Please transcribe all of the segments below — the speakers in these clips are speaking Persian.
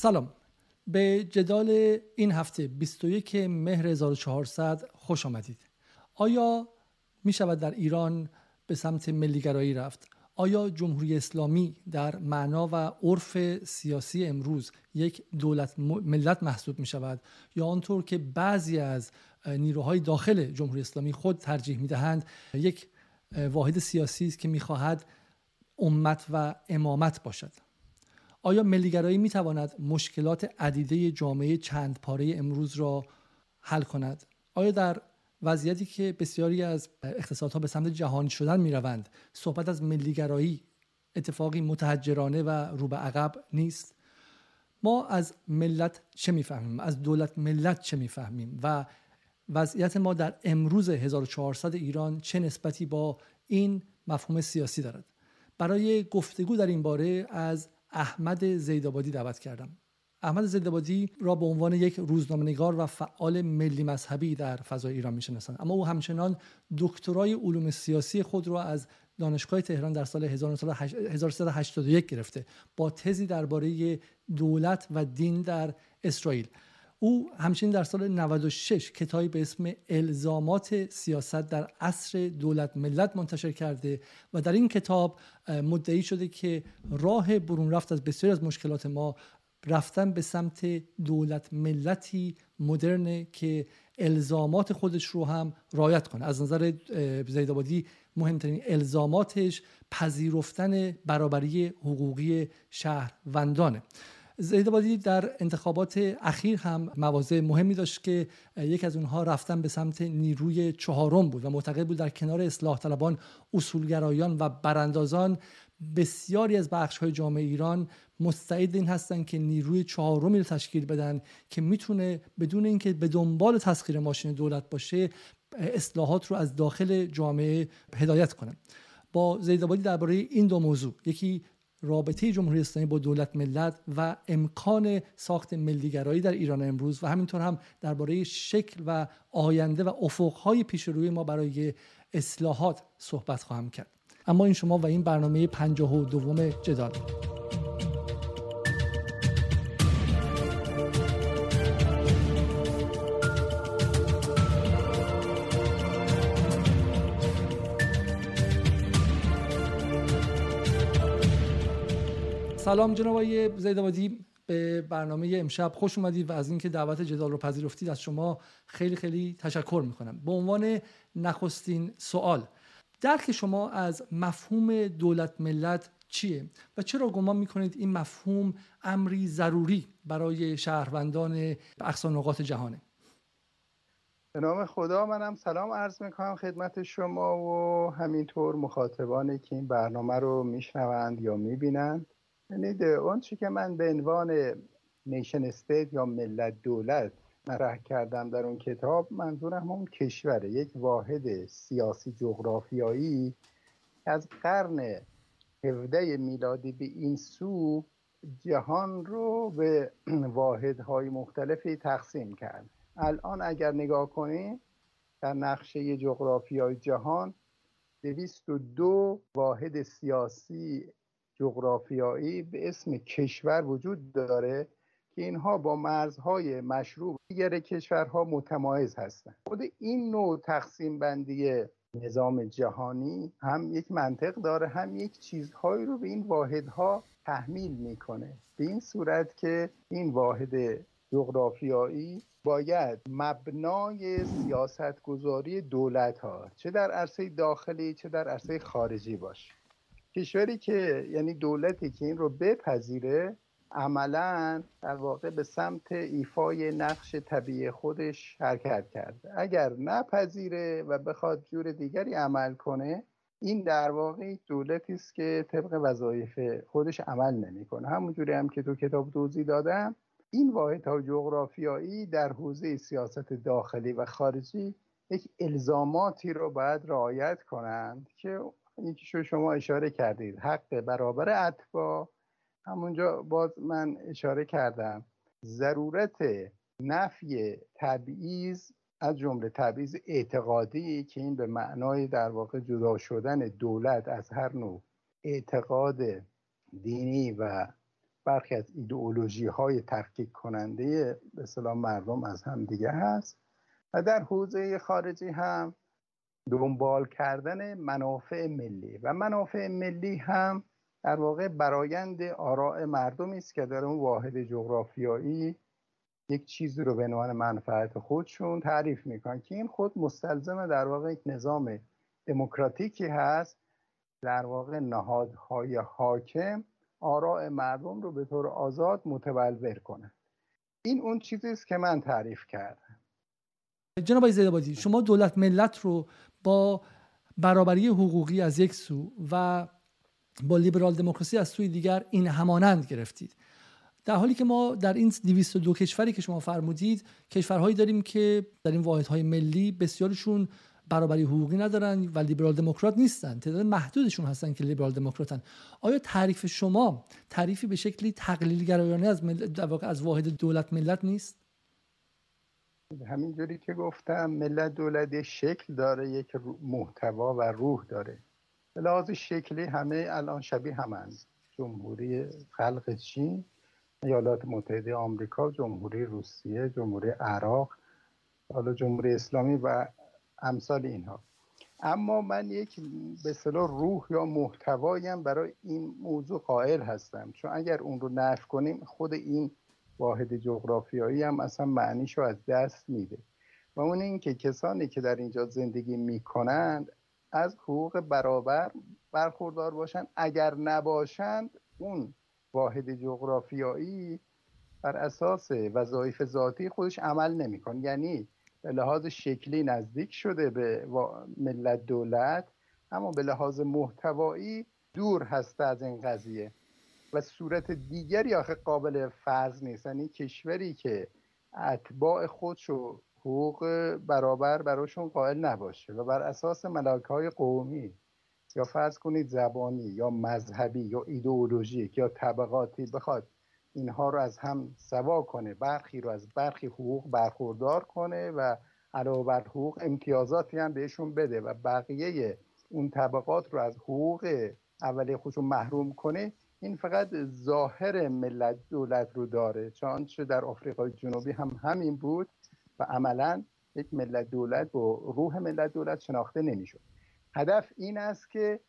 سلام. به جدال این هفته 21 مهر 1400 خوش آمدید. آیا می شود در ایران به سمت ملیگرایی رفت؟ آیا جمهوری اسلامی در معنا و عرف سیاسی امروز یک دولت ملت محسوب می شود یا آنطور که بعضی از نیروهای داخل جمهوری اسلامی خود ترجیح می دهند یک واحد سیاسی است که می خواهد امت و امامت باشد؟ آیا ملیگرایی می تواند مشکلات عدیده جامعه چند پاره امروز را حل کند؟ آیا در وضعیتی که بسیاری از اقتصادها به سمت جهانی شدن می روند صحبت از ملیگرایی اتفاقی متحجرانه و رو به عقب نیست؟ ما از ملت چه می‌فهمیم؟ از دولت ملت چه می‌فهمیم؟ و وضعیت ما در امروز 1400 ایران چه نسبتی با این مفهوم سیاسی دارد؟ برای گفتگو در این باره از احمد زیدآبادی دعوت کردم. احمد زیدآبادی را به عنوان یک روزنامه‌نگار و فعال ملی مذهبی در فضای ایران می‌شناسند. اما او همچنان دکترای علوم سیاسی خود را از دانشگاه تهران در سال 1381 گرفته با تزی درباره دولت و دین در اسرائیل. او همچنین در سال 96 کتابی به اسم الزامات سیاست در عصر دولت ملت منتشر کرده و در این کتاب مدعی شده که راه برون رفت از بسیاری از مشکلات ما رفتن به سمت دولت ملتی مدرنه که الزامات خودش رو هم رایت کنه. از نظر زیدآبادی مهمترین الزاماتش پذیرفتن برابری حقوقی شهروندانه. زیدآبادی در انتخابات اخیر هم مواضع مهمی داشت که یک از اونها رفتن به سمت نیروی چهارم بود و معتقد بود در کنار اصلاح طلبان اصولگرایان و براندازان بسیاری از بخش های جامعه ایران مستعد این هستند که نیروی چهارمی رو تشکیل بدن که می‌تونه بدون اینکه به دنبال تسخیر ماشین دولت باشه اصلاحات رو از داخل جامعه هدایت کنه. با زیدآبادی درباره این دو موضوع یکی رابطه جمهوری اسلامی با دولت ملت و امکان ساخت ملیگرایی در ایران امروز و همینطور هم درباره شکل و آینده و افقهای پیش روی ما برای اصلاحات صحبت خواهم کرد. اما این شما و این برنامه پنجاه و دوم جدال. سلام جناب آقای زیدآبادی. به برنامه امشب خوش اومدید و از اینکه دعوت جدال رو پذیرفتید از شما خیلی خیلی تشکر می‌کنم. به عنوان نخستین سوال درک شما از مفهوم دولت ملت چیه و چرا گمان می‌کنید این مفهوم امری ضروری برای شهروندان اقصا نقاط جهانه؟ به نام خدا منم سلام عرض می‌کنم خدمت شما و همینطور مخاطبانی که این برنامه رو میشنوند یا می‌بینند. ببینید اون چی که من به عنوان نیشن استیت یا ملت دولت مطرح کردم در اون کتاب منظورم اون کشوره یک واحد سیاسی جغرافیایی از قرن 17 میلادی به این سو جهان رو به واحدهای مختلفی تقسیم کرد. الان اگر نگاه کنید در نقشه جغرافیای جهان دویست و دو واحد سیاسی جغرافیایی به اسم کشور وجود داره که اینها با مرزهای مشروع دیگر کشورها متمایز هستند خود این نوع تقسیم بندی نظام جهانی هم یک منطق داره هم یک چیزهایی رو به این واحدها تحمیل می‌کنه. به این صورت که این واحد جغرافیایی باید مبنای سیاست گذاری دولت ها چه در عرصه داخلی چه در عرصه خارجی باشه. کشوری که یعنی دولتی که این رو بپذیره عملا در واقع به سمت ایفای نقش طبیعی خودش حرکت کرده. اگر نپذیره و بخواد جور دیگری عمل کنه این در واقع دولتی است که طبق وظایف خودش عمل نمی‌کنه. همونجوری هم که تو کتاب توضیح دادم این واحدها جغرافیایی در حوزه سیاست داخلی و خارجی یک الزاماتی رو باید رعایت کنند که یکی شما اشاره کردید. حق برابر اتباع. همونجا باز من اشاره کردم. ضرورت نفی تبعیض از جمله تبعیض اعتقادی که این به معنای در واقع جدا شدن دولت از هر نوع اعتقاد دینی و برخی از ایدئولوژی های تفکیک کننده به سلام مردم از هم دیگه هست. و در حوزه خارجی هم دنبال کردن منافع ملی. و منافع ملی هم در واقع برایند آراء مردمی است که در اون واحد جغرافیایی یک چیزی رو به عنوان منفعت خودشون تعریف می‌کنن که این خود مستلزم در واقع یک نظام دموکراتیکی هست. در واقع نهادهای حاکم آراء مردم رو به طور آزاد متبلور کنند. این اون چیزی است که من تعریف کردم. جناب آقای شما دولت ملت رو با برابری حقوقی از یک سو و با لیبرال دموکراسی از سوی دیگر این همانند گرفتید. در حالی که ما در این 202 کشوری که شما فرمودید کشورهایی داریم که در این واحدهای ملی بسیارشون برابری حقوقی ندارن و لیبرال دموکرات نیستن. تعداد محدودشون هستن که لیبرال دموکراتن. آیا تعریف شما تعریفی به شکلی تقلیل گرایانه از از واحد دولت ملت نیست؟ همینجوری که گفتم ملت دولت شکل داره یک محتوا و روح داره. به لحاظ شکلی همه الان شبیه همند. جمهوری خلق چین ایالات متحده آمریکا جمهوری روسیه جمهوری عراق حالا جمهوری اسلامی و امثال اینها. اما من یک به روح یا محتوایم برای این موضوع قائل هستم. چون اگر اون رو نفی کنیم خود این واحد جغرافیایی هم اصلا معنیش رو از دست میده. و اون اینکه کسانی که در اینجا زندگی می‌کنند از حقوق برابر برخوردار باشند اگر نباشند اون واحد جغرافیایی بر اساس وظایف ذاتی خودش عمل نمیکن. یعنی به لحاظ شکلی نزدیک شده به ملت دولت اما به لحاظ محتوایی دور هسته از این قضیه. و صورت دیگری آخه قابل فرض نیست. یعنی کشوری که اتباع خودشو حقوق برابر براشون قائل نباشه و بر اساس ملاک های قومی یا فرض کنید زبانی یا مذهبی یا ایدئولوژیک یا طبقاتی بخواد اینها رو از هم سوا کنه برخی رو از برخی حقوق برخوردار کنه و علاوه بر حقوق امتیازاتی هم بهشون بده و بقیه اون طبقات رو از حقوق اولی خودشون محروم کنه این فقط ظاهر ملت دولت رو داره. چون در آفریقای جنوبی هم همین بود و عملا یک ملت دولت با روح ملت دولت شناخته نمی‌شد. هدف این است که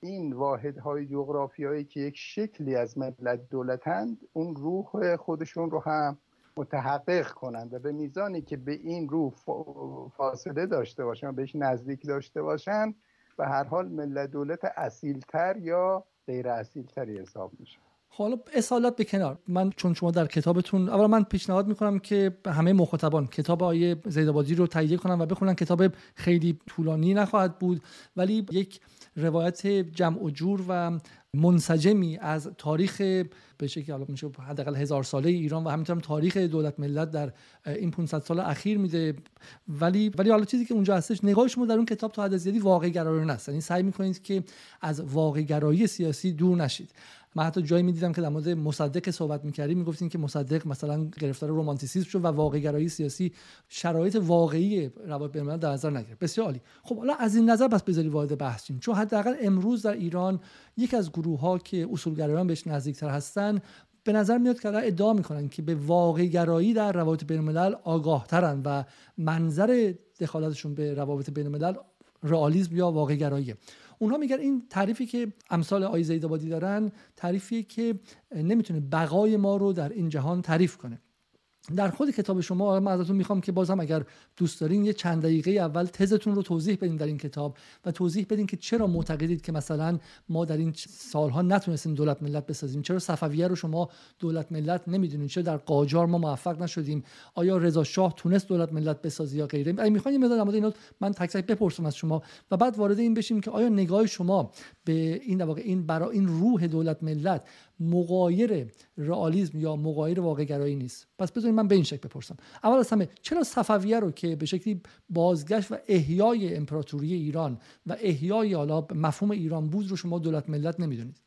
این واحدهای جغرافیایی که یک شکلی از ملت دولتند اون روح خودشون رو هم متحقق کنند و به میزانی که به این روح فاصله داشته باشن و بهش نزدیک داشته باشن و هر حال ملت دولت اصیلتر یا غیر اصیلتری حساب میشه. حالا اصالت به کنار. من چون شما در کتابتون اول من پیشنهاد می‌کنم که همه مخاطبان کتاب آیه زیدآبادی رو تهیه کنن و بخونن. کتاب خیلی طولانی نخواهد بود ولی یک روایت جمع و جور و منسجمی از تاریخ به شکلی میشه حداقل هزار ساله ایران و همینطور تاریخ دولت ملت در این 500 سال اخیر میده. ولی ولی حالا چیزی که اونجا هستش نگاه شما در اون کتاب تا حد زیادی واقع گرایانه است. یعنی سعی می‌کنید که از واقع گرایی سیاسی دور نشید. من حتی جایی می‌دیدم که در مورد مصدق صحبت می‌کردیم می‌گفتیم که مصدق مثلا گرفتار رومانتیسیسم شد و واقع گرایی سیاسی شرایط واقعی روابط بین در نظر نگرفت. بسیار عالی. خب حالا از این نظر پس بذاری وارد بحث شیم. چون حداقل امروز در ایران یک از گروه ها که اصولگرایان بهش نزدیکتر هستن به نظر میاد که ادعا می‌کنن که به واقع گرایی در روابط بین الملل آگاه ترن و منظر دخالتشون به روابط بین الملل رئالیسم یا واقع گراییه. اونها میگن این تعریفی که امثال آی زیدآبادی دارن تعریفی که نمی‌تونه بقای ما رو در این جهان تعریف کنه. در خود کتاب شما من ازتون می‌خوام که بازم اگر دوست دارین یه چند دقیقه اول تزتون رو توضیح بدین در این کتاب و توضیح بدین که چرا معتقدید که مثلا ما در این سالها نتونستیم دولت ملت بسازیم؟ چرا صفویه رو شما دولت ملت نمی‌دونین؟ چرا در قاجار ما موفق نشدیم؟ آیا رضا شاه تونست دولت ملت بسازی یا غیره؟ اگه می‌خواین یه مقدار اینا من تک تک بپرسم از شما و بعد وارد این بشیم که آیا نگاه شما به این واقع این برای این روح دولت ملت مقایر رئالیسم یا مقایر واقع گرایی نیست. پس بذارید من به این شکل بپرسم. اول از همه چرا صفویه رو که به شکلی بازگشت و احیای امپراتوری ایران و احیای حالا مفهوم ایران بود رو شما دولت ملت نمی‌دونید؟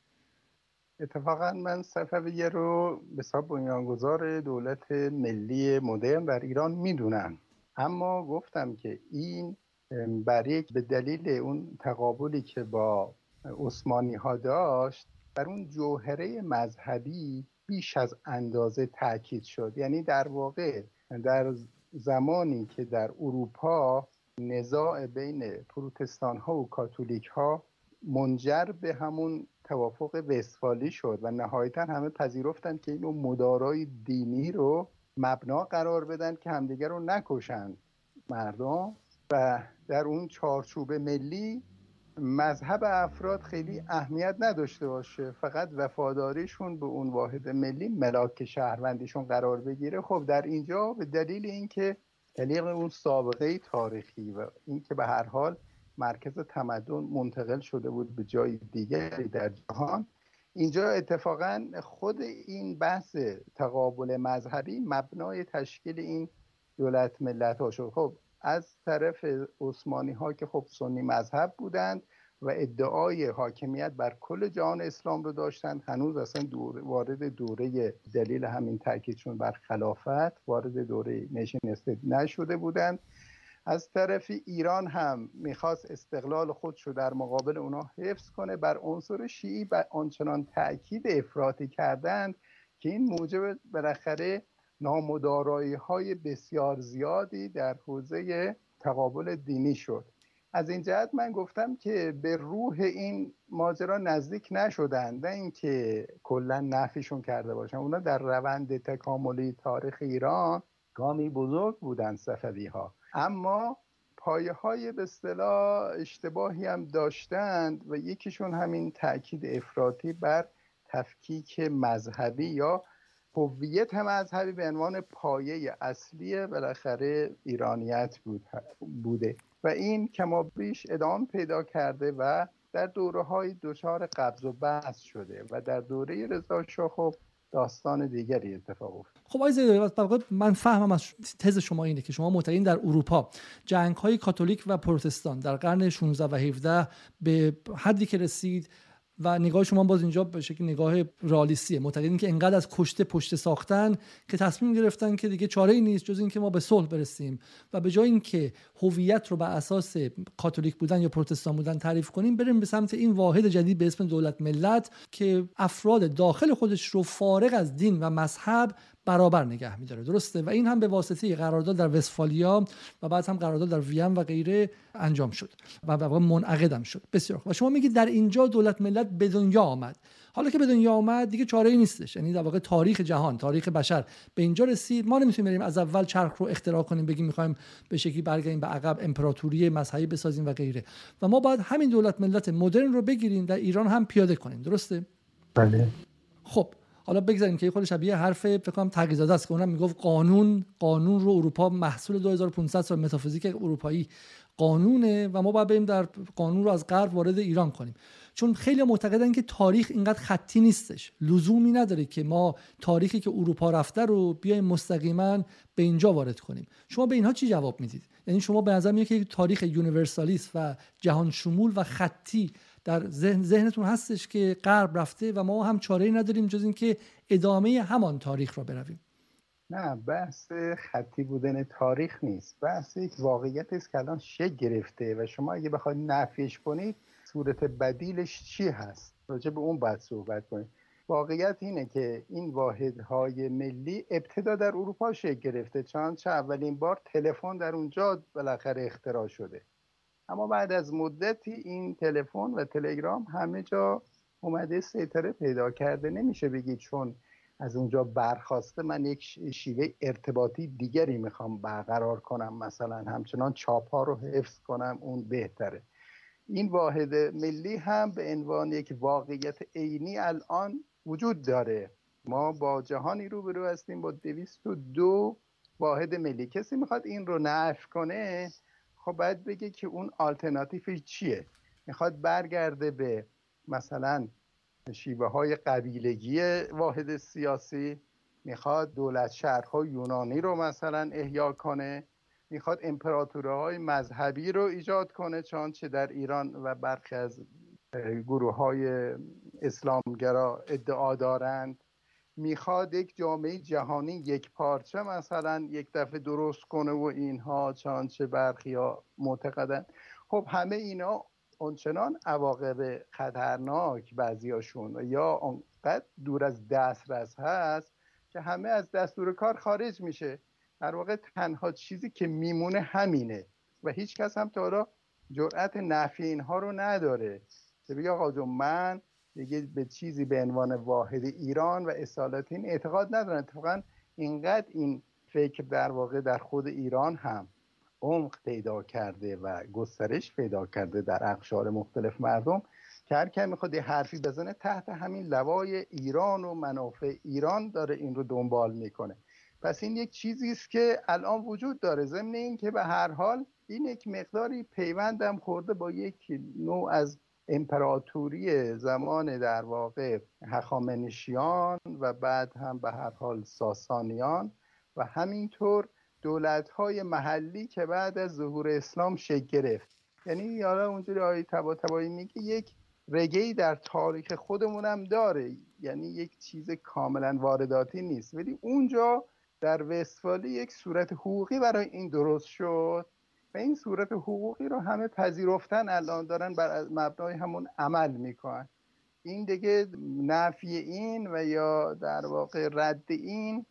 اتفاقا من صفویه رو به حساب بنیانگذار دولت ملی مدرن در ایران می‌دونم. اما گفتم که این برای به دلیل اون تقابلی که با عثمانی ها داشت بر اون جوهره مذهبی بیش از اندازه تاکید شد. یعنی در واقع در زمانی که در اروپا نزاع بین پروتستان ها و کاتولیک ها منجر به همون توافق وستفالی شد و نهایتا همه پذیرفتند که اینو مدارای دینی رو مبنا قرار بدن که همدیگر رو نکشند مردم. و در اون چارچوب ملی مذهب افراد خیلی اهمیت نداشته باشه. فقط وفاداریشون به اون واحد ملی ملاک شهروندیشون قرار بگیره. خب در اینجا به دلیل اینکه دلیل اون سابقه تاریخی و اینکه به هر حال مرکز تمدن منتقل شده بود به جای دیگری در جهان اینجا اتفاقا خود این بحث تقابل مذهبی مبنای تشکیل این دولت ملت ها شد. خب از طرف عثمانی ها که خب سنی مذهب بودند و ادعای حاکمیت بر کل جهان اسلام رو داشتند هنوز اصلا دور وارد دوره دلیل همین تاکیدشون بر خلافت وارد دوره نشین نشده بودند. از طرف ایران هم می‌خواست استقلال خودش رو در مقابل اونا حفظ کنه. بر عنصر شیعی و آنچنان تاکید افراطی کردند که این موجب بالاخره نامدارایی های بسیار زیادی در حوزه تقابل دینی شد. از این جهت من گفتم که به روح این ماجرا نزدیک نشدن نه اینکه کلا نفیشون کرده باشن. اونا در روند تکاملی تاریخ ایران گامی بزرگ بودن صفوی ها اما پایه های به اصطلاح اشتباهی هم داشتند و یکیشون همین تاکید افراطی بر تفکیک مذهبی یا هویت مذهبی به عنوان پایه اصلی بالاخره ایرانیت بود بوده. و این کما بیش ادامه پیدا کرده و در دوره های دچار قبض و بحث شده و در دوره رضا شاه خب داستان دیگری اتفاق افتاد. خب آقای من فهمم از تز شما اینه که شما معتقدین در اروپا جنگ های کاتولیک و پروتستان در قرن 16 و 17 به حدی که رسید و نگاه شما باز اینجا به شکل نگاه رالیستیه. معتقدین که انقدر از کشته پشت ساختن که تصمیم گرفتن که دیگه چاره ای نیست جز اینکه ما به صلح برسیم و به جای اینکه هویت رو بر اساس کاتولیک بودن یا پروتستان بودن تعریف کنیم بریم به سمت این واحد جدید به اسم دولت ملت که افراد داخل خودش رو فارغ از دین و مذهب برابر نگه میداره. درسته؟ و این هم به واسطه قرارداد در وستفالیا و بعد هم قرارداد در وین و غیره انجام شد و واقعا منعقدم شد. بسیار و شما میگید در اینجا دولت ملت به دنیا آمد. حالا که به دنیا آمد دیگه چاره ای نیستش. یعنی در واقع تاریخ جهان تاریخ بشر به اینجا رسید. ما نمی‌تونیم بریم از اول چرخ رو اختراع کنیم بگیم می‌خوایم به شکلی برگردیم به عقب امپراتوری مذهبی بسازیم و غیره. و ما باید همین دولت ملت مدرن رو بگیریم در ایران هم پیاده کنیم. درسته؟ بله. خب حالا بگذاریم که خود شبیه حرف فکر کنم تغییرزاده است که اونم می‌گفت قانون قانون رو اروپا محصول 2500 سال متافیزیک اروپایی قانونه و ما باید بریم در قانون رو از غرب وارد ایران کنیم. چون خیلی معتقدن که تاریخ اینقدر خطی نیستش. لزومی نداره که ما تاریخی که اروپا رفته رو بیایم مستقیما به اینجا وارد کنیم. شما به اینها چی جواب می‌دید؟ یعنی شما به نظر میاد که تاریخ یونیورسالیست و جهان شمول و خطی در ذهن ذهنتون هستش که غرب رفته و ما هم چاره نداریم جز اینکه ادامه همان تاریخ را برویم. نه بحث خطی بودن تاریخ نیست. بحث یک واقعیت است که الان شکل گرفته و شما اگه بخواید نفیش کنید صورت بدیلش چی هست؟ راجع به اون باید صحبت کنید واقعیت اینه که این واحدهای ملی ابتدا در اروپا شکل گرفته. چون چه اولین بار تلفن در اونجا بالاخره اختراع شده. اما بعد از مدتی این تلفن و تلگرام همه جا اومده سیطره پیدا کرده. نمیشه بگید چون از اونجا برخواسته من یک شیوه ارتباطی دیگری می‌خوام برقرار کنم. مثلا همچنان چاپ ها رو حفظ کنم اون بهتره. این واحد ملی هم به عنوان یک واقعیت عینی الان وجود داره. ما با جهانی روبرو هستیم با دو واحد ملی. کسی می‌خواد این رو نف کنه خب باید بگه که اون آلترناتیوش چیه؟ می‌خواد برگرده به مثلا شیوه های قبیلگی واحد سیاسی می‌خواد دولت شهرها یونانی رو مثلا احیا کنه می‌خواد امپراتوره مذهبی رو ایجاد کنه چه در ایران و برخی از گروه های اسلامگرا ادعا دارند. می‌خواد یک جامعه جهانی یک پارچه مثلا یک دفعه درست کنه و اینها چانچه برخی ها معتقدن. خب همه اینا اونچنان عواقب خطرناک بعضیاشون. یا انقدر دور از دسترس هست که همه از دستور کار خارج میشه. در واقع تنها چیزی که میمونه همینه و هیچ کس هم تا حالا جرأت نفی اینها رو نداره. که بگه آقا من دیگه به چیزی به عنوان واحد ایران و اصالت این اعتقاد ندارن. اتفاقا اینقدر این فکر در واقع در خود ایران هم عمق پیدا کرده و گسترش پیدا کرده در اقشار مختلف مردم که هر کمی می‌خواد یه حرفی بزنه تحت همین لوای ایران و منافع ایران داره این رو دنبال می‌کنه. پس این یک چیزی است که الان وجود داره. ضمن این که به هر حال این یک مقداری پیوندم خورده با یک نوع از امپراتوری زمان در واقع هخامنشیان و بعد هم به هر حال ساسانیان و همینطور دولت های محلی که بعد از ظهور اسلام شکل گرفت. یعنی یارا اونجوری آیه تبا تبایی میگه یک رگهی در تاریخ خودمونم داره. یعنی یک چیز کاملا وارداتی نیست. ولی اونجا در وستفالی یک صورت حقوقی برای این درست شد. این صورت حقوقی رو همه پذیرفتن الان دارن بر مبنای همون عمل می‌کنن. این دیگه نفی این و یا در واقع رد این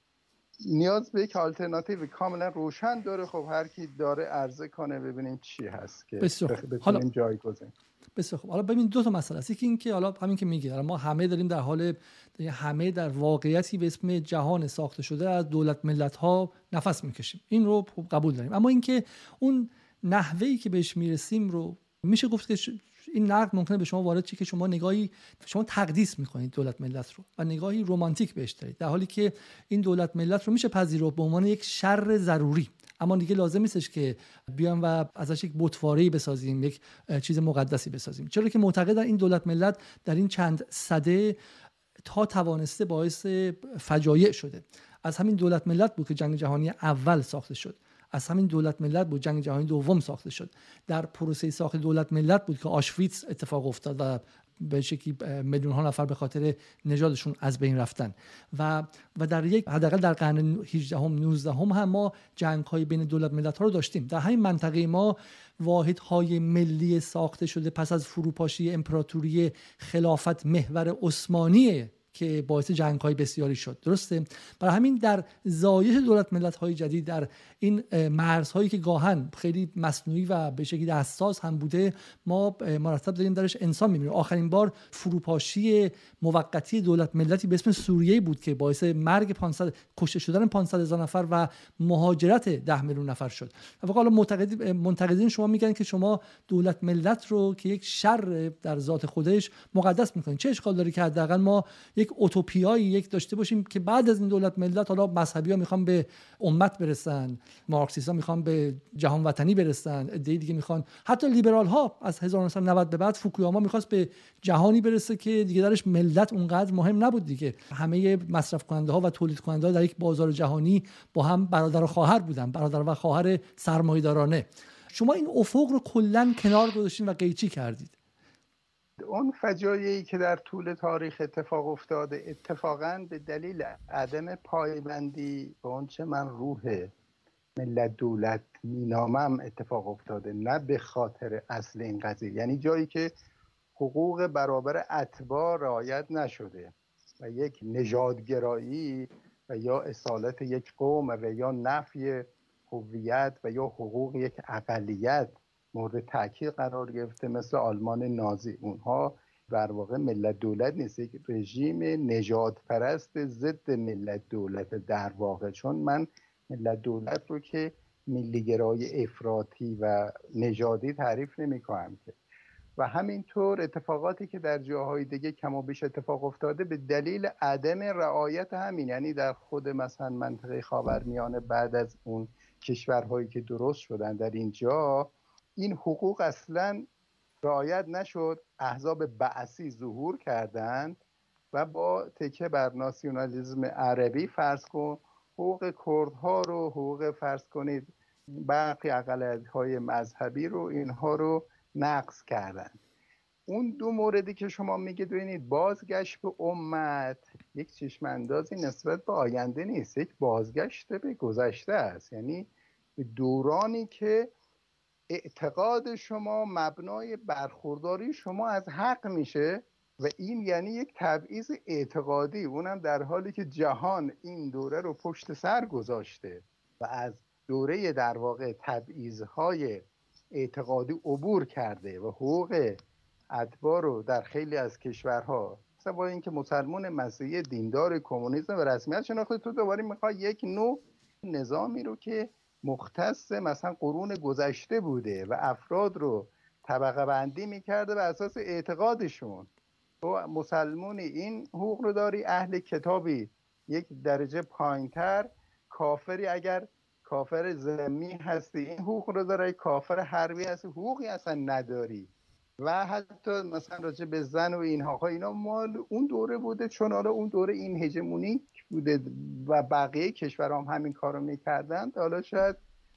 نیاز به یک آلترناتیو کاملا روشن داره. خب هر کی داره عرضه کنه ببینیم چی هست که حالا جایگزین. بسیار خب حالا ببین دو تا مسئله است. یکی اینکه حالا همین که میگه ما همه داریم در حال همه در واقعیتی به اسم جهان ساخته شده از دولت ملت ها نفس می‌کشیم. این رو خب قبول داریم. اما اینکه اون نحوهی که بهش می‌رسیم رو میشه گفت که این نقد ممکنه به شما وارد چه که شما نگاهی شما تقدیس می‌کنید دولت ملت رو و نگاهی رومانتیک بهش دارید. در حالی که این دولت ملت رو میشه پذیرفت به عنوان یک شر ضروری. اما دیگه لازم نیستش که بیام و ازش یک بطواره‌ای بسازیم یک چیز مقدسی بسازیم. چرا که معتقدن این دولت ملت در این چند صده تا توانسته باعث فجایع شده. از همین دولت ملت بود که جنگ جهانی اول ساخته شد. از همین دولت ملت بود جنگ جهانی دوم ساخته شد. در پروسه ساخت دولت ملت بود که آشویتس اتفاق افتاد و به شکلی میلیون ها نفر به خاطر نژادشون از بین رفتن. و و در یک حداقل در قرن 18 هم 19 هم, هم ما جنگ های بین دولت ملت ها رو داشتیم. در همین منطقه ما واحد های ملی ساخته شده پس از فروپاشی امپراتوری خلافت محور عثمانی که باعث جنگ های بسیاری شد. درسته؟ برای همین در زایش دولت ملت های جدید در این مرزهایی که گاهن خیلی مصنوعی و به شکلی حساس هم بوده ما مرتب داریم درش انسان می‌بینیم. آخرین بار فروپاشی موقتی دولت ملتی به اسم سوریه بود که باعث مرگ 500 کشته شدن 500 هزار نفر و مهاجرت 10 میلیون نفر شد. حالا منتقدین شما میگن که شما دولت ملت رو که یک شر در ذات خودش مقدس می‌کنید. چه اشکال داره که حداقل ما یک اوتوپیایی یک داشته باشیم که بعد از این دولت ملت حالا مذهبی ها می‌خوان به امت برسن مارکسیست ها می‌خوان به جهان وطنی برسن ایده دیگه می‌خوان. حتی لیبرال ها از 1990 به بعد فوکویاما می‌خواست به جهانی برسه که دیگه درش ملت اونقدر مهم نبود دیگه. همه مصرف کننده ها و تولید کننده ها در یک بازار جهانی با هم برادر و خواهر بودن برادر و خواهر سرمایه‌دارانه. شما این افق رو کلا کنار گذاشتین و قیچی کردید. اون فجایعی که در طول تاریخ اتفاق افتاده اتفاقا به دلیل عدم پایبندی به آنچه من روح ملت دولت مینامم اتفاق افتاده نه به خاطر اصل این قضیه. یعنی جایی که حقوق برابر اتباع رعایت نشده و یک نژادگرایی و یا اصالت یک قوم و یا نفی هویت و یا حقوق یک اقلیت مورد تاکید قرار گرفته مثل آلمان نازی. اونها در واقع ملت دولت نیست یک رژیم نجات پرست ضد ملت دولت در واقع. چون من ملت دولت رو که ملیگرای افراطی و نژادی تعریف نمی کنم که. و همینطور اتفاقاتی که در جاهای دیگه کم و بیش اتفاق افتاده به دلیل عدم رعایت همین یعنی در خود مثلا منطقه خاورمیانه بعد از اون کشورهایی که درست شدن. در اینجا این حقوق اصلا رعایت نشد احزاب بعثی ظهور کردند و با تکه بر ناسیونالیزم عربی فرض کن حقوق کردها رو حقوق فرض کنید برخی اقلیت های مذهبی رو اینها رو نقض کردند. اون دو موردی که شما میگید ببینید بازگشت به امت یک چشم اندازی نسبت به آینده نیست یک بازگشت به گذشته است. یعنی دورانی که اعتقاد شما مبنای برخورداری شما از حق میشه و این یعنی یک تبعیض اعتقادی. اونم در حالی که جهان این دوره رو پشت سر گذاشته و از دوره در واقع تبعیضهای اعتقادی عبور کرده و حقوق ادبا رو در خیلی از کشورها با اینکه مسلمان مسیحی دیندار کمونیسم و رسمیت شناخته تو دوباره می‌خوای یک نوع نظامی رو که مختص مثلا قرون گذشته بوده و افراد رو طبقه بندی می‌کرده به اساس اعتقادشون. تو مسلمونی این حقوق رو داری اهل کتابی یک درجه پایینتر. کافری اگر کافر زمی هستی این حقوق رو داره کافر حربی هستی حقوقی اصلا نداری. و حتی مثلا راجع به زن و اینها خب اینا مال اون دوره بوده چون حالا اون دوره این هژمونیک بوده و بقیه کشورها هم همین کارو می‌کردن حالا شاید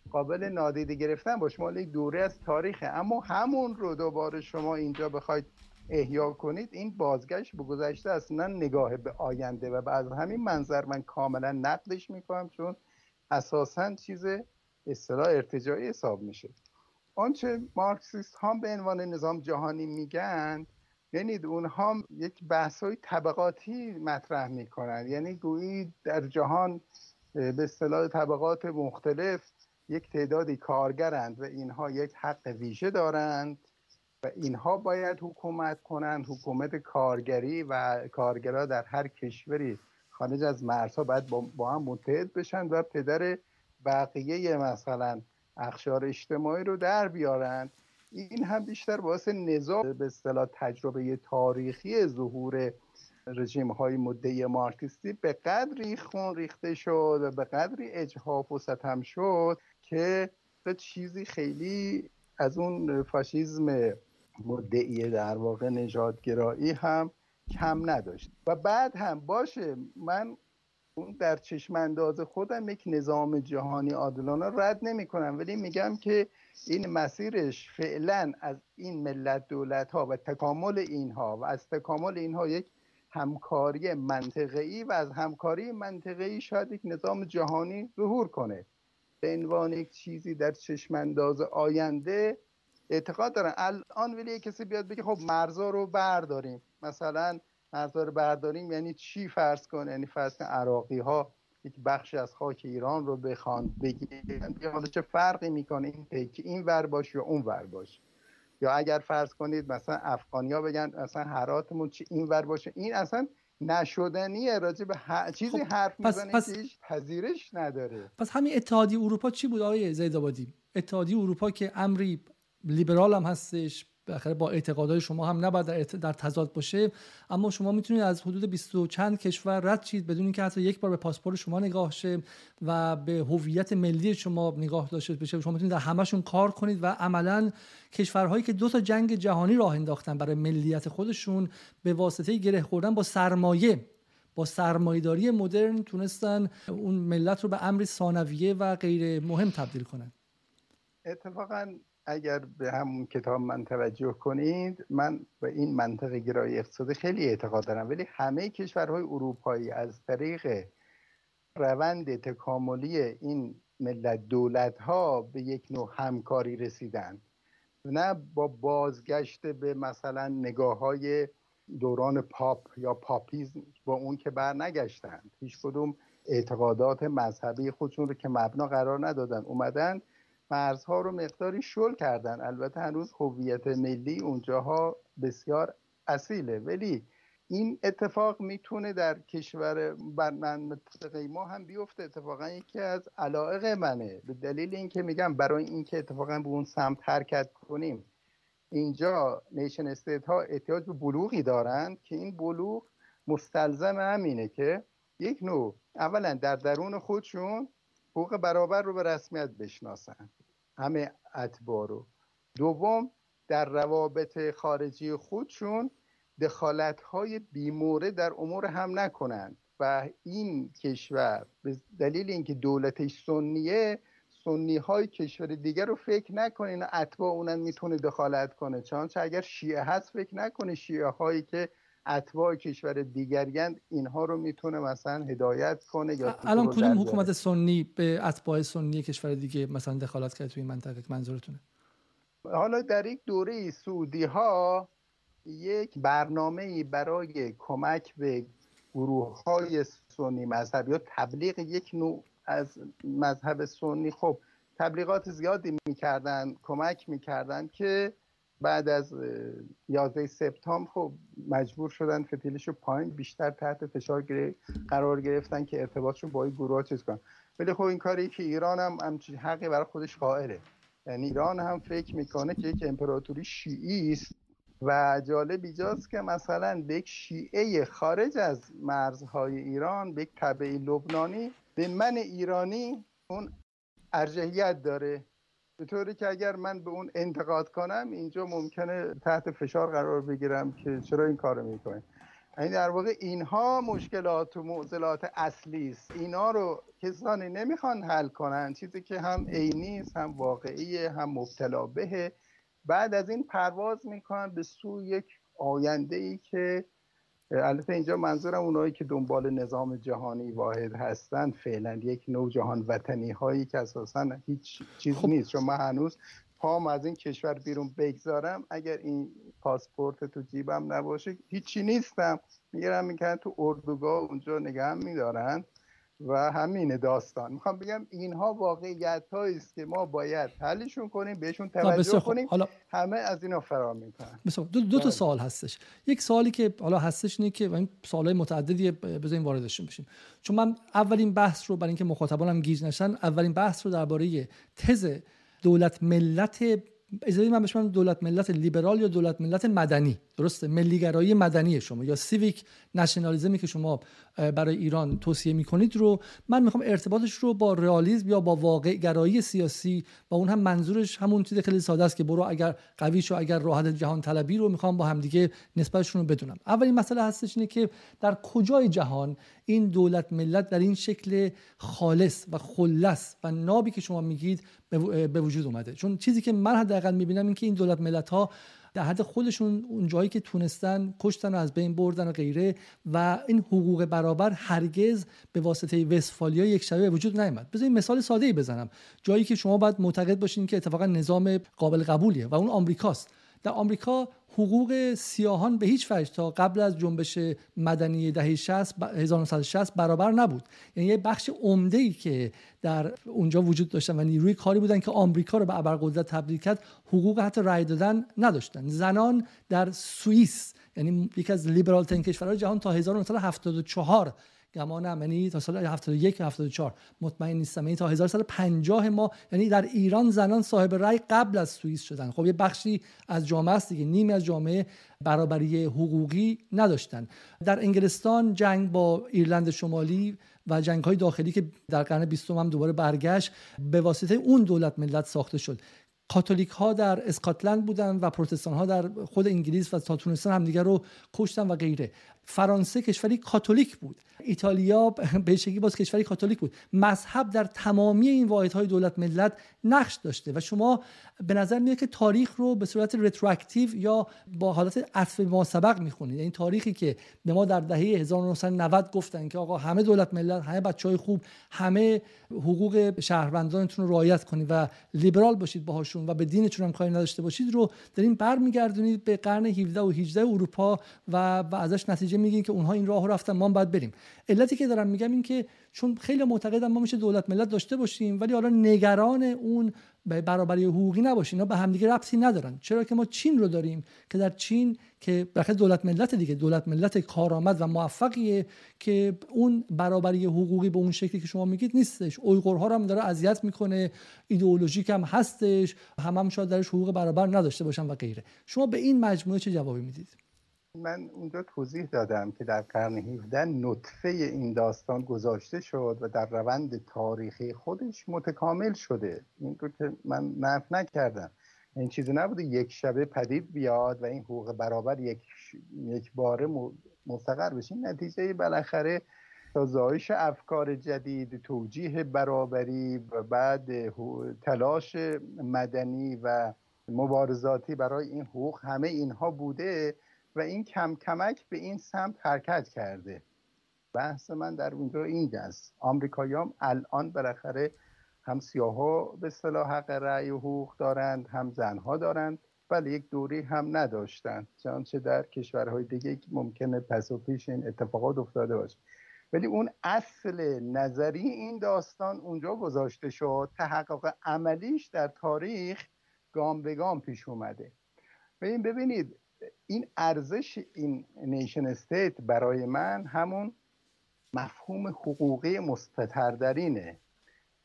قابل نادیده گرفتن باشه مال یک دوره از تاریخه. اما همون رو دوباره شما اینجا بخواید احیا کنید این بازگشت به گذشته اصلا نگاه به آینده و از همین منظر من کاملا نقدش می‌کنم چون اساسا چیز اصطلاح ارتجاعی حساب میشه. آنچه مارکسیست هم به عنوان نظام جهانی میگن یعنی اونها یک بحث های طبقاتی مطرح می‌کنن. یعنی گویی در جهان به اصطلاح طبقات مختلف یک تعدادی کارگرند و اینها یک حق ویژه دارند و اینها باید حکومت کنند حکومت کارگری و کارگرها در هر کشوری. خارج از مرزها باید با هم متحد بشن و پدر بقیه مثلا اخشار اجتماعی رو در بیارن. این هم بیشتر باعث نظام به اصطلاح تجربه تاریخی ظهور رژیم های مدعی مارکسیستی به قدری خون ریخته شد و به قدری اجحاف و ستم شد که چیزی خیلی از اون فاشیزم مدعی در واقع نژادگرایی هم کم نداشت. و بعد هم باشه من اون در چشم انداز خودم یک نظام جهانی عادلانه رد نمی کنم ولی میگم که این مسیرش فعلا از این ملت دولت ها و تکامل اینها و از تکامل اینها یک همکاری منطقه‌ای و از همکاری منطقه‌ای شاید یک نظام جهانی ظهور کنه. به عنوان یک چیزی در چشم انداز آینده اعتقاد دارن الان ولی کسی بیاد بگه خب مرزا رو برداریم. مثلا مرزا رو برداریم یعنی چی فرض کن یعنی فرض کن عراقی ها یک بخشی از خاک ایران رو بخوان بگیرن حالا چه فرقی می‌کنه این که این ور باشه یا اون ور باشه؟ یا اگر فرض کنید مثلا افغانیا بگن مثلا هراتمون چی این ور باشه این اصلا نشدنیه راجع به چیزی خب حرف می‌زنه پس... که هیچ پذیرش نداره. پس همین اتحادیه اروپا چی بود آقای زیدآبادی؟ اتحادیه اروپا که امری لیبرال هم هستش بالاخره با اعتقادهای شما هم نباید در, در تضاد باشه. اما شما می‌تونید از حدود 20 و چند کشور رد شید بدون اینکه حتی یک بار به پاسپورت شما نگاه شه و به هویت ملی شما نگاه داشته بشه. شما می‌تونید در همشون کار کنید و عملا کشورهایی که دو تا جنگ جهانی راه انداختن برای ملیت خودشون به واسطه گره خوردن با سرمایه با سرمایهداری مدرن تونستن اون ملت رو به امری ثانویه و غیر مهم تبدیل کنن. اتفاقا اگر به همون کتاب من توجه کنید من به این منطق گرایی اقتصادی خیلی اعتقاد دارم. ولی همه کشورهای اروپایی از طریق روند تکاملی این ملت دولت ها به یک نوع همکاری رسیدن. نه با بازگشت به مثلا نگاه های دوران پاپ یا پاپیزم با اون که بر نگشتند هیچ کدوم اعتقادات مذهبی خودشون رو که مبنا قرار ندادن. اومدن مرزها رو مقداری شل کردن. البته هنوز هویت ملی اونجاها بسیار اصیله. ولی این اتفاق می‌تونه در کشور بر منطقه ما هم بیفته. اتفاقا یکی از علائق منه. به دلیل اینکه میگم برای اینکه اتفاقا به اون سمت حرکت کنیم اینجا نیشن استیت ها احتیاج به بلوغی دارند که این بلوغ مستلزم همینه که یک نوع اولا در درون خودشون حقوق برابر رو به رسمیت بشناسن. همه اتباع رو. دوم در روابط خارجی خودشون دخالت های بیموره در امور هم نکنند و این کشور به دلیل اینکه دولتش سنیه سنی های کشور دیگر رو فکر نکنه. اینا اتباع اونن می‌تونه دخالت کنه. چانچه اگر شیعه هست فکر نکنه شیعه هایی که اتباع کشور دیگریند اینها رو می‌تونه مثلا هدایت کنه یا الان کدوم حکومت سنی به اتباع سنی کشور دیگه مثلا دخالت کرد توی این منطقه منظورتونه؟ حالا در یک دوره سعودی ها یک برنامه برای کمک به گروه های سنی مذهب یا تبلیغ یک نوع از مذهب سنی خب تبلیغات زیادی می‌کردن کمک می‌کردن که بعد از 11 سپتامبر خب مجبور شدن فتیلش رو پایین بیشتر تحت فشار قرار گرفتن که ارتباطشون با این گروه ها چیز کنن. ولی خب این کاری که ایران هم همچین حقی برای خودش قائله. یعنی ایران هم فکر می‌کنه که یک امپراتوری شیعی است و جالب ایجاست که مثلا به یک شیعه خارج از مرزهای ایران به یک طبعی لبنانی به من ایرانی اون ارجحیت داره. به طوری که اگر من به اون انتقاد کنم اینجا ممکنه تحت فشار قرار بگیرم که چرا این کارو می‌کنه. این در واقع اینها مشکلات و معضلات اصلی است. اینا رو کسانی نمی‌خوان حل کنن. چیزی که هم عینی است هم واقعی هم مبتلا بهه. بعد از این پرواز می‌کنن به سوی یک آینده ای که البته اینجا منظورم اونایی که دنبال نظام جهانی واحد هستن فعلا یک نوع جهان وطنی هایی که اساسا هیچ چیز خب. نیست. چون من هنوز پام از این کشور بیرون بگذارم. اگر این پاسپورت تو جیبم نباشه هیچی نیستم. میگرم می‌کنن تو اردوگاه اونجا نگهم میدارن. و همین داستان. می‌خوام بگم اینها واقعیت است که ما باید حلشون کنیم بهشون توجه کنیم. حالا همه از اینا فرار می‌کنن. دو, دو تا بله. سوال هستش. یک سوالی که حالا هستش اینه که این سوالای متعددی بذاریم واردشون بشیم. چون من اولین بحث رو برای اینکه مخاطبانم گیج نشن اولین بحث رو درباره تز دولت ملت اجازه من بهش دولت ملت لیبرال یا دولت ملت مدنی؟ درسته ملیگرایی مدنی شما یا سیویک نشنالیزمی که شما برای ایران توصیه می‌کنید رو من می‌خوام ارتباطش رو با رئالیسم یا با واقع گرایی سیاسی و اون هم منظورش همون چیز خیلی ساده است که برو اگر قوی شو اگر راحت جهان طلبی رو می‌خوام با همدیگه نسبتشون رو بدونم. اولین مسئله هستش اینه که در کجای جهان این دولت ملت در این شکل خالص و خلص و نابی که شما میگید به وجود اومده؟ چون چیزی که من حداقل می‌بینم این که این دولت ملت ها در حد خودشون اون جایی که تونستن کشتن و از بین بردن و غیره و این حقوق برابر هرگز به واسطه وستفالیا یک شبه وجود نیامد. بذارید مثال ساده ای بزنم. جایی که شما باید معتقد باشین که اتفاقا نظام قابل قبولیه و اون آمریکاست. در آمریکا حقوق سیاهان به هیچ وجه تا قبل از جنبش مدنی دهه 60 1960 برابر نبود. یعنی یه بخش عمده ای که در اونجا وجود داشتن و نیروی کاری بودن که آمریکا رو به ابرقدرت تبدیل کرد حقوق حتی رأی دادن نداشتن. زنان در سوئیس یعنی یکی از لیبرال ترین کشورهای جهان تا 1974 گمانم یعنی تا سال 71 74 مطمئن نیستم یعنی تا 1150 ما یعنی در ایران زنان صاحب رأی قبل از سوئیس شدن. خب یه بخشی از جامعه است دیگه نیمی از جامعه برابری حقوقی نداشتن. در انگلستان جنگ با ایرلند شمالی و جنگ های داخلی که در قرن بیستم هم دوباره برگشت به واسطه اون دولت ملت ساخته شد. کاتولیک ها در اسکاتلند بودن و پروتستان ها در خود انگلیس و تا تونستن همدیگر رو کشتن و غیره. فرانسه کشوری کاتولیک بود. ایتالیا به شکلی باز کشوری کاتولیک بود. مذهب در تمامی این واحدهای دولت ملت نقش داشته و شما به نظر میاد که تاریخ رو به صورت رتراکتیو یا با حالت عطف ما سبق می‌خونید. این تاریخی که به ما در دهه 1990 گفتن که آقا همه دولت ملت همه بچه های خوب همه حقوق شهروندانتون رو رعایت کنید و لیبرال باشید باهاشون و به دینتون هم کاری نداشته باشید رو دارین برمیگردونید به قرن 17 و 18 اروپا و, و ازش نتیجه میگین که اونها این راه رفتن ما باید بریم. علتی که دارم میگم این که چون خیلی معتقدم ما میشه دولت ملت داشته باشیم ولی حالا نگران اون برابری حقوقی نباشیم. اینا به همدیگه ربطی ندارن. چرا که ما چین رو داریم که در چین که بخاطر دولت ملت دیگه دولت ملت کارآمد و موفقیه که اون برابری حقوقی به اون شکلی که شما میگید نیستش. اویغورها رو هم داره اذیت می‌کنه ایدئولوژیک هم هستش هم هم شاید درش حقوق برابر نداشته باشن و غیره. شما به این مجموعه چه جوابی می‌دید؟ من اونجا توضیح دادم که در قرن 17 نطفه این داستان گذاشته شد و در روند تاریخی خودش متکامل شده. این رو که من نف نکردم. این چیزی نبوده یک شبه پدید بیاد و این حقوق برابر یک, یک باره مستقر بشه. نتیجه بالاخره زایش افکار جدید توجیه برابری و بعد تلاش مدنی و مبارزاتی برای این حقوق همه اینها بوده. و این کم کمک به این سمت حرکت کرده. بحث من در اونجا این است. آمریکاییام الان بالاخره هم سیاها به صلاح حق رأی و حقوق دارند هم زنها دارند بله یک دوری هم نداشتن چنانچه در کشورهای دیگه ممکنه پس و پیش این اتفاقات افتاده باشه. ولی اون اصل نظری این داستان اونجا گذاشته شد. تحقق عملیش در تاریخ گام به گام پیش اومده. این ببینید این ارزش این nation state برای من همون مفهوم حقوقی مستتر در اینه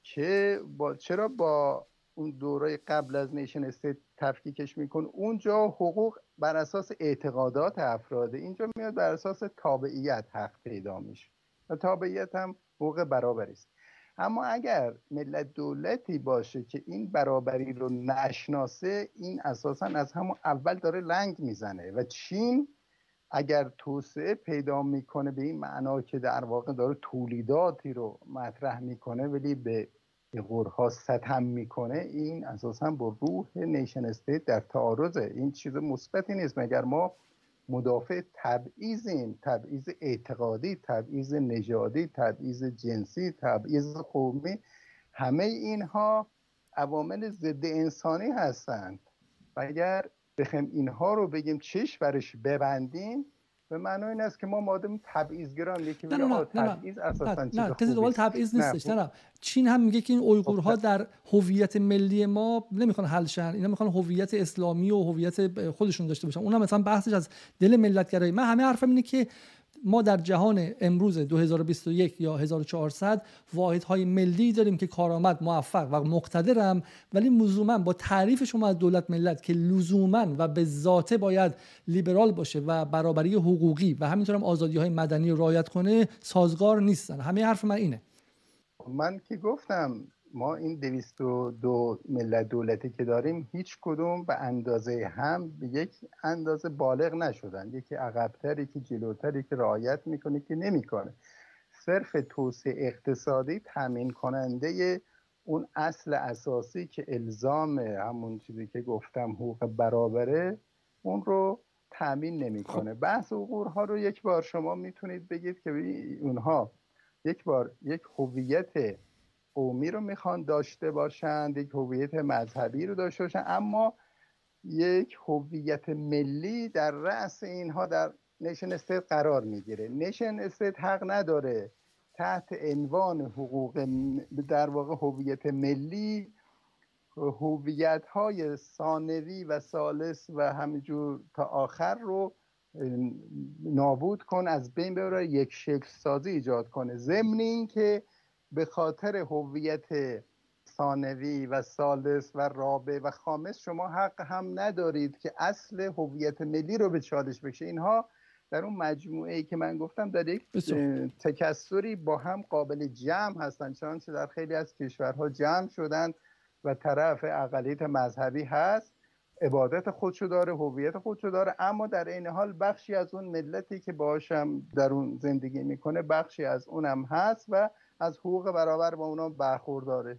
که با چرا با اون دوره قبل از nation state تفکیکش میکنن؟ اونجا حقوق بر اساس اعتقادات افراده اینجا میاد بر اساس تابعیت حق پیدا میشه. و تابعیت هم حقوق برابری است. اما اگر ملت دولتی باشه که این برابری رو نشناسه این اساسا از همون اول داره لنگ می‌زنه و چین اگر توسعه پیدا می‌کنه به این معنا که در واقع داره تولیداتی رو مطرح می‌کنه ولی به غورها ستم می‌کنه این اساسا با روح نیشن استیت در تعارضه. این چیز مثبتی نیست. مگر ما مدافع تبعیضیم تبعیض اعتقادی تبعیض نژادی تبعیض جنسی تبعیض قومی همه اینها عوامل ضد انسانی هستند. و اگر بخیم اینها رو بگیم چش برش ببندیم به معنی این است که ما مادم تبعیضگران یکی نه نه تبعیض اساسا نه نه کسی دنبال تبعیض نیستش نه, نه. چین هم میگه که این اویغورها خب، در هویت ملی ما نمی‌خوان حل شن اینا می‌خوان هویت اسلامی و هویت خودشون داشته باشن. اونم مثلا بحثش از دل ملتگرایی. من همه حرفم اینه که ما در جهان امروز 2021 یا 1400 واحدهای ملی داریم که کارآمد موفق و مقتدرم ولی لزوما با تعریف شما از دولت ملت که لزوما و به ذاته باید لیبرال باشه و برابری حقوقی و همینطور هم آزادی های مدنی رو رعایت کنه سازگار نیستن. همه حرف من اینه. من که گفتم ما این دویست و دو ملت دولتی که داریم هیچ کدوم به اندازه هم به یک اندازه بالغ نشدن. یکی عقبتر یکی جلوتر یکی رعایت می‌کنه که نمی‌کنه. صرف توسعه اقتصادی تامین کننده اون اصل اساسی که الزام همون چیزی که گفتم حقوق برابره اون رو تامین نمی‌کنه. خب. بحث ها رو یک بار شما می‌تونید بگید که اونها یک بار یک هویت قومی رو می‌خوان داشته باشند یک هویت مذهبی رو داشته باشند. اما یک هویت ملی در رأس اینها در nation state قرار می‌گیره. nation state حق نداره. تحت عنوان حقوق در واقع هویت ملی هویت های ثانوی و ثالث و همینجور تا آخر رو نابود کنه از بین ببره یک شکل سازی ایجاد کنه. ضمن اینکه به خاطر هویت ثانوی و ثالث و رابع و خامس شما حق هم ندارید که اصل هویت ملی رو به چالش بکشه اینها در اون مجموعه ای که من گفتم در یک تکسری با هم قابل جمع هستند چنانچه در خیلی از کشورها جمع شدند و طرف اقلیت مذهبی هست. عبادت خودشو داره هویت خودشو داره اما در این حال بخشی از اون ملتی که باشم در اون زندگی می‌کنه بخشی از اونم هست و از حقوق برابر با اونا برخورداره.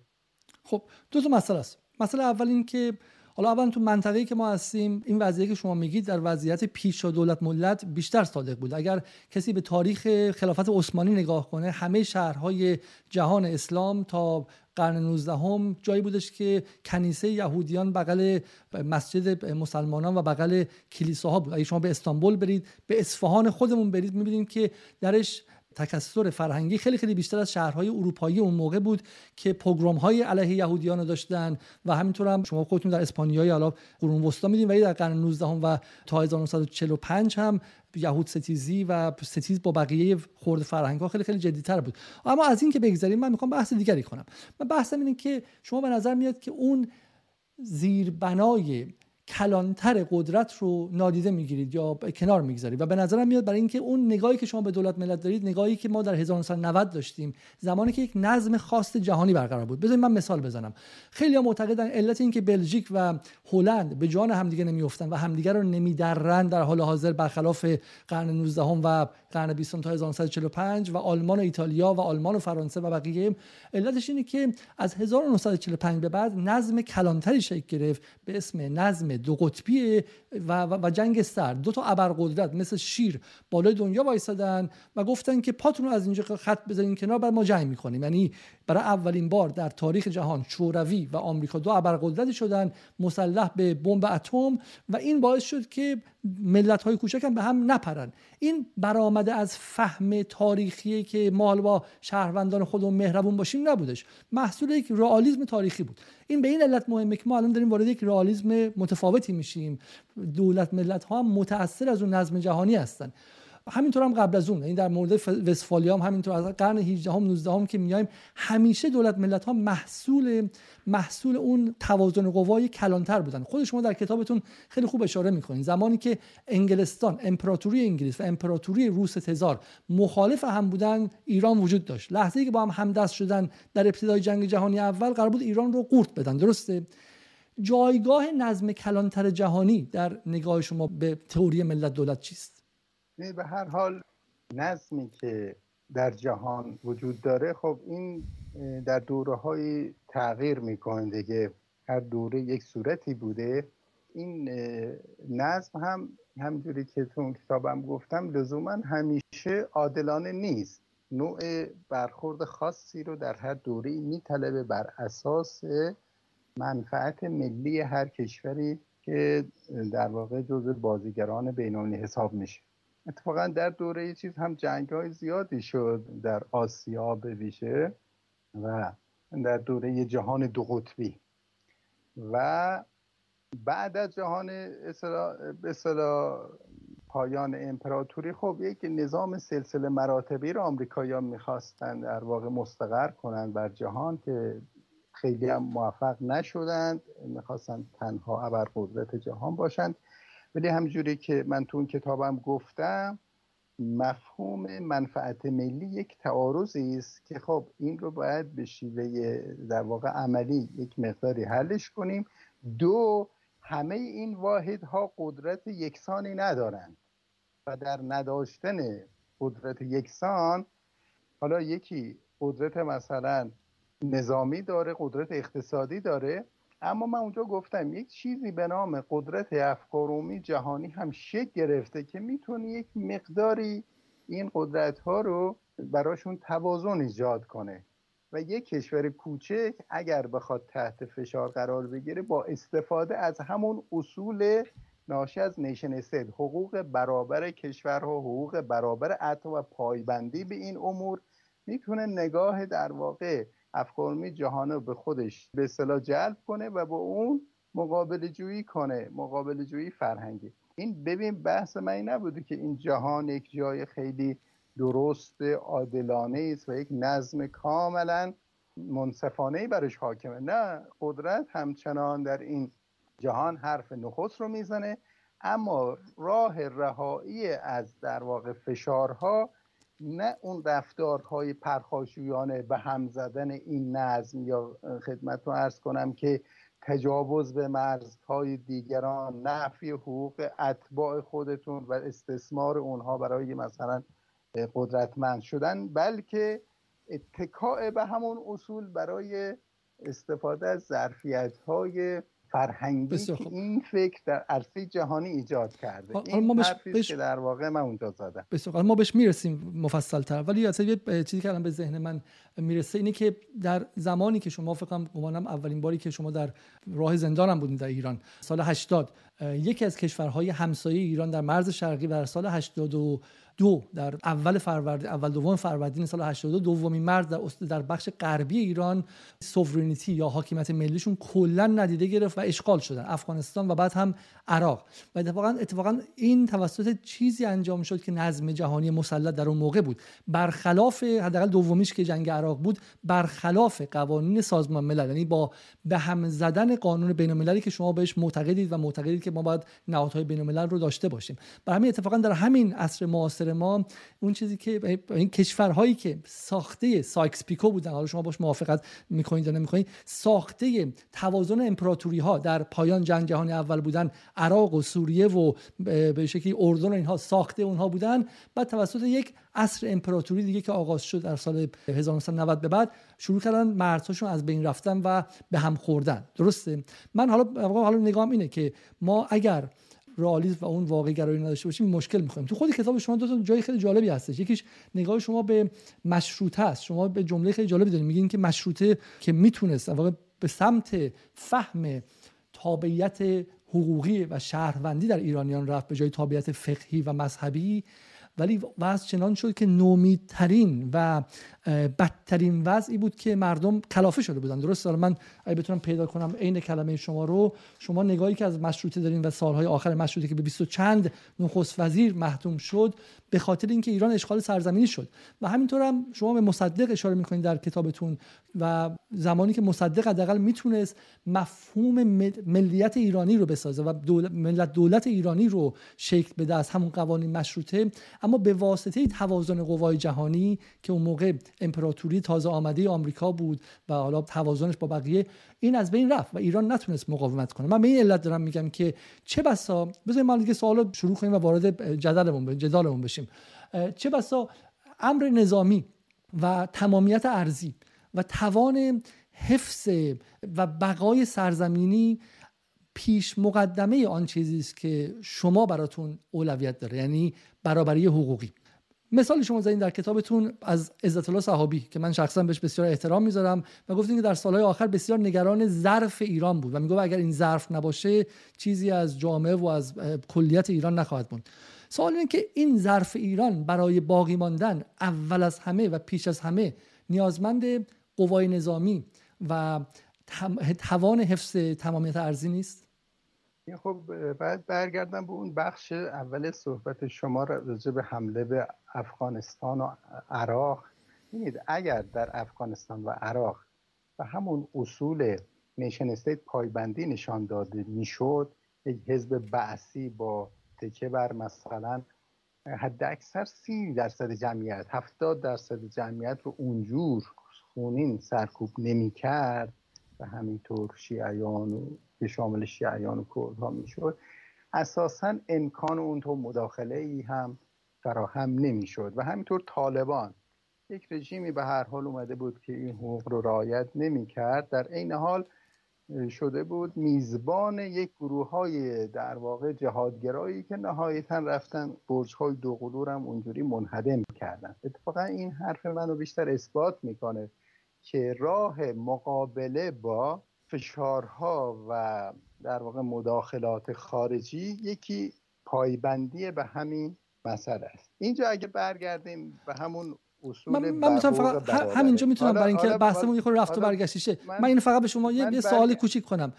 خب دو تا مسئله است. مسئله اول این که حالا اول تو منطقه‌ای که ما هستیم این وضعیتی که شما میگید در وضعیت پیش و دولت ملت بیشتر صادق بود. اگر کسی به تاریخ خلافت عثمانی نگاه کنه همه شهرهای جهان اسلام تا قرن 19 هم جایی بودش که کنیسه یهودیان بغل مسجد مسلمانان و بغل کلیساها بود. اگه شما به استانبول برید به اصفهان خودمون برید می‌بینید که درش تکثر فرهنگی خیلی خیلی بیشتر از شهرهای اروپایی اون موقع بود که پوگرام های علیه یهودیان رو داشتن و همینطور هم شما خودتون در اسپانیایی حالا قرون وسطا میدین ولی در قرن 19 هم و تا 1945 هم یهود ستیزی و ستیز با بقیه خورد فرهنگ ها خیلی خیلی جدیتر بود. اما از این که بگذریم من می‌خوام بحث دیگری کنم. من بحثم اینه که شما به نظر میاد که اون زیربنای کلانتر قدرت رو نادیده می‌گیرید یا کنار می‌گذارید. و به نظرم میاد برای اینکه اون نگاهی که شما به دولت ملت دارید نگاهی که ما در 1990 داشتیم زمانی که یک نظم خاص جهانی برقرار بود. بذارید من مثال بزنم. خیلی معتقدن علت اینکه بلژیک و هلند به جان همدیگه نمیافتن و همدیگه رو نمیدرن در حال حاضر برخلاف قرن 19 و قرن 20 تا 1945 و آلمان و ایتالیا و آلمان و فرانسه و بقیه. علتش اینه که از 1945 به بعد نظم کلانتری شکل گرفت به اسم نظم دو قطبی و, و, جنگ سرد. دو تا ابرقدرت مثل شیر بالای دنیا وایسادن و گفتن که پاتون رو از اینجا خط بزنین کنار بعد ما جنگ می‌کنیم. یعنی برای اولین بار در تاریخ جهان شوروی و آمریکا دو ابرقدرتی شدن مسلح به بمب اتم و این باعث شد که ملت های کوچک به هم نپرن. این برآمده از فهم تاریخی که ما با شهروندان خودمون مهربون باشیم نبودش. محصول یک رئالیسم تاریخی بود. این به این علت مهمه که ما الان داریم وارد یک رئالیسم متفاوتی میشیم. دولت ملت ها هم متاثر از اون نظم جهانی هستن. همینطور هم قبل از اون این یعنی در مورد وستفالیا هم همینطور از قرن 18 هم 19 هم که میایم همیشه دولت ملت ها محصول محصول اون توازن قوای کلانتر بودن. خود شما در کتابتون خیلی خوب اشاره می‌کنین. زمانی که انگلستان امپراتوری انگلیس و امپراتوری روس تزار مخالف هم بودن ایران وجود داشت. لحظه ای که با هم همدست شدن در ابتدای جنگ جهانی اول قرار بود ایران رو قورت بدن. درسته؟ جایگاه نظم کلانتر جهانی در نگاه شما به تئوری ملت دولت چیست؟ به هر حال نظمی که در جهان وجود داره خب این در دوره های تغییر می‌کنه دیگه. هر دوره یک صورتی بوده. این نظم هم همجوری که تو اون کتابم گفتم لزوما همیشه عادلانه نیست. نوع برخورد خاصی رو در هر دوره میطلبه بر اساس منفعت ملی هر کشوری که در واقع جزء بازیگران بینونی حساب میشه. اتفاقا در دوره چیز هم جنگ های زیادی شد در آسیا به ویژه و در دوره جهان دو قطبی. و بعد از جهان به پایان امپراتوری خب یک نظام سلسله مراتبی رو آمریکایی‌ها می‌خواستن در واقع مستقر کنند بر جهان که خیلی هم موفق نشدند می‌خواستن تنها ابرقدرت جهان باشند. ولی همجوری که من تو اون کتابم گفتم مفهوم منفعت ملی یک تعارضی است که خب این رو باید به شیوه در واقع عملی یک مقداری حلش کنیم. دو همه این واحدها قدرت یکسانی ندارند و در نداشتن قدرت یکسان حالا یکی قدرت مثلا نظامی داره قدرت اقتصادی داره. اما من اونجا گفتم یک چیزی به نام قدرت افکارومی جهانی هم شکل گرفته که می‌تونه یک مقداری این قدرت ها رو براشون توازن ایجاد کنه. و یک کشور کوچک اگر بخواد تحت فشار قرار بگیره با استفاده از همون اصول ناشی از نیشن استیت حقوق برابر کشورها حقوق برابر عطا و پایبندی به این امور می‌تونه نگاه در واقع افکارمی جهان رو به خودش به اصطلاح جلب کنه و با اون مقابل جویی کنه مقابل جویی فرهنگی. این ببین بحث من این نبوده که این جهان یک جای خیلی درست عادلانه است و یک نظم کاملا منصفانه برش حاکمه. نه قدرت همچنان در این جهان حرف نخست رو می‌زنه اما راه رهایی از در واقع فشارها نه اون رفتارهای پرخاشویانه به هم زدن این نظم یا خدمت رو ارز کنم که تجاوز به مرزهای دیگران نفی حقوق اتباع خودتون و استثمار اونها برای مثلا قدرتمند شدن بلکه اتکاع به همون اصول برای استفاده از ظرفیت های فرهنگی که این فکر در عرصه جهانی ایجاد کرده. این ما بش... بش... که در واقع من اونجا زدم. بسیار ما بهش می‌رسیم مفصل تر ولی اصلا یه چیزی که الان به ذهن من می‌رسه اینه که در زمانی که شما فکرم گمانم اولین باری که شما در راه زندانم بودین در ایران سال 80 یکی از کشورهای همسایه ایران در مرز شرقی در سال 82 دو در اول فروردین اول دوم فروردین سال 82 دومین مرز در در بخش غربی ایران سوورینیتی یا حاکمیت ملیشون کلا ندیده گرفت و اشغال شدن افغانستان و بعد هم عراق. و اتفاقا اتفاقا این توسط چیزی انجام شد که نظم جهانی مسلط در اون موقع بود. برخلاف حداقل دومیش که جنگ عراق بود برخلاف قوانین سازمان ملل یعنی با به هم زدن قانون بین المللی که شما بهش معتقدید و معتقدید که ما باید نهادهای بین الملل رو داشته باشیم. برای همین اتفاقا در همین عصر معاصر ما اون چیزی که این کشورهایی که ساخته سایکس پیکو بودن حالا شما باش موافقت می‌کنید یا نمی‌کنید ساخته توازن امپراتوری ها در پایان جنگ جهانی اول بودن عراق و سوریه و به شکلی اردن و اینها ساخته اونها بودن. بعد توسط یک عصر امپراتوری دیگه که آغاز شد در سال 1990 به بعد شروع کردن مرزهاشون از بین رفتن و به هم خوردن. درسته؟ من حالا حالا نگام اینه که ما اگر رئالیسم و اون واقع گرایی نداشته باشیم مشکل می‌خوایم تو خود کتاب شما دو تا جای خیلی جالبی هستش. یکیش نگاه شما به مشروطه است. شما به جمله خیلی جالبی دارید. میگین که مشروطه که می‌تونست واقع به سمت فهم تابعیت حقوقی و شهروندی در ایرانیان رفت به جای تابعیت فقهی و مذهبی ولی وضع چنان شد که نومیدترین و بدترین وضعی بود که مردم کلافه شده بودن. درست دارم من اگه بتونم پیدا کنم عین کلمه شما رو شما نگاهی که از مشروطه دارین و سالهای آخر مشروطه که به 20 چند نخست وزیر محتوم شد به خاطر اینکه ایران اشغال سرزمینی شد. و همینطور هم شما به مصدق اشاره می‌کنید در کتابتون و زمانی که مصدق حداقل می‌تونست مفهوم ملیت ایرانی رو بسازه و دولت ملت دولت ایرانی رو شکل بده از همون قوانین مشروطه اما به واسطه توازن قوای جهانی که اون موقع امپراتوری تازه آمده آمریکا بود و حالا توازنش با بقیه این از بین رفت و ایران نتونست مقاومت کنه. من به این علت دارم میگم که چه بسا بذاریم ما دیگه سوالو شروع کنیم و وارد جدلمون جدالمون بشیم. چه بسا امر نظامی و تمامیت ارزی و توان حفظ و بقای سرزمینی پیش مقدمه آن چیزی است که شما براتون اولویت داره یعنی برابری حقوقی. مثال شما زدین در کتابتون از عزت الله صحابی که من شخصا بهش بسیار احترام می‌ذارم و گفتین که در سالهای آخر بسیار نگران ظرف ایران بود و میگه اگر این ظرف نباشه چیزی از جامعه و از کلیت ایران نخواهد بود سوال اینه که این ظرف ایران برای باقی ماندن اول از همه و پیش از همه نیازمند قوای نظامی و توان حفظ تمامیت ارزی نیست؟ خب بعد برگردم به اون بخش اول صحبت شما راجع به حمله به افغانستان و عراق. ببینید اگر در افغانستان و عراق و همون اصول نیشن استیت پایبندی نشان داده می‌شد یک حزب بعثی با تکه بر مثلا حد اکثر سی درصد جمعیت هفتاد درصد جمعیت رو اونجور خونین سرکوب نمی کرد و همینطور شیعیان و که شامل شیعیان و کردها می‌شد. اساسا امکان اون تو مداخله ای هم فراهم نمی‌شد. و همینطور طالبان. یک رژیمی به هر حال اومده بود که این حقوق رو رعایت نمی کرد در عین حال شده بود میزبان یک گروه های در واقع جهادگرایی که نهایتا رفتن برج های دو هم اونجوری منهدم کردن. اتفاقا این حرف منو بیشتر اثبات می‌کنه. که راه مقابله با فشارها و در واقع مداخلات خارجی یکی پایبندی به همین مسئله است. اینجا اگه برگردیم به همون اصول من, من می‌تونم فقط همینجا می‌تونم برای اینکه بحثمون یه خورده رفت و برگشتی من, من اینو فقط به شما یه, سوال کوچیک کنم.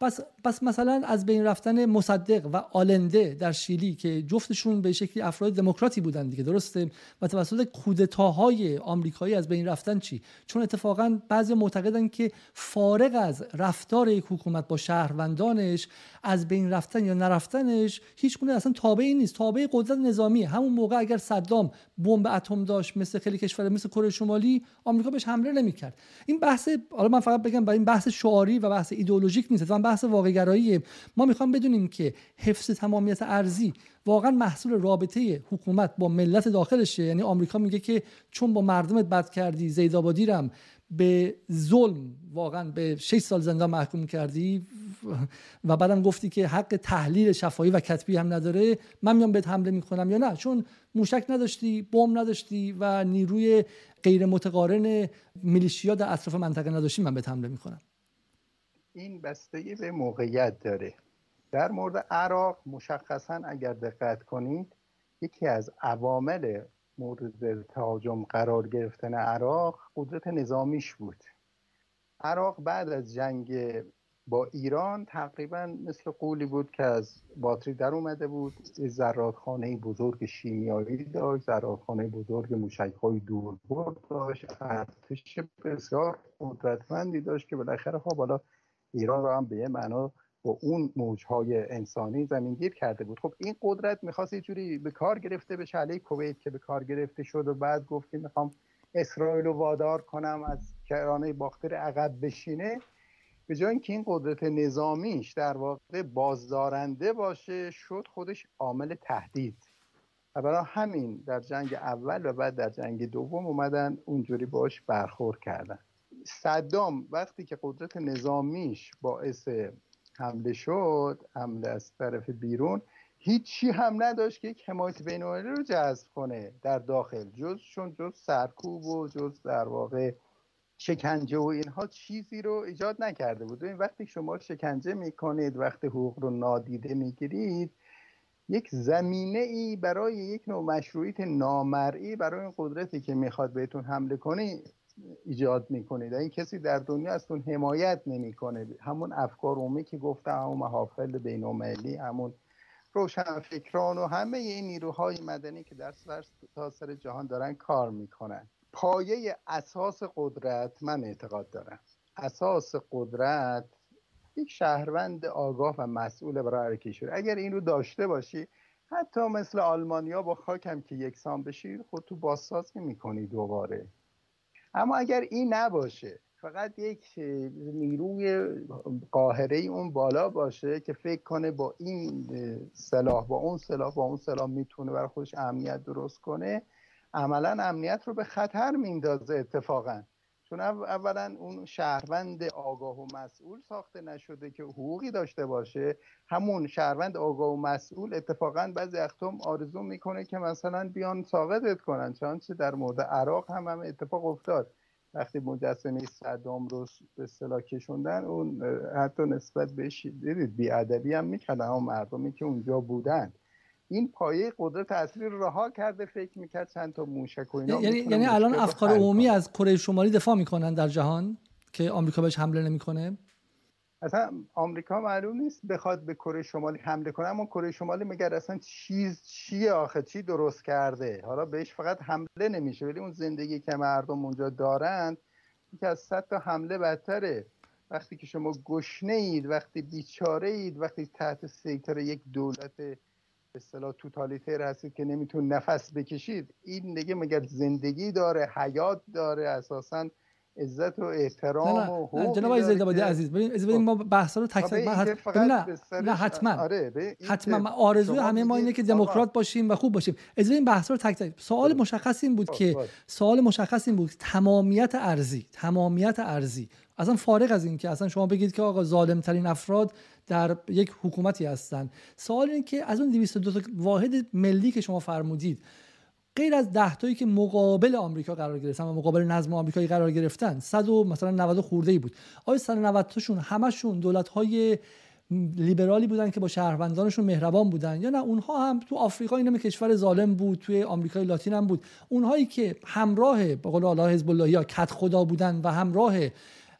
پس پس مثلا از بین رفتن مصدق و آلنده در شیلی که جفتشون به شکلی افراد دموکراتی بودن دیگه درسته؟ و توسط کودتاهای آمریکایی از بین رفتن چی؟ چون اتفاقا بعضی معتقدن که فارغ از رفتار یک حکومت با شهروندانش از بین رفتن یا نرفتنش هیچ گونه اصلا تابعی نیست. تابع قدرت نظامی. همون موقع اگر صدام بمب اتم داشت مثل خیلی کشور مثل کره شمالی آمریکا بهش حمله نمی‌کرد. این بحث حالا من فقط بگم برای این بحث شعاری و بحث ایدئولوژیک نیست. بحث واقع ما می‌خوام بدونیم که حفظ تمامیت ارزی واقعا محصول رابطه حکومت با ملت داخلشه. یعنی آمریکا میگه که چون با مردمت بد کردی زیدآبادی رم به ظلم واقعا به 6 سال زندان محکوم کردی و بعدم گفتی که حق تحلیل شفاهی و کتبی هم نداره من میام بهت حمله می‌کنم یا نه؟ چون موشک نداشتی بم نداشتی و نیروی غیر متقارن میلیشیا در اطراف منطقه نداشتی من بهت حمله می‌کنم. این بستگی به موقعیت داره. در مورد عراق مشخصا اگر دقت کنید یکی از عوامل مورد تهاجم قرار گرفتن عراق قدرت نظامیش بود. عراق بعد از جنگ با ایران تقریبا مثل قولی بود که از باتری در اومده بود. زرادخانه بزرگ شیمیایی داشت زرادخانه بزرگ موشک های دور داشت. ارتش بسیار قدرتمندی داشت که بالاخره خب بالا ایران رو هم به یه معنا با اون موجهای انسانی زمینگیر کرده بود. خب این قدرت می‌خواست یه جوری به کار گرفته بشه. علیه کویت که به کار گرفته شد و بعد گفت که می‌خوام اسرائیل رو وادار کنم از کرانه باختر عقب بشینه. به جای اینکه این قدرت نظامیش در واقع بازدارنده باشه شد خودش عامل تهدید. و برای همین در جنگ اول و بعد در جنگ دوم اومدن اونجوری باش برخورد کردن. صدام وقتی که قدرت نظامیش باعث حمله شد حمله از طرف بیرون هیچی هم نداشت که یک حمایت بین رو جذب کنه در داخل. جز چون جز سرکوب و جز در واقع شکنجه و اینها چیزی رو ایجاد نکرده بود. این وقتی شما شکنجه می‌کنید وقتی حقوق رو نادیده می‌گیرید یک زمینه ای برای یک نوع مشروعیت نامرئی برای قدرتی که می‌خواد بهتون حمله کنه ایجاد می‌کنید. این کسی در دنیا ازتون حمایت نمی‌کنه. همون افکار عمومی که گفتم همون محافل بینالمللی همون روشنفکران و همه این نیروهای مدنی که در سر جهان دارن کار می‌کنن. پایه اساس قدرت من اعتقاد دارم. اساس قدرت یک شهروند آگاه و مسئول برای کشور. اگر این رو داشته باشی حتی مثل آلمانیا با خاکم که یکسان بشید خود تو بازساز می‌کنی دوباره. اما اگر این نباشه فقط یک نیروی قاهره اون بالا باشه که فکر کنه با این سلاح با اون سلاح با اون سلاح می‌تونه برای خودش امنیت درست کنه عملا امنیت رو به خطر میندازه اتفاقا. چون اولا اون شهروند آگاه و مسئول ساخته نشده که حقوقی داشته باشه همون شهروند آگاه و مسئول اتفاقا بعضی اختم آرزو می‌کنه که مثلا بیان ساقطت کنن. چنانچه در مورد عراق هم هم اتفاق افتاد. وقتی مجسمه صدام رو به اصطلاح کشوندن اون حتی نسبت بهش دیدید بیادبی هم می‌کردن. اون مردمی که اونجا بودن. این پایه قدرت اصلی رو رها کرده فکر می‌کرد چند تا موشک و اینا یعنی, یعنی الان افکار عمومی از کره شمالی دفاع می‌کنن در جهان که آمریکا بهش حمله نمی‌کنه؟ اصلا آمریکا معلوم نیست بخواد به کره شمالی حمله کنه اما کره شمالی مگر اصلا چیز چیه آخه؟ چی درست کرده؟ حالا بهش فقط حمله نمیشه ولی اون زندگی که مردم اونجا دارند که از صد تا حمله بدتره. وقتی که شما گشنه اید وقتی بیچاره اید وقتی تحت سیطره یک دولت اصطلاح توتالیتر هستید که نمیتون نفس بکشید این دیگه مگر زندگی داره حیات داره اساسا عزت و احترام نه نه. و حقوق جناب آقای زیدابادی عزیز ببین ببین ما بحثا رو تک تک حت... نه نه حتما. آره حتما آرزوی همه ما اینه که دموکرات باشیم و خوب باشیم. از این بحثا رو تک تک سوال مشخص این بود که سوال مشخص این بود تمامیت ارزی تمامیت ارزی. اصلا فارغ از این که اصلا شما بگید که آقا ظالم ترین افراد در یک حکومتی هستند سوال اینه که از اون 202 واحد ملی که شما فرمودید غیر از ده تایی که مقابل آمریکا قرار گرفتن و مقابل نظم آمریکایی قرار گرفتن 100 مثلا 90 خورده ای بود. آیا 190 تاشون همشون دولت های لیبرالی بودن که با شهروندانشون مهربان بودن یا نه؟ اونها هم تو آفریقا اینم کشور ظالم بود توی آمریکای لاتین هم بود. اونهایی که همراه به قول الله حزب الله یا کت خدا بودن و همراه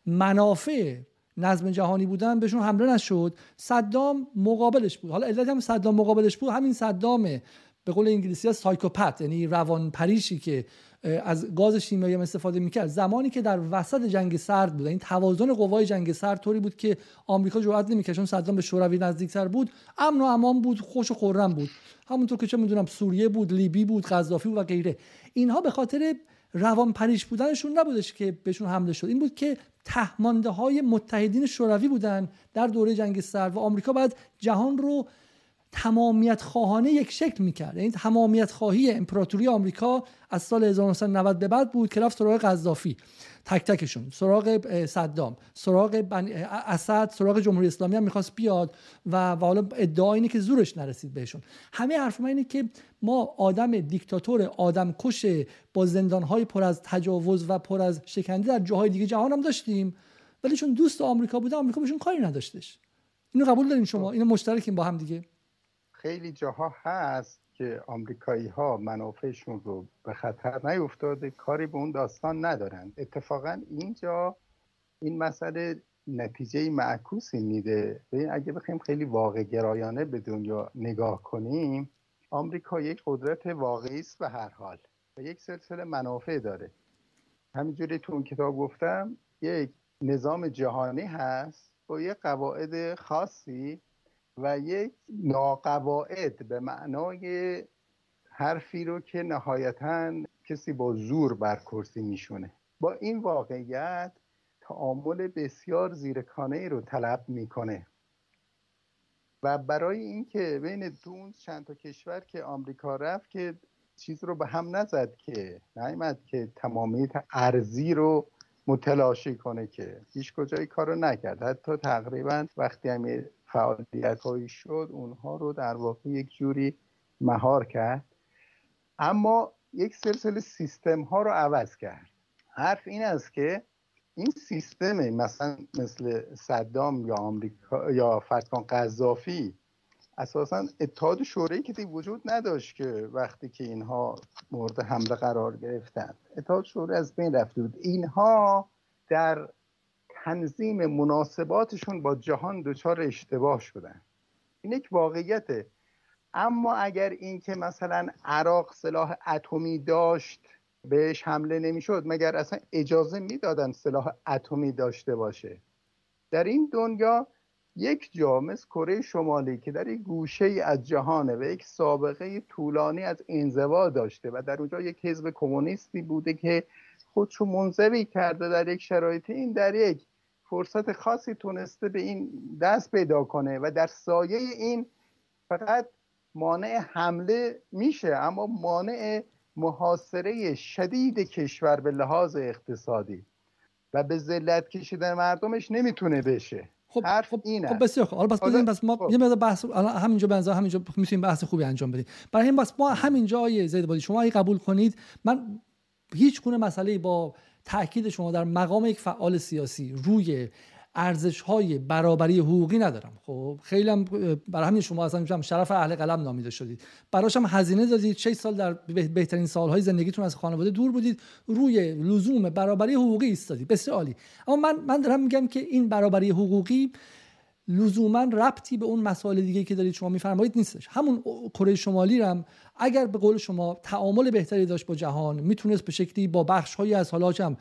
منافع نظم جهانی بودن بهشون حمله نشد. صدام مقابلش بود. حالا علت هم صدام مقابلش بود. همین صدام به قول انگلیسی ها سایکوپت یعنی روان پریشی که از گاز شیمیایی استفاده می‌کرد. زمانی که در وسط جنگ سرد بود این توازن قوای جنگ سرد طوری بود که آمریکا جرئت نمی‌کرد چون صدام به شوروی نزدیکتر بود امن و امان بود خوش و خورم بود. همونطور که چه می‌دونم سوریه بود لیبی بود قذافی و غیره. اینها به خاطر روان پریش بودنشون نبودش که بهشون حمله شد. این بود که تهمانده های متحدین شوروی بودن در دوره جنگ سرد و آمریکا بعد جهان رو تمامیت خواهانه یک شکل می‌کرد. یعنی تمامیت خواهی امپراتوری آمریکا از سال 1990 به بعد بود که رفت سراغ قذافی. تک تکشون. سراغ صدام. سراغ اسد سراغ جمهوری اسلامی هم می‌خواست بیاد و, و حالا ادعا اینه که زورش نرسید بهشون. همه حرف ما اینه که ما آدم دیکتاتور آدم کش با زندانهای پر از تجاوز و پر از شکنجه در جاهای دیگه جهان هم داشتیم. ولی چون دوست آمریکا بوده آمریکا بهشون کاری نداشتش. اینو قبول دارین شما؟ اینو مشترکیم با هم دیگه. خیلی جاها هست که آمریکایی ها منافعشون رو به خطر نیفتاده کاری به اون داستان ندارن. اتفاقا اینجا این مسئله نتیجه معکوسی میده. ببین اگه بخوایم خیلی واقع گرایانه به دنیا نگاه کنیم آمریکا یک قدرت واقعی است به هر حال و یک سلسله منافع داره. همینجوری تو اون کتاب گفتم یک نظام جهانی هست با یک قواعد خاصی و یک ناقواعد به معنای حرفی رو که نهایتا کسی با زور بر کرسی میشونه. با این واقعیت تعامل بسیار زیرکانه ای رو طلب می‌کنه. و برای اینکه بین دون چند تا کشور که آمریکا رفت که چیز رو به هم نزد که نیامد که تمامیت ارزی رو متلاشی کنه که. هیچ کجای کارو نکرد. حتی تقریبا وقتی هم فعالیت هایی شد اونها رو در واقع یک جوری مهار کرد. اما یک سلسله سیستم ها رو عوض کرد. حرف این است که این سیستم مثلا مثل صدام یا آمریکا یا کن قذافی اساسا اتحاد شوروی که وجود نداشت که وقتی که اینها مورد حمله قرار گرفتن. اتحاد شوروی از بین رفته بود. اینها در تنظیم مناسباتشون با جهان دچار اشتباه شدن. این یک واقعیته. اما اگر این که مثلا عراق سلاح اتمی داشت بهش حمله نمی‌شد مگر اصلا اجازه می‌دادن سلاح اتمی داشته باشه؟ در این دنیا یک جا مثل کره شمالی که در یک گوشه ای از جهانه و یک سابقه طولانی از انزوا داشته و در اونجا یک حزب کمونیستی بوده که خودشو منزوی کرده در یک شرایط این در یک فرصت خاصی تونسته به این دست پیدا کنه و در سایه این فقط مانع حمله میشه اما مانع محاصره شدید کشور به لحاظ اقتصادی و به ذلت کشیدن مردمش نمی‌تونه بشه خب حرف خب, اینه. خب بسیار خب حالا بس بزنیم بس ما خب. یه مقدار بحث همینجا بنظر همینجا می‌تونیم بحث خوبی انجام بدیم برای این بس ما همینجا آیه زید بادی شما اگه قبول کنید من هیچ گونه مسئله با تاکید شما در مقام یک فعال سیاسی روی ارزش های برابری حقوقی ندارم. خب خیلی هم برای همین شما اصلا شرف اهل قلم نامیده شدید. براش هم هزینه دادید. 6 سال در بهترین سالهای زندگیتون از خانواده دور بودید. روی لزوم برابری حقوقی ایستادید. بسیار عالی. اما من من دارم میگم که این برابری حقوقی لزوما ربطی به اون مسائل دیگه که دارید شما میفرمایید نیستش. همون کره شمالی هم اگر به قول شما تعامل بهتری داشت با جهان می‌تونست به شکلی با بخش هایی از حالا هم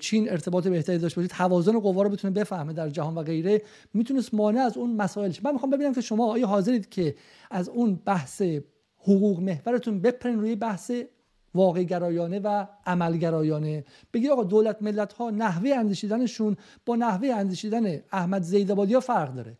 چین ارتباط بهتری داشت باشه توازن قوا رو بتونه بفهمه در جهان و غیره می‌تونست مانع از اون مسائل من می‌خوام ببینم که شما آیا حاضرید که از اون بحث حقوق محورتون بپرین روی بحث واقع گرایانه و عملگرایانه؟ بگید آقا دولت ملت ها نحوه اندیشیدنشون با نحوه اندیشیدن احمد زیدابادی ها فرق داره.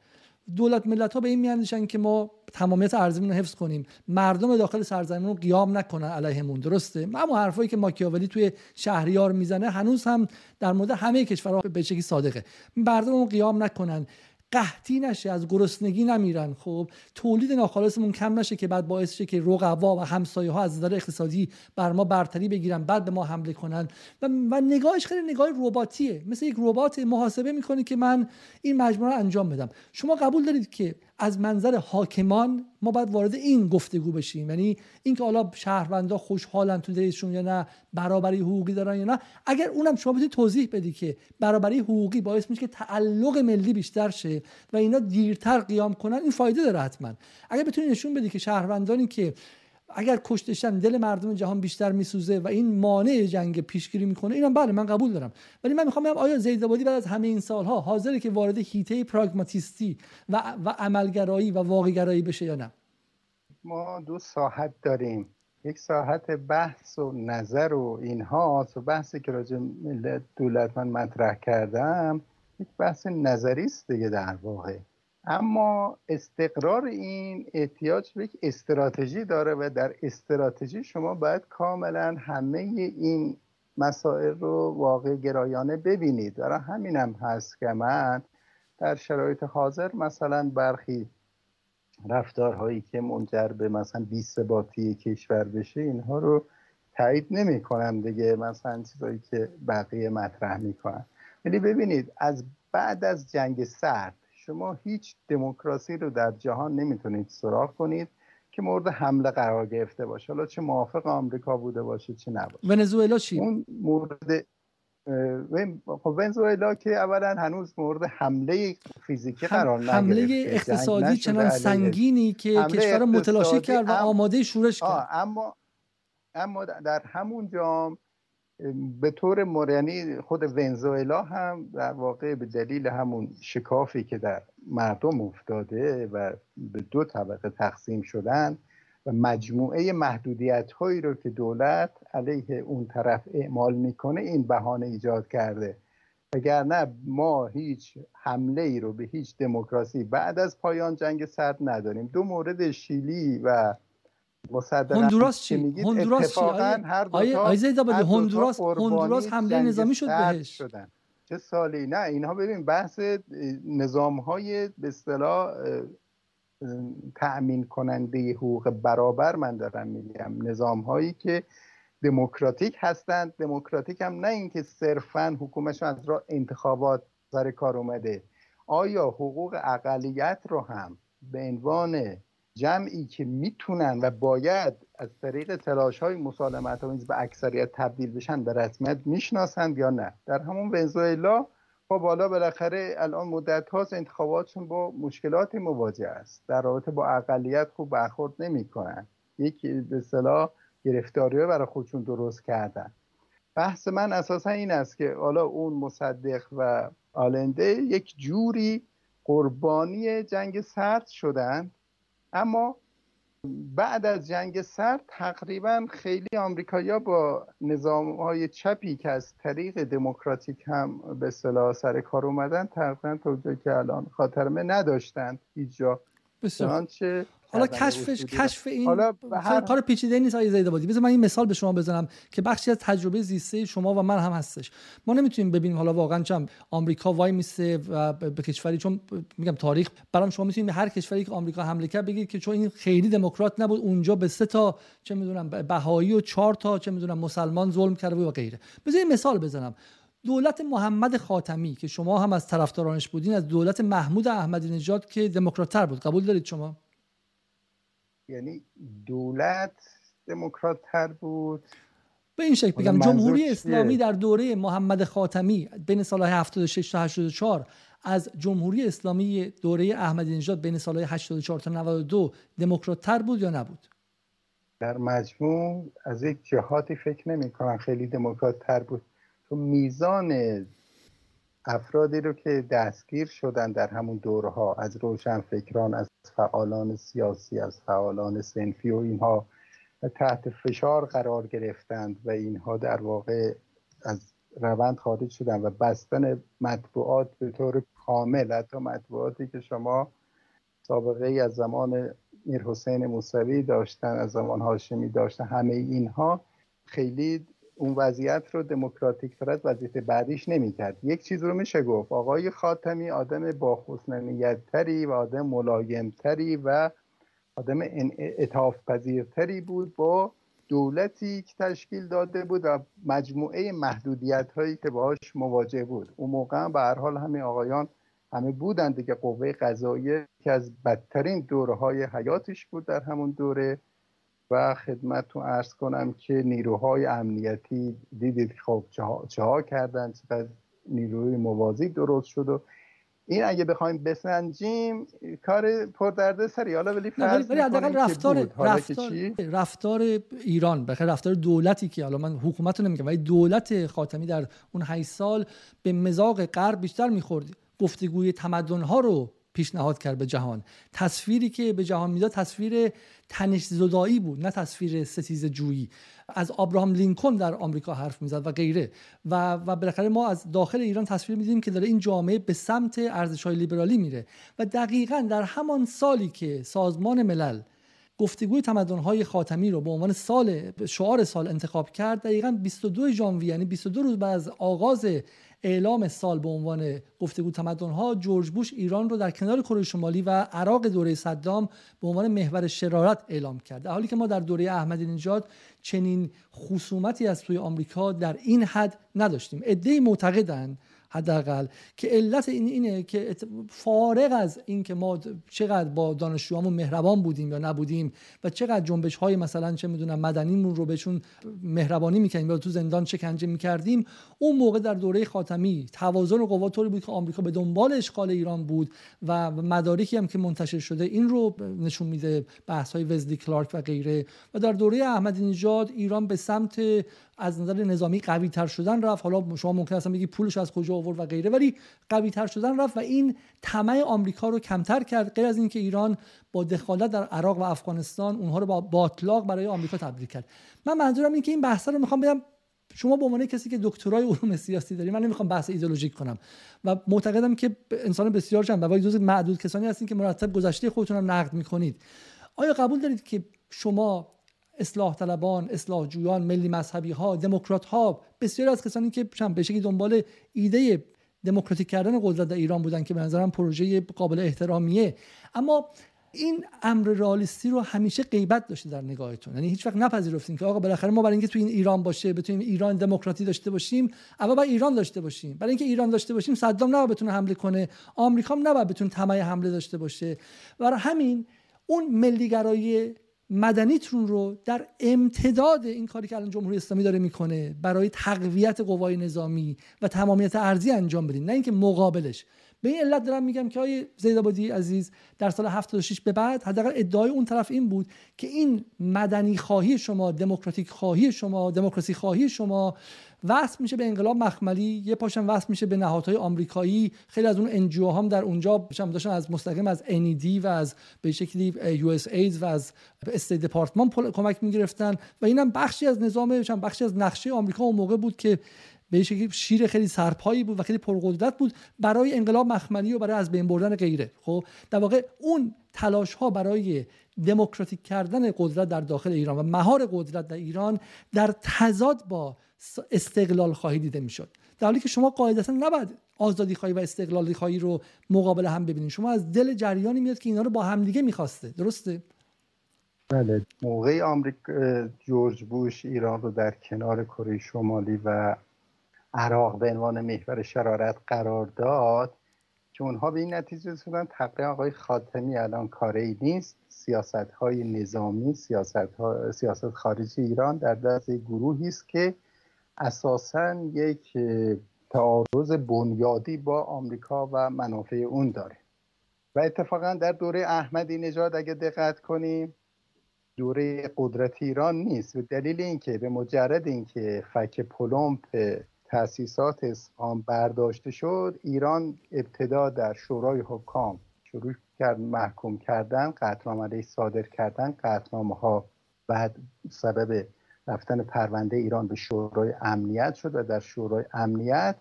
دولت ملت ها به این میاندیشن که ما تمامیت ارزمون رو حفظ کنیم. مردم داخل سرزمین رو قیام نکنن علیهمون. درسته؟ اما حرفایی که ماکیاولی توی شهریار می‌زنه هنوز هم در مورد همه کشورها به شکلی صادقه. مردم قیام نکنن. قحطی نشه از گرسنگی نمیرن. خب تولید ناخالصمون کم نشه که بعد باعث شه که رقبا و همسایه ها از نظر اقتصادی بر ما برتری بگیرن بعد به ما حمله کنن. و, و نگاهش خیلی نگاه رباتیه. مثل یک ربات محاسبه می‌کنه که من این مجموعه رو انجام بدم. شما قبول دارید که از منظر حاکمان ما باید وارد این گفتگو بشیم. یعنی اینکه حالا شهروندا خوشحالن تو دلشون یا نه برابری حقوقی دارن یا نه. اگر اونم شما بتونید توضیح بدی که برابری حقوقی باعث میشه که تعلق ملی بیشتر شه و اینا دیرتر قیام کنن این فایده داره حتما. اگر بتونید نشون بدی که شهروندانی که اگر کشتشن دل مردم جهان بیشتر میسوزه و این مانع جنگ پیشگیری می‌کنه اینم بله من قبول دارم. ولی من می‌خوام بگم آیا زیدابادی بعد از همه این سالها حاضره که وارد هیته پراگماتیستی و, و عملگرایی و واقعگرایی بشه یا نه؟ ما دو ساحت داریم. یک ساحت بحث و نظر و اینها و بحثی که راجع ملت دولت من مطرح کردم یک بحث نظری است دیگه در واقع. اما استقرار این احتیاج به یک استراتژی داره و در استراتژی شما باید کاملا همه این مسائل رو واقع گرایانه ببینید. برای همینم هست که من در شرایط حاضر مثلا برخی رفتارهایی که منجر به مثلا بی ثباتی کشور بشه اینها رو تایید نمی کنم دیگه مثلا چیزایی که بقیه مطرح می‌کنن. ولی ببینید از بعد از جنگ سرد شما هیچ دموکراسی رو در جهان نمی‌تونید سراغ کنید که مورد حمله قرار گرفته باشه. حالا چه موافق آمریکا بوده باشه چه نباشه. ونزوئلا چی؟ اون مورد خب ونزوئلا که اولا هنوز مورد حمله فیزیکی قرار نگرفته. حمله اقتصادی چنان سنگینی که کشور متلاشی کرد و آماده شورش کرد. اما اما در همون جام به طور مورینی خود ونزوئلا هم در واقع به دلیل همون شکافی که در مردم افتاده و به دو طبقه تقسیم شدن و مجموعه محدودیت هایی رو که دولت علیه اون طرف اعمال می‌کنه این بهانه ایجاد کرده. نه ما هیچ حمله ای رو به هیچ دموکراسی بعد از پایان جنگ سرد نداریم دو مورد شیلی و هندوراس چی؟ هندوراس چی؟ هر دو آیه هندوراس هندوراس حمله نظامی شد بهش. شدن. چه سالی؟ نه اینها ببین بحث نظام های به اصطلاح تأمین کننده حقوق برابر من دارم میگم. نظام هایی که دموکراتیک هستند. دموکراتیک هم نه اینکه صرفا حکومتشون از راه انتخابات سر کار اومده. آیا حقوق اقلیت رو هم به عنوان جمعی که می‌تونن و باید از طریق تلاش های مسالمت آمیز به اکثریت تبدیل بشن به رسمیت می‌شناسند یا نه. در همون ونزوئلا خب بالا بالاخره الان مدت هاست انتخاباتشون با مشکلات مواجه است. در رابطه با اقلیت خوب برخورد نمی‌کنن. یک به اصطلاح گرفتاری برای خودشون درست کردن. بحث من اساسا این است که حالا اون مصدق و آلنده یک جوری قربانی جنگ سرد شدن اما بعد از جنگ سرد تقریبا خیلی آمریکایی‌ها با نظام های چپی که از طریق دموکراتیک هم به صلاح سر کار اومدن تقریبا توجه که الان خاطرمه نداشتند هیچ جا. حالا کشفش کشف این حالا هر... کار پیچیده نیست آیه زیدابادی بذار من این مثال به شما بزنم که بخشی از تجربه زیسته شما و من هم هستش. ما نمی‌تونیم ببینیم حالا واقعا چم آمریکا وای میسته و به کشوری چون میگم تاریخ برام شما می‌تونید هر کشوری که آمریکا حمله کرد بگید که چون این خیلی دموکرات نبود اونجا به سه تا چه می‌دونم بهایی و چهار تا چه می‌دونم مسلمان ظلم کرده و غیره. بذار مثال بزنم. دولت محمد خاتمی که شما هم از طرفدارانش بودین از دولت محمود احمدی نژاد که دموکرات‌تر بود. قبول دارید شما؟ یعنی دولت دموکرات تر بود. به این شکل بگم جمهوری اسلامی در دوره محمد خاتمی بین سالهای 76 تا 84 از جمهوری اسلامی دوره احمدی نژاد بین سالهای 84 تا 92 دموکرات تر بود یا نبود؟ در مجموع از یک جهاتی فکر نمی کنم خیلی دموکرات تر بود. تو میزان افرادی رو که دستگیر شدن در همون دورها از روشنفکران از فعالان سیاسی از فعالان سنفی و اینها تحت فشار قرار گرفتند و اینها در واقع از روند خارج شدن و بستن مطبوعات به طور کامل. حتی مطبوعاتی که شما سابقه ای از زمان میر حسین موسوی داشتن از زمان هاشمی داشتن همه اینها خیلی اون وضعیت رو دموکراتیک تر از وضعیت بعدیش نمی‌کرد. یک چیز رو میشه گفت. آقای خاتمی آدم با تری و آدم ملایمتری و آدم اتاف پذیرتری بود با دولتی که تشکیل داده بود و مجموعه محدودیت هایی که باهاش مواجه بود. اون موقع به هر حال همه آقایان همه بودند دیگه. قوه قضاییه که از بدترین دوره های حیاتش بود در همون دوره. و خدمتتون ارز کنم که نیروهای امنیتی دیدید خب چه ها کردن چقدر نیروی موازی درست شد و این اگه بخوایم بسنجیم کار پردرده سری. حالا ولی فرض ولی رفتار رفتار, رفتار ایران بخیر رفتار دولتی که حالا من حکومت رو نمیگم ولی دولت خاتمی در اون 8 سال به مزاق غرب بیشتر می‌خورد. گفتگوی تمدن ها رو پیشنهاد کرد به جهان. تصویری که به جهان می‌داد تصویر تنش زدایی بود نه تصویر ستیز جویی. از آبراهام لینکن در آمریکا حرف می‌زد و غیره. و و بالاخره ما از داخل ایران تصویر میدیم که داره این جامعه به سمت ارزش های لیبرالی میره. و دقیقا در همان سالی که سازمان ملل گفتگوی تمدن‌های خاتمی رو به عنوان سال شعار سال انتخاب کرد دقیقا 22 ژانویه یعنی 22 روز بعد از آغاز اعلام سال به عنوان گفتگو تمدن ها جورج بوش ایران رو در کنار کره شمالی و عراق دوره صدام به عنوان محور شرارت اعلام کرد. در حالی که ما در دوره احمدی نژاد چنین خصومتی از سوی آمریکا در این حد نداشتیم. عده‌ای معتقدند حداقل که علت این اینه که فارغ از اینکه ما چقدر با دانشجوامون مهربان بودیم یا نبودیم و چقدر جنبش های مثلا چه می‌دونم مدنیمون رو بهشون مهربانی می‌کنیم یا تو زندان شکنجه می‌کردیم اون موقع در دوره خاتمی توازن قوا طوری بود که آمریکا به دنبال اشغال ایران بود و مدارکی هم که منتشر شده این رو نشون میده بحث های وزلی کلارک و غیره. و در دوره احمدی نژاد ایران به سمت از نظر نظامی قوی تر شدن رفت. حالا شما ممکن است بگی پولش از کجا آورد و غیره ولی قوی تر شدن رفت و این طمع آمریکا رو کمتر کرد. غیر از اینکه ایران با دخالت در عراق و افغانستان اونها رو با باطلاق برای آمریکا تبدیل کرد. من منظورم این که این بحث رو می‌خوام بگم شما به عنوان کسی که دکترای علوم سیاسی داری من نمی‌خوام بحث ایدئولوژیک کنم و معتقدم که انسان بسیار جنب و جز معدود کسانی هستین که مرتب گذشته خودتون رو نقد می‌کنید. آیا قبول دارید که شما اصلاح طلبان اصلاح جویان ملی مذهبی ها دموکرات ها بسیاری از کسانی که به شکلی دنبال ایده دموکراتیک کردن قدرت در ایران بودن که به نظرم پروژه قابل احترامیه. اما این امر رالیستی رو همیشه غیبت داشته در نگاهتون. یعنی هیچ وقت نپذیرفتیم که آقا بالاخره ما برای اینکه تو این ایران باشه بتونیم ایران دموکراتی داشته باشیم اول باید ایران داشته باشیم. برای اینکه ایران داشته باشیم صدام نباید بتونه حمله کنه آمریکا هم نباید بتونه طمع حمله داشته باشه. برای همین اون ملیگرایی مدنیتون رو در امتداد این کاری که الان جمهوری اسلامی داره می‌کنه برای تقویت قوای نظامی و تمامیت ارزی انجام بدین نه اینکه مقابلش. به این علت دارم میگم که آقای زیدابادی عزیز در سال 76 به بعد حداقل ادعای اون طرف این بود که این مدنی خواهی شما دموکراتیک خواهی شما دموکراسی خواهی شما وصل میشه به انقلاب مخملی یه پاشم وصل میشه به نهادهای آمریکایی. خیلی از اون NGO هم در اونجا داشتن از مستقیم از NED و از به شکلی US و از State Department کمک می‌گرفتن. و اینم بخشی از نظام بخشی از نقشه آمریکا اون موقع بود که به شکلی شیر خیلی سرپایی بود و خیلی پرقدرت بود برای انقلاب مخملی و برای از بین بردن غیره. خب در واقع اون تلاش ها برای دموکراتیک کردن قدرت در داخل ایران و مهار قدرت در ایران در تضاد با استقلال خواهی دیده می‌شد. در حالی که شما قاعدتا نباید آزادی خواهی و استقلالی خواهی رو مقابل هم ببینید. شما از دل جریانی میاد که اینا رو با همدیگه می‌خواسته. درسته؟ بله. موقع آمریکا جورج بوش ایران رو در کنار کره شمالی و عراق به عنوان محور شرارت قرار داد که اونها به این نتیجه رسیدن تقریبا آقای خاتمی الان کاری نیست. سیاست های نظامی سیاست, ها، سیاست خارجی ایران در دست گروهی است که اساسا یک تعارض بنیادی با آمریکا و منافع اون داره. و اتفاقا در دوره احمدی نژاد اگه دقت کنیم دوره قدرت ایران نیست. و دلیل اینکه به مجرد اینکه فک پلمپ تأسیسات اسلام برداشته شد ایران ابتدا در شورای حکام شروع کرد محکوم کردن قطعنامه صادر کردن. قطعنامه ها بعد سبب رفتن پرونده ایران به شورای امنیت شد و در شورای امنیت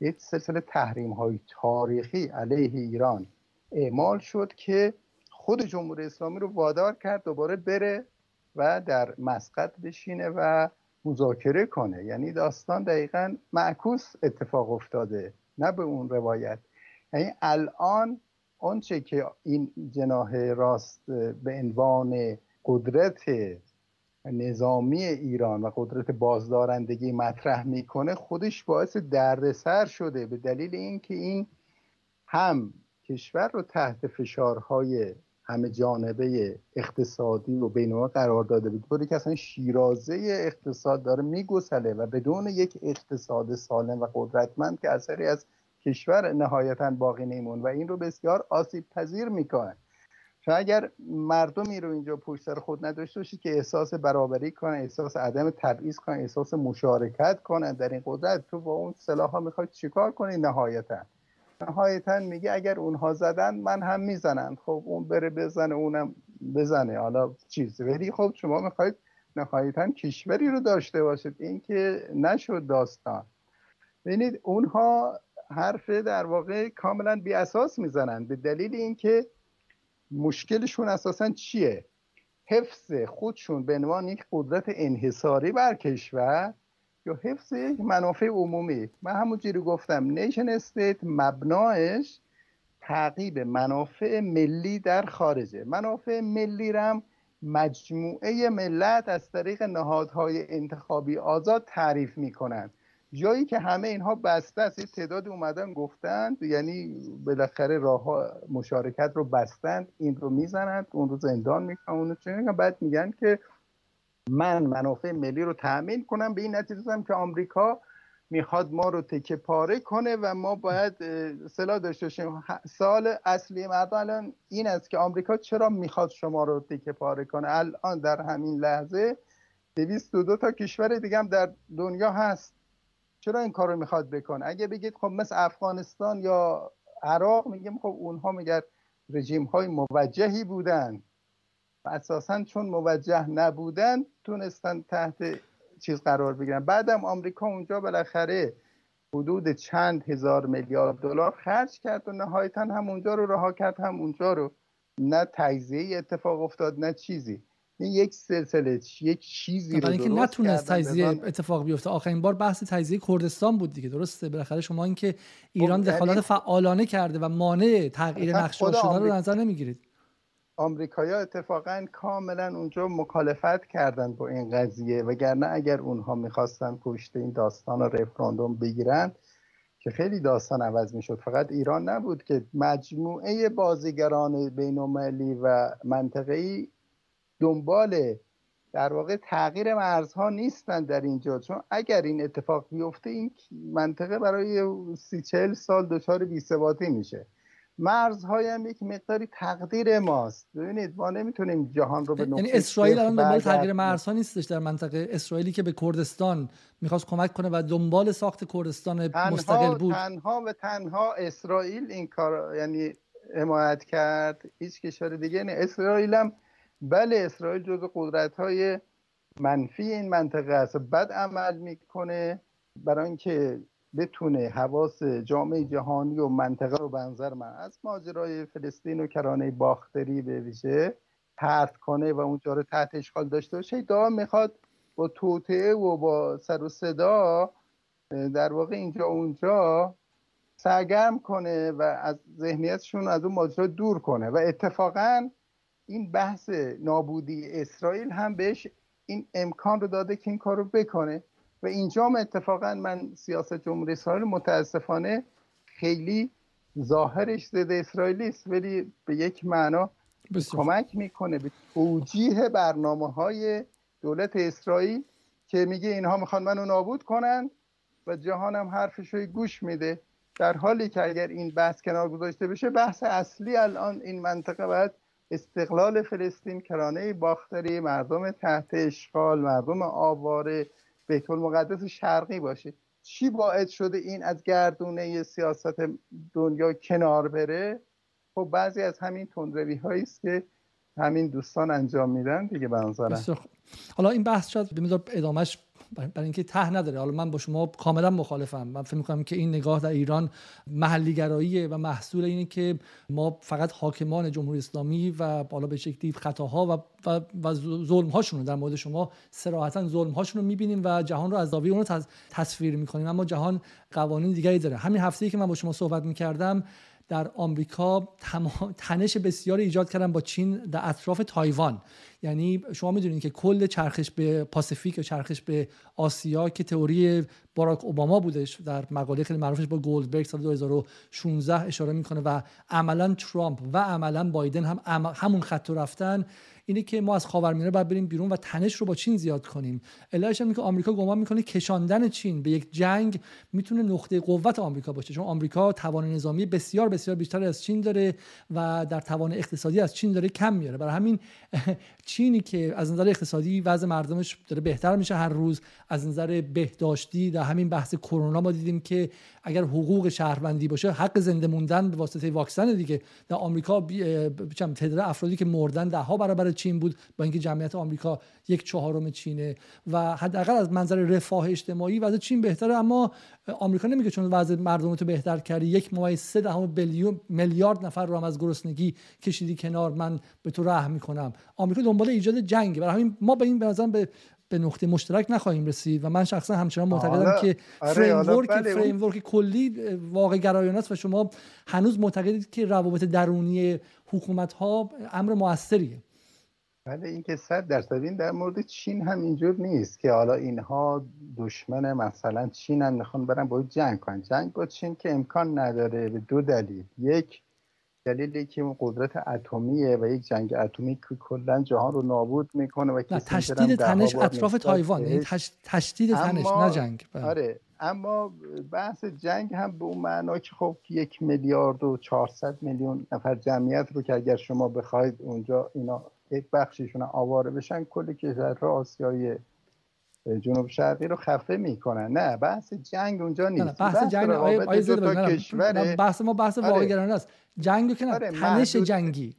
یک سلسله تحریم های تاریخی علیه ایران اعمال شد که خود جمهوری اسلامی رو وادار کرد دوباره بره و در مسقط بشینه و مذاکره کنه. یعنی داستان دقیقا معکوس اتفاق افتاده نه به اون روایت. یعنی الان آنچه که این جناح راست به عنوان قدرت نظامی ایران و قدرت بازدارندگی مطرح می‌کنه خودش باعث دردسر شده به دلیل اینکه این هم کشور رو تحت فشارهای همه جانبه اقتصادی رو بین قرار داده بود طوری که اصلا شیرازه اقتصاد داره میگسله و بدون یک اقتصاد سالم و قدرتمند که اثری از کشور نهایتا باقی نیمون و این رو بسیار آسیب پذیر می‌کنه چون اگر مردمی رو اینجا پشت سر خود نداشته باشید که احساس برابری کنن احساس عدم تبعیض کنن احساس مشارکت کنن در این قدرت تو با اون سلاح ها چیکار کنی؟ نهایتا. نهایتا میگه اگر اونها زدن من هم می‌زنم خب اون بره بزنه اونم بزنه. حالا چیز ولی خب شما می‌خواید نهایتا کشوری رو داشته باشید. این که نشد داستان. ببینید اونها حرف در واقع کاملا بی اساس می‌زنن. به دلیل اینکه مشکلشون اساسا چیه؟ حفظ خودشون به عنوان یک قدرت انحصاری بر کشور یا حفظ منافع عمومی؟ من همونجوری گفتم. نیشن استیت مبناش تعقیب منافع ملی در خارجه. منافع ملی رم مجموعه ملت از طریق نهادهای انتخابی آزاد تعریف می‌کنند جایی که همه اینها بسته است یه تعداد اومدن گفتند یعنی بالاخره راه مشارکت رو بستند این رو می‌زنند اون رو زندان می‌کنن اون رو بعد میگن که من منافع ملی رو تأمین کنم به این نتیجه که آمریکا می‌خواد ما رو تکه پاره کنه و ما باید سلاح داشته باشیم. سال اصلی مردم الان این است که آمریکا چرا می‌خواد شما رو تکه پاره کنه؟ الان در همین لحظه دو تا کشور دیگه هم در دنیا هست. چرا این کار رو می‌خواد بکنه؟ اگه بگید خب مثل افغانستان یا عراق میگیم خب اونها میگه رژیم های موجهی بودن. اساسا چون موجه نبودن تونستن تحت چیز قرار بگیرن. بعدم آمریکا اونجا بالاخره حدود چند هزار میلیارد دلار خرج کرد و نهایتا هم اونجا رو رها کرد هم اونجا رو. نه تجزیه اتفاق افتاد نه چیزی. یک سلسله یک چیزی رو اینکه نتونست تجزیه اتفاق بیفته. آخرین بار بحث تجزیه کردستان بود دیگه درسته؟ بالاخره شما اینکه ایران خب، دخالت یعنی فعالانه کرده و مانع تغییر نقشه شده رو نظر نمی‌گیرید. آمریکایا اتفاقا کاملا اونجا مخالفت کردن با این قضیه وگرنه اگر اونها می‌خواستن پشت این داستان رفراندوم بگیرن که خیلی داستان عوض می‌شد. فقط ایران نبود که مجموعه بازیگران بینالمللی و منطقه‌ای دنبال در واقع تغییر مرزها نیستن در اینجا. چون اگر این اتفاق بیفته این منطقه برای سی چل سال دچار بیثباتی میشه. مرزهای هم یک مقداری تقدیر ماست. ببینید ما نمی‌تونیم جهان رو به یعنی اسرائیل الان دنبال تغییر مرزها نیستش در منطقه اسرائیلی که به کردستان می‌خواست کمک کنه و دنبال ساخت کردستان تنها مستقل بود. تنها و تنها اسرائیل این کار یعنی حمایت کرد. هیچ کشور دیگه نه. اسرائیل هم بله اسرائیل جز قدرت های منفی این منطقه است. بد عمل می‌کنه برای اینکه بتونه حواس جامعه جهانی و منطقه رو بنظر من از ماجرای فلسطین و کرانه باختری به ویژه پرت کنه و اونجا رو تحت اشغال داشته باشه. دا می‌خواد با توطعه و با سر و صدا در واقع اینجا اونجا سرگرم کنه و از ذهنیتشون از اون ماجرا دور کنه. و اتفاقا این بحث نابودی اسرائیل هم بهش این امکان رو داده که این کار رو بکنه. و اینجا اتفاقا من سیاست جمهوری اسرائیل متاسفانه خیلی ظاهرش ضد اسرائیلی است ولی به یک معنا کمک می‌کنه به توجیه برنامه های دولت اسرائیل که میگه اینها می‌خوان منو نابود کنن و جهان هم حرفش رو گوش میده. در حالی که اگر این بحث کنار گذاشته بشه بحث اصلی الان این منطقه باید استقلال فلسطین کرانه باختری مردم تحت اشغال مردم آواره بیت المقدس شرقی باشه. چی باعث شده این از گردونه سیاست دنیا کنار بره؟ خب بعضی از همین تندروی هایی است که همین دوستان انجام میدن دیگه به حالا این بحث شاید به ادامهش برای اینکه ته نداره. حالا من با شما کاملا مخالفم. من فکر می‌کنم که این نگاه در ایران محلی گراییه و محصول اینه که ما فقط حاکمان جمهوری اسلامی و بالا به شکلی خطاها و و, و ظلم هاشون در مورد شما سراحتا ظلم هاشون رو می‌بینیم و جهان رو از زاویه اون رو تصویر می‌کنیم. اما جهان قوانین دیگری داره. همین هفته ای که من با شما صحبت می‌کردم در آمریکا تنش بسیاری ایجاد کردن با چین در اطراف تایوان. یعنی شما می‌دونید که کل چرخش به پاسیفیک و چرخش به آسیا که تئوری باراک اوباما بودش در مقاله خیلی معروفش با گولدبرگ سال 2016 اشاره می‌کنه و عملا ترامپ و عملا بایدن هم همون خط رفتن. اینه که ما از خاورمیانه باید بریم بیرون و تنش رو با چین زیاد کنیم. علتش هم که آمریکا گمان می‌کنه کشاندن چین به یک جنگ می‌تونه نقطه قوت آمریکا باشه. چون آمریکا توان نظامی بسیار بسیار بیشتر از چین داره و در توان اقتصادی از چین داره کم میاره. برای همین چینی که از نظر اقتصادی وضع مردمش داره بهتر میشه. هر روز از نظر بهداشتی در همین بحث کرونا ما دیدیم که اگر حقوق شهروندی باشه حق زنده موندن به واسطه واکسن دیگه. در آمریکا تعداد افرادی که مردن ده ها برابر چین بود با اینکه جمعیت آمریکا یک چهارم چینه و حداقل از منظر رفاه اجتماعی وضع چین بهتره اما آمریکا نمیگه چون وضع مردم تو بهتر کردی یک ممیز سه دهم billion میلیارد نفر رو هم از گرسنگی کشیدی کنار. من به تو رحم می‌کنم. آمریکا دنبال ایجاد جنگ برای همین ما به این به به به نقطه مشترک نخواهیم رسید و من شخصا همچنان معتقدم که framework آره framework کلی واقع گرایانه است و شما هنوز معتقدید که روابط درونی حکومت ها امر موثریه. بله این که صد درصد. این در مورد چین هم اینجور نیست که حالا اینها دشمن مثلا چین هم می‌خوان برن با جنگ کنن. جنگ با چین که امکان نداره به دو دلیل. یک دلیلی که اون قدرت اتمیه و یک جنگ اتمی که کلا جهان رو نابود می‌کنه و تشدید تنش اطراف تایوان یعنی تشدید تنش نه جنگ بله. آره اما بحث جنگ هم به اون معنا که خب یک میلیارد و 400 میلیون نفر جمعیت رو که اگر شما بخواید اونجا اینا یک بخشیشون آواره بشن کلی کشورها آسیای جنوب شرقی رو خفه می‌کنن نه بحث جنگ اونجا نیست نه بحث, بحث جنگ آیه آیه بحث ما بحث آره. واقعی است. جنگ که نه آره تنش جنگی.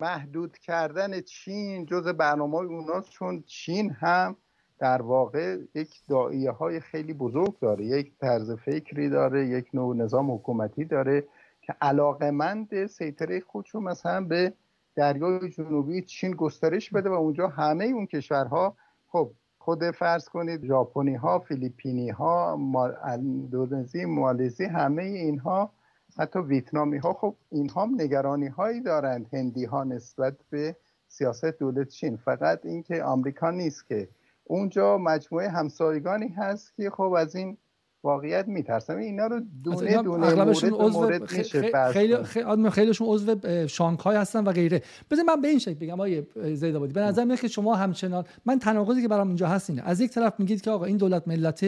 محدود کردن چین جز برنامه اوناست چون چین هم در واقع یک دائیه های خیلی بزرگ داره. یک طرز فکری داره یک نوع نظام حکومتی داره که علاقمند سیطره خودشون مثلا به دریای جنوبی چین گسترش بده و اونجا همه اون کشورها خب خود فرض کنید ژاپنی ها فیلیپینی ها اندونزی مالزی همه اینها حتی ویتنامی ها خب اینها هم نگرانی هایی دارند. هندی ها نسبت به سیاست دولت چین. فقط اینکه آمریکا نیست که. اونجا مجموعه همسایگانی هست که خب از این واقعیت میترسم. اینا رو دونه دونه مورد مورد میشه خیلی خیلی خیلیشون عضو شانگهای هستن و غیره. بذار من به این شکل بگم آقای زید آبادی. به نظر میاد که شما همچنان من تناقضی که برام اینجا هست اینه. از یک طرف میگید که آقا این دولت ملت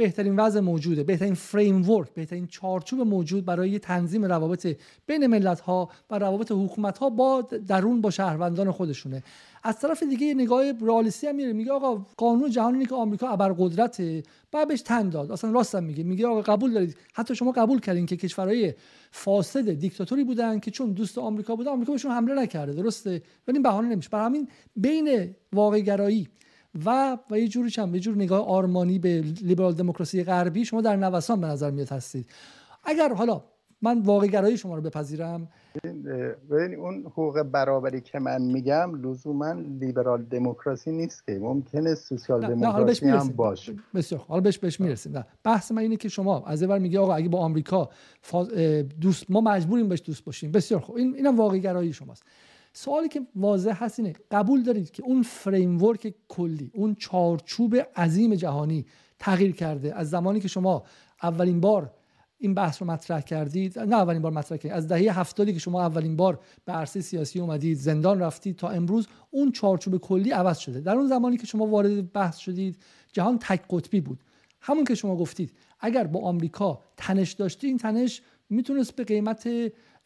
بهترین وضع موجوده بهترین فریم ورک بهترین چارچوب موجود برای تنظیم روابط بین ملت ها و روابط حکومت ها با درون با شهروندان خودشونه. از طرف دیگه نگاه رئالیستی هم میره میگه آقا قانون جهانی که آمریکا ابرقدرته. بعد بهش تن داد. اصلا راست هم میگه. میگه آقا قبول دارید. حتی شما قبول کردین که کشورهای فاسد دیکتاتوری بودن که چون دوست آمریکا بوده آمریکا بهشون حمله نکرده. درسته؟ ولی بهانه نمیشه. برای همین بین واقع گرایی و و یه جوری چند یه جور نگاه آرمانی به لیبرال دموکراسی غربی شما در نوسان به نظر میاد هستید. اگر حالا من واقع گرایی شما رو بپذیرم. ببین اون حقوق برابری که من میگم لزوما لیبرال دموکراسی نیست که. ممکنه سوسیال دموکراسی هم باشه. بسیار حالا بهش بهش می‌رسیم. نه بحث من اینه که شما از اول میگه آقا اگه با آمریکا دوست ما مجبوریم بهش دوست باشیم. بسیار خوب این اینم واقع گرایی شماست. سوالی که واضح هست اینه قبول دارید که اون فریم کلی اون چارچوب عظیم جهانی تغییر کرده. از زمانی که شما اولین بار این بحث رو مطرح کردید نه اولین بار مطرح کردید از دهه هفتادی که شما اولین بار به عرصه سیاسی اومدید زندان رفتید تا امروز اون چارچوب کلی عوض شده. در اون زمانی که شما وارد بحث شدید جهان تک قطبی بود. همون که شما گفتید اگر با آمریکا تنش داشتی این تنش می‌تونست به قیمت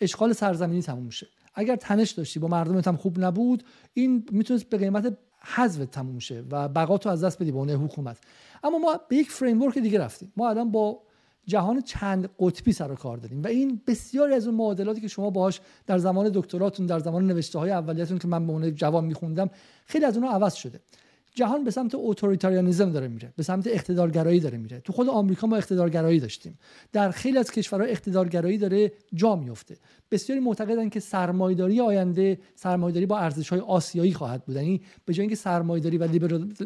اشغال سرزمینی تموم شه. اگر تنش داشتی با مردمت هم خوب نبود این می‌تونست به قیمت حذف تموم شه و بقا تو از دست بدی به اون حکومت. اما ما به یک فریم دیگه رفتیم. ما الان با جهان چند قطبی سر و کار داریم و این بسیاری از اون معادلاتی که شما باهاش در زمان دکتراتون در زمان نوشته های اولیتون که من به اون جوان میخوندم خیلی از اونها عوض شده. جهان به سمت authoritarianism داره میره به سمت اقتدارگرایی داره میره. تو خود آمریکا ما اقتدارگرایی داشتیم. در خیلی از کشورها اقتدارگرایی داره جا میفته. بسیاری معتقدن که سرمایداری آینده سرمایداری با ارزش های آسیایی خواهد بود. یعنی به جای اینکه سرمایداری و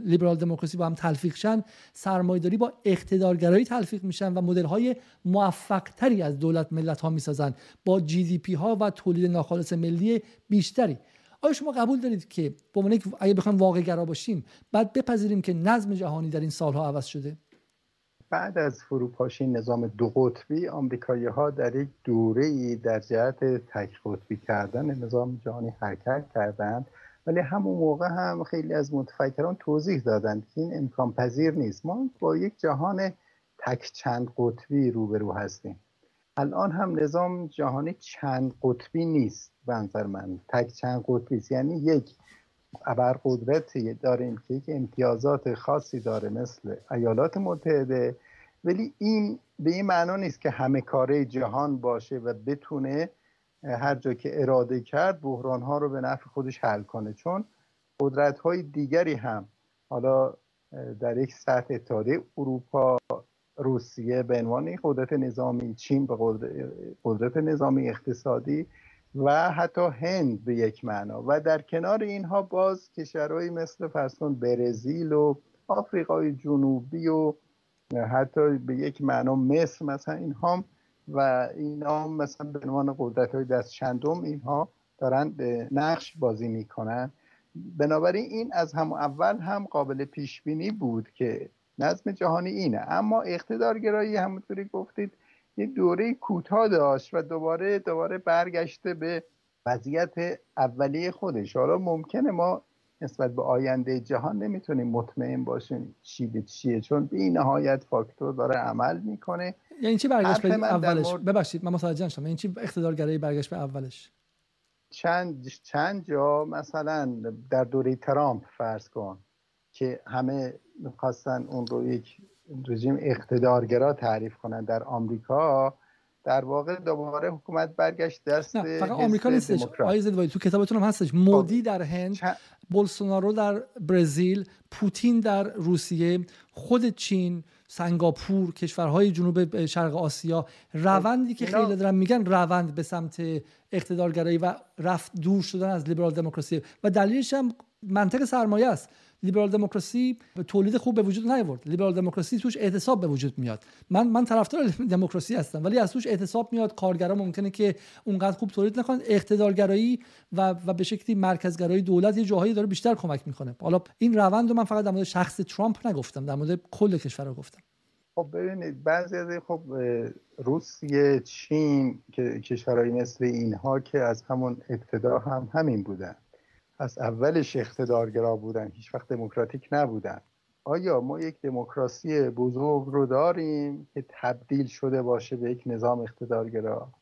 لیبرال, دموکراسی با هم تلفیق شن سرمایداری با اقتدارگرایی تلفیق میشن و مدل های موفق تری از دولت ملت ها می‌سازن. با GDP ها و تولید ناخالص ملی بیشتری. آیا شما قبول دارید که به عنوان اگه بخوایم واقع گرا باشیم بعد بپذیریم که نظم جهانی در این سالها عوض شده؟ بعد از فروپاشی نظام دو قطبی آمریکایی ها در یک دوره ای در جهت تک قطبی کردن نظام جهانی حرکت کردند. ولی همون موقع هم خیلی از متفکران توضیح دادند که این امکان پذیر نیست. ما با یک جهان تک چند قطبی روبرو هستیم. الان هم نظام جهانی چند قطبی نیست. به من تک چند قطبی یعنی یک ابرقدرتی داریم که یک امتیازات خاصی داره مثل ایالات متحده. ولی این به این معنا نیست که همه کاره جهان باشه و بتونه هر جا که اراده کرد بحران ها رو به نفع خودش حل کنه. چون قدرت های دیگری هم حالا در یک سطح اتحادیه اروپا روسیه به عنوان قدرت نظامی چین به قدرت نظامی اقتصادی و حتی هند به یک معنا. و در کنار اینها باز کشورهایی مثل فرسون برزیل و آفریقای جنوبی و حتی به یک معنا مصر مثلا اینها و اینها مثلا به عنوان قدرت های دست چندم اینها دارن نقش بازی می‌کنن. بنابراین این از هم اول هم قابل پیش بینی بود که نظم جهانی اینه. اما اقتدارگرایی همونطوری گفتید یه دوره کوتاه داشت و دوباره دوباره برگشته به وضعیت اولیه خودش. حالا ممکنه ما نسبت به آینده جهان نمی‌تونیم مطمئن باشیم چی به چیه چون به نهایت فاکتور داره عمل می‌کنه. یعنی چی برگشت به اولش؟ ببخشید من متوجه نشدم. یعنی چی اقتدارگرایی برگشت به اولش؟ چند چند جا مثلا در دوره ترامپ فرض کن که همه می‌خواستن اون رو یک رژیم اقتدارگرا تعریف کنن در آمریکا در واقع دوباره حکومت برگشت دست نه فقط آمریکا نیستش. تو کتابتون هم هستش. مودی در هند چ... بولسونارو در برزیل پوتین در روسیه خود چین سنگاپور کشورهای جنوب شرق آسیا روندی که خیلی دارن میگن روند به سمت اقتدارگرایی و رفت دور شدن از لیبرال دموکراسی. و دلیلش هم منطق سرمایه است. لیبرال دموکراسی تولید خوب به وجود نیاورد. لیبرال دموکراسی توش اعتصاب به وجود میاد. من من طرفدار دموکراسی هستم ولی از توش اعتصاب میاد. کارگرا ممکنه که اونقدر خوب تولید نکنن. اقتدارگرایی و و به شکلی مرکزگرایی دولت یه جاهایی داره بیشتر کمک می‌کنه. حالا این روند رو من فقط در مورد شخص ترامپ نگفتم در مورد کل کشور رو گفتم. خب ببینید بعضی از خب روسیه چین که کشورهایی مثل اینها که از همون ابتدا هم همین بودن. از اولش اقتدارگرا بودن هیچ وقت دموکراتیک نبودن. آیا ما یک دموکراسی بزرگ رو داریم که تبدیل شده باشه به یک نظام اقتدارگرا؟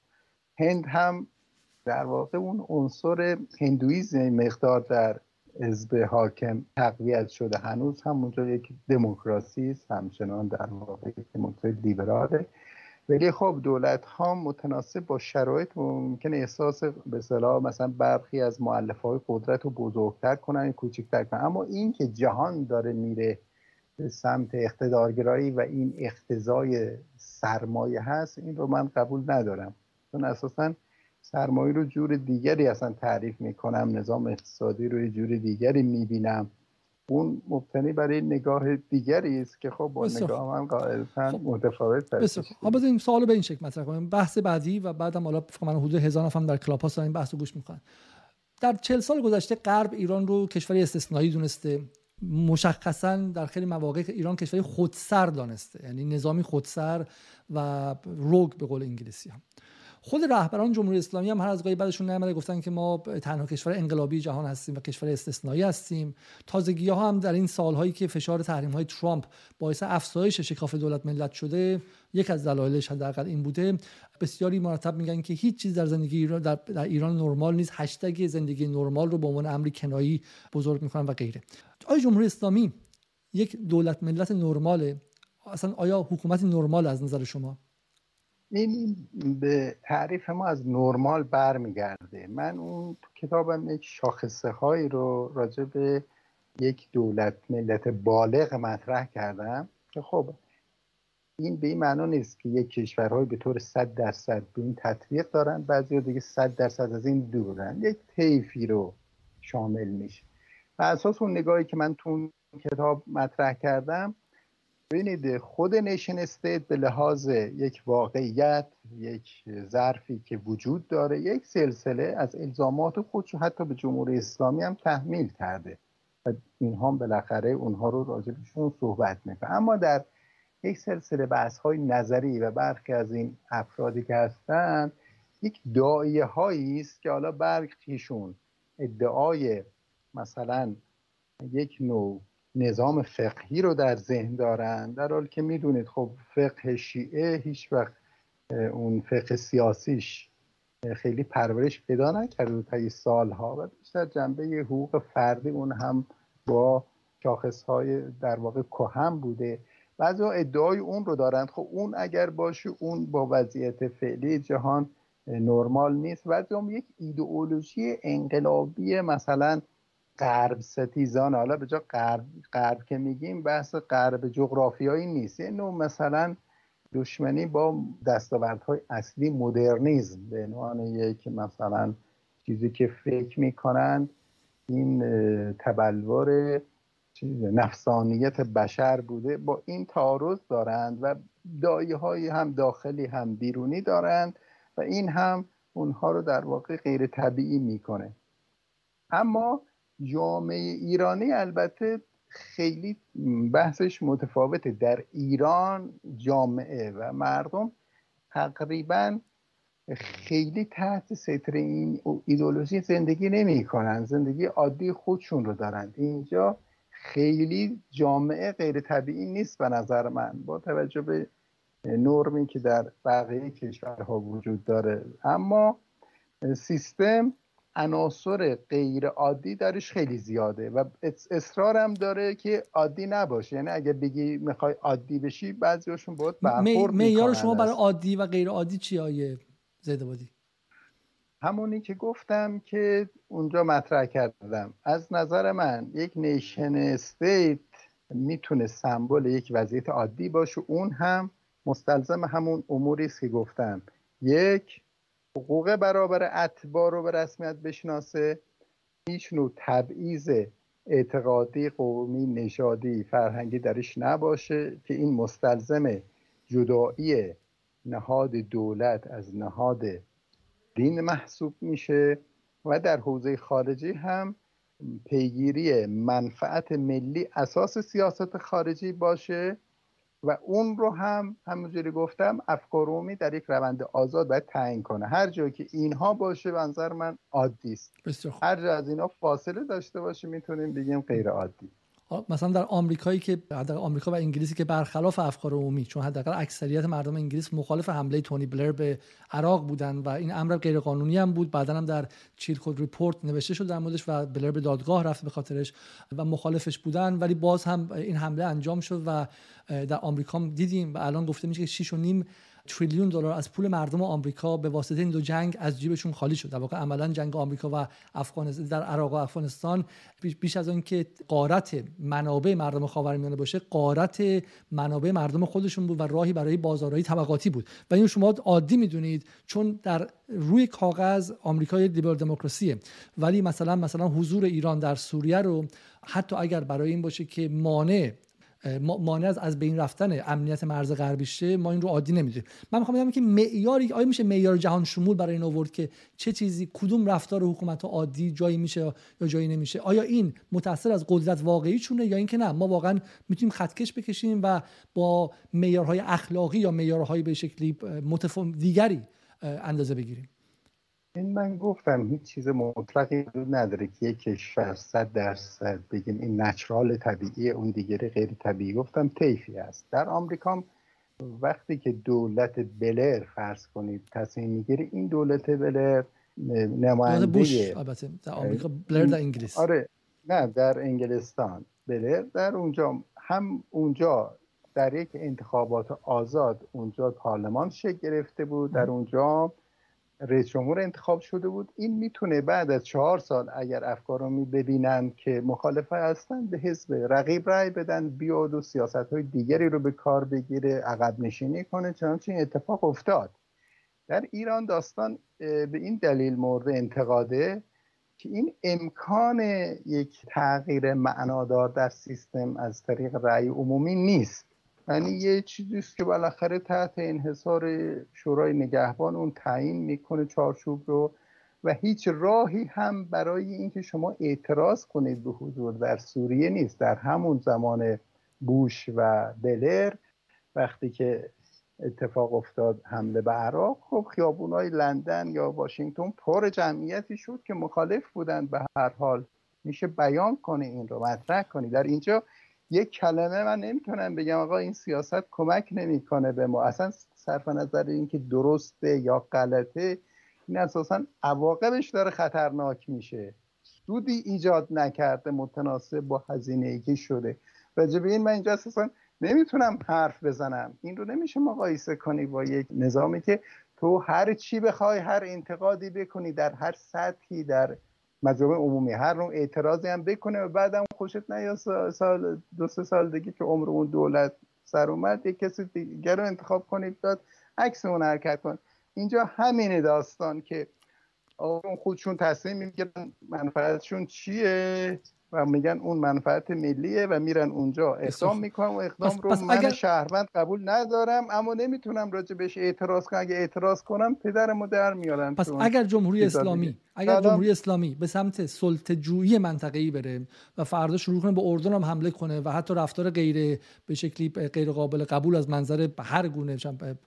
هند هم در واقع اون عنصر هندویزم مقدار در حزب حاکم تقویت شده. هنوز هم اونجا یک دموکراسی است همچنان در واقع دموکراسی لیبراله. ولی خب دولت ها متناسب با شرایط ممکن احساس به صلاح مثلا برخی از معلف های قدرت رو بزرگتر کنن کوچکتر کنن. اما این که جهان داره میره به سمت اقتدارگرایی و این اقتضای سرمایه هست این رو من قبول ندارم. چون اساسا سرمایه رو جور دیگری اصلا تعریف می‌کنم نظام اقتصادی رو جور دیگری می‌بینم. اون مبتنی برای نگاه دیگری است که خب با نگاه هم قاعدتا خب. متفاوت است حالا این سوالو به این شکل مطرح کنیم. بحث بعدی و بعدم حالا فکر من حدود هزار نفر در کلاب هاست این بحث رو گوش می‌کنن. در چل سال گذشته غرب ایران رو کشوری استثنایی دونسته. مشخصا در خیلی مواقع ایران کشوری خودسر دانسته. یعنی نظامی خودسر و روگ به قول انگلیسی هم. خود رهبران جمهوری اسلامی هم هر از گاهی بعدشون نیامده گفتن که ما تنها کشور انقلابی جهان هستیم و کشور استثنایی هستیم. تازگی ها هم در این سالهایی که فشار تحریم های ترامپ باعث افزایش شکاف دولت ملت شده یک از دلایلش حداقل این بوده. بسیاری مرتب میگن که هیچ چیز در زندگی ایران در, در ایران نرمال نیست. هشتگ زندگی نرمال رو به عنوان امری کنایی بزرگ می‌کنن و غیره. آیا جمهوری اسلامی یک دولت ملت نرماله؟ اصلا آیا حکومت نرمال از نظر شما؟ این به تعریف ما از نرمال برمیگرده. من اون کتابم یک شاخصه هایی رو راجع به یک دولت ملت بالغ مطرح کردم که خب این به این معنا نیست که یک کشورهای به طور صد درصد به این تطبیق دارن بعضی دیگه صد درصد از این دورن. یک طیفی رو شامل میشه. و اساس اون نگاهی که من تو کتاب مطرح کردم ببینید خود نیشن استیت به لحاظ یک واقعیت یک ظرفی که وجود داره یک سلسله از الزامات خودش حتی به جمهوری اسلامی هم تحمیل کرده. و اینها بالاخره اونها رو راجبشون صحبت می‌کنه. اما در یک سلسله بحث های نظری و برخی از این افرادی که هستند یک دعایه هایی است که حالا برخیشون ادعای مثلا یک نوع نظام فقهی رو در ذهن دارن در حالی که می‌دونید خب فقه شیعه هیچ وقت اون فقه سیاسیش خیلی پرورش پیدا نکرده تا سالها. و بیشتر جنبه حقوق فردی اون هم با شاخص های در واقع کهم بوده. بعضی ادعای اون رو دارند خب اون اگر باشه اون با وضعیت فعلی جهان نرمال نیست. بعضی هم یک ایدئولوژی انقلابی مثلا غرب ستیزان حالا به جا غرب, غرب که میگیم بحث غرب جغرافیایی نیست. یه نوع مثلا دشمنی با دستاوردهای اصلی مدرنیزم به عنوان یک مثلا چیزی که فکر می‌کنند این تبلور نفسانیت بشر بوده. با این تعارض دارند و دایه های هم داخلی هم بیرونی دارند و این هم اونها رو در واقع غیر طبیعی می‌کنه. اما جامعه ایرانی البته خیلی بحثش متفاوته. در ایران جامعه و مردم تقریبا خیلی تحت ستر این ایدولوژی زندگی نمی کنن زندگی عادی خودشون رو دارند اینجا خیلی جامعه غیر طبیعی نیست به نظر من. با توجه به نرمی که در بقیه کشورها وجود داره. اما سیستم عناصر غیر عادی درش خیلی زیاده و اصرارم داره که عادی نباشه. یعنی اگه بگی می‌خوای عادی بشی بعضیاشون باید برخورد معیار شما برای عادی و غیر عادی چی آیه زیدابادی همونی که گفتم که اونجا مطرح کردم. از نظر من یک نیشن استیت می‌تونه سمبل یک وضعیت عادی باشه. اون هم مستلزم همون اموری است که گفتم. یک حقوق برابر اتباع رو به رسمیت بشناسه. هیچ نوع تبعیض اعتقادی قومی نژادی فرهنگی درش نباشه که این مستلزم جدایی نهاد دولت از نهاد دین محسوب میشه و در حوزه خارجی هم پیگیری منفعت ملی اساس سیاست خارجی باشه. و اون رو هم همونجوری گفتم افکار در یک روند آزاد باید تعیین کنه. هر جایی که اینها باشه به نظر من عادی است. هر جا از اینها فاصله داشته باشه می‌تونیم بگیم غیر عادی. مثلا در آمریکایی که در آمریکا و انگلیسی که برخلاف افکار عمومی چون حداقل اکثریت مردم انگلیس مخالف حمله تونی بلر به عراق بودن و این امر غیر قانونی هم بود بعدا هم در Chilcot report نوشته شد در موردش و بلر به دادگاه رفت به خاطرش و مخالفش بودن ولی باز هم این حمله انجام شد و در آمریکا دیدیم و الان گفته میشه که 6 و نیم تریلیون دلار از پول مردم آمریکا به واسطه این دو جنگ از جیبشون خالی شد. در واقع عملا جنگ آمریکا و افغانستان در عراق و افغانستان بیش از که قارت منابع مردم خاورمیانه باشه قارت منابع مردم خودشون بود و راهی برای بازارهای طبقاتی بود. و این شما عادی می‌دونید چون در روی کاغذ آمریکای لیبرال دموکراسیه. ولی مثلا مثلا حضور ایران در سوریه رو حتی اگر برای این باشه که مانع مانع از از بین رفتن امنیت مرز غربی ما این رو عادی نمی‌دونیم. من می‌خوام بگم که معیاری آیا میشه معیار جهان شمول برای این آورد که چه چیزی کدوم رفتار حکومت عادی جایی میشه یا جایی نمیشه؟ آیا این متاثر از قدرت واقعی چونه یا اینکه نه؟ ما واقعا می‌تونیم خطکش بکشیم و با معیارهای اخلاقی یا معیارهای به شکلی متفاوت دیگری اندازه بگیریم. این من گفتم هیچ چیز مطلقی وجود نداره که یک کشور صد درصد بگیم این نچرال طبیعی اون دیگری غیر طبیعی. گفتم تیفی است. در آمریکا وقتی که دولت بلر فرض کنید تصمیم می‌گیره این دولت بلر نماینده بوش البته. در آمریکا بلر در انگلیس. آره. نه در انگلستان. بلر در اونجا هم اونجا در یک انتخابات آزاد اونجا پارلمان شکل گرفته بود. در اونجا رئیس جمهور انتخاب شده بود. این می‌تونه بعد از چهار سال اگر افکار رو ببینند که مخالفه هستن به حزب رقیب رای بدن بیاد و سیاست های دیگری رو به کار بگیره عقب نشینی کنه. چنانچه این اتفاق افتاد. در ایران داستان به این دلیل مورد انتقاده که این امکان یک تغییر معنادار در سیستم از طریق رأی عمومی نیست. یعنی یه چیزی است که بالاخره تحت انحصار شورای نگهبان اون تعیین می‌کنه چارچوب رو و هیچ راهی هم برای اینکه شما اعتراض کنید به حضور در سوریه نیست. در همون زمان بوش و بلر وقتی که اتفاق افتاد حمله به عراق خب خیابونای لندن یا واشنگتن پر جمعیتی شد که مخالف بودند. به هر حال میشه بیان کنه این رو مطرح کنی. در اینجا یک کلمه من نمی‌تونم بگم آقا این سیاست کمک نمی‌کنه به ما. اصلا صرف نظر اینکه درسته یا غلطه این اساسا عواقبش داره خطرناک میشه. سودی ایجاد نکرده متناسب با هزینه ای که شده. راجع این من اینجا اساسا نمی‌تونم حرف بزنم. این رو نمیشه مقایسه کنی با یک نظامی که تو هر چی بخوای هر انتقادی بکنی در هر سطحی در مجمع عمومی. هر نوع اعتراضی هم بکنه و بعدم خوشت نیاد سال دو سه سال دیگه که عمر اون دولت سر اومد یک کسی دیگر رو انتخاب کنید داد عکس اون حرکت کن. اینجا همین داستان که اون خودشون تصمیم می‌گیرن منفعتشون چیه و میگن اون منفعت ملیه و میرن اونجا اقدام می‌کنن و اقدام رو من اگر... شهروند قبول ندارم اما نمی‌تونم راجع بهش اعتراض کنم. اگه اعتراض کنم پدرمو در میارن پس اگر جمهوری اسلامی اگر جمهوری اسلامی به سمت سلطه جویی منطقه‌ای بره و فردا شروع کنه به اردن هم حمله کنه و حتی رفتار غیر به شکلی غیر قابل قبول از منظر هر گونه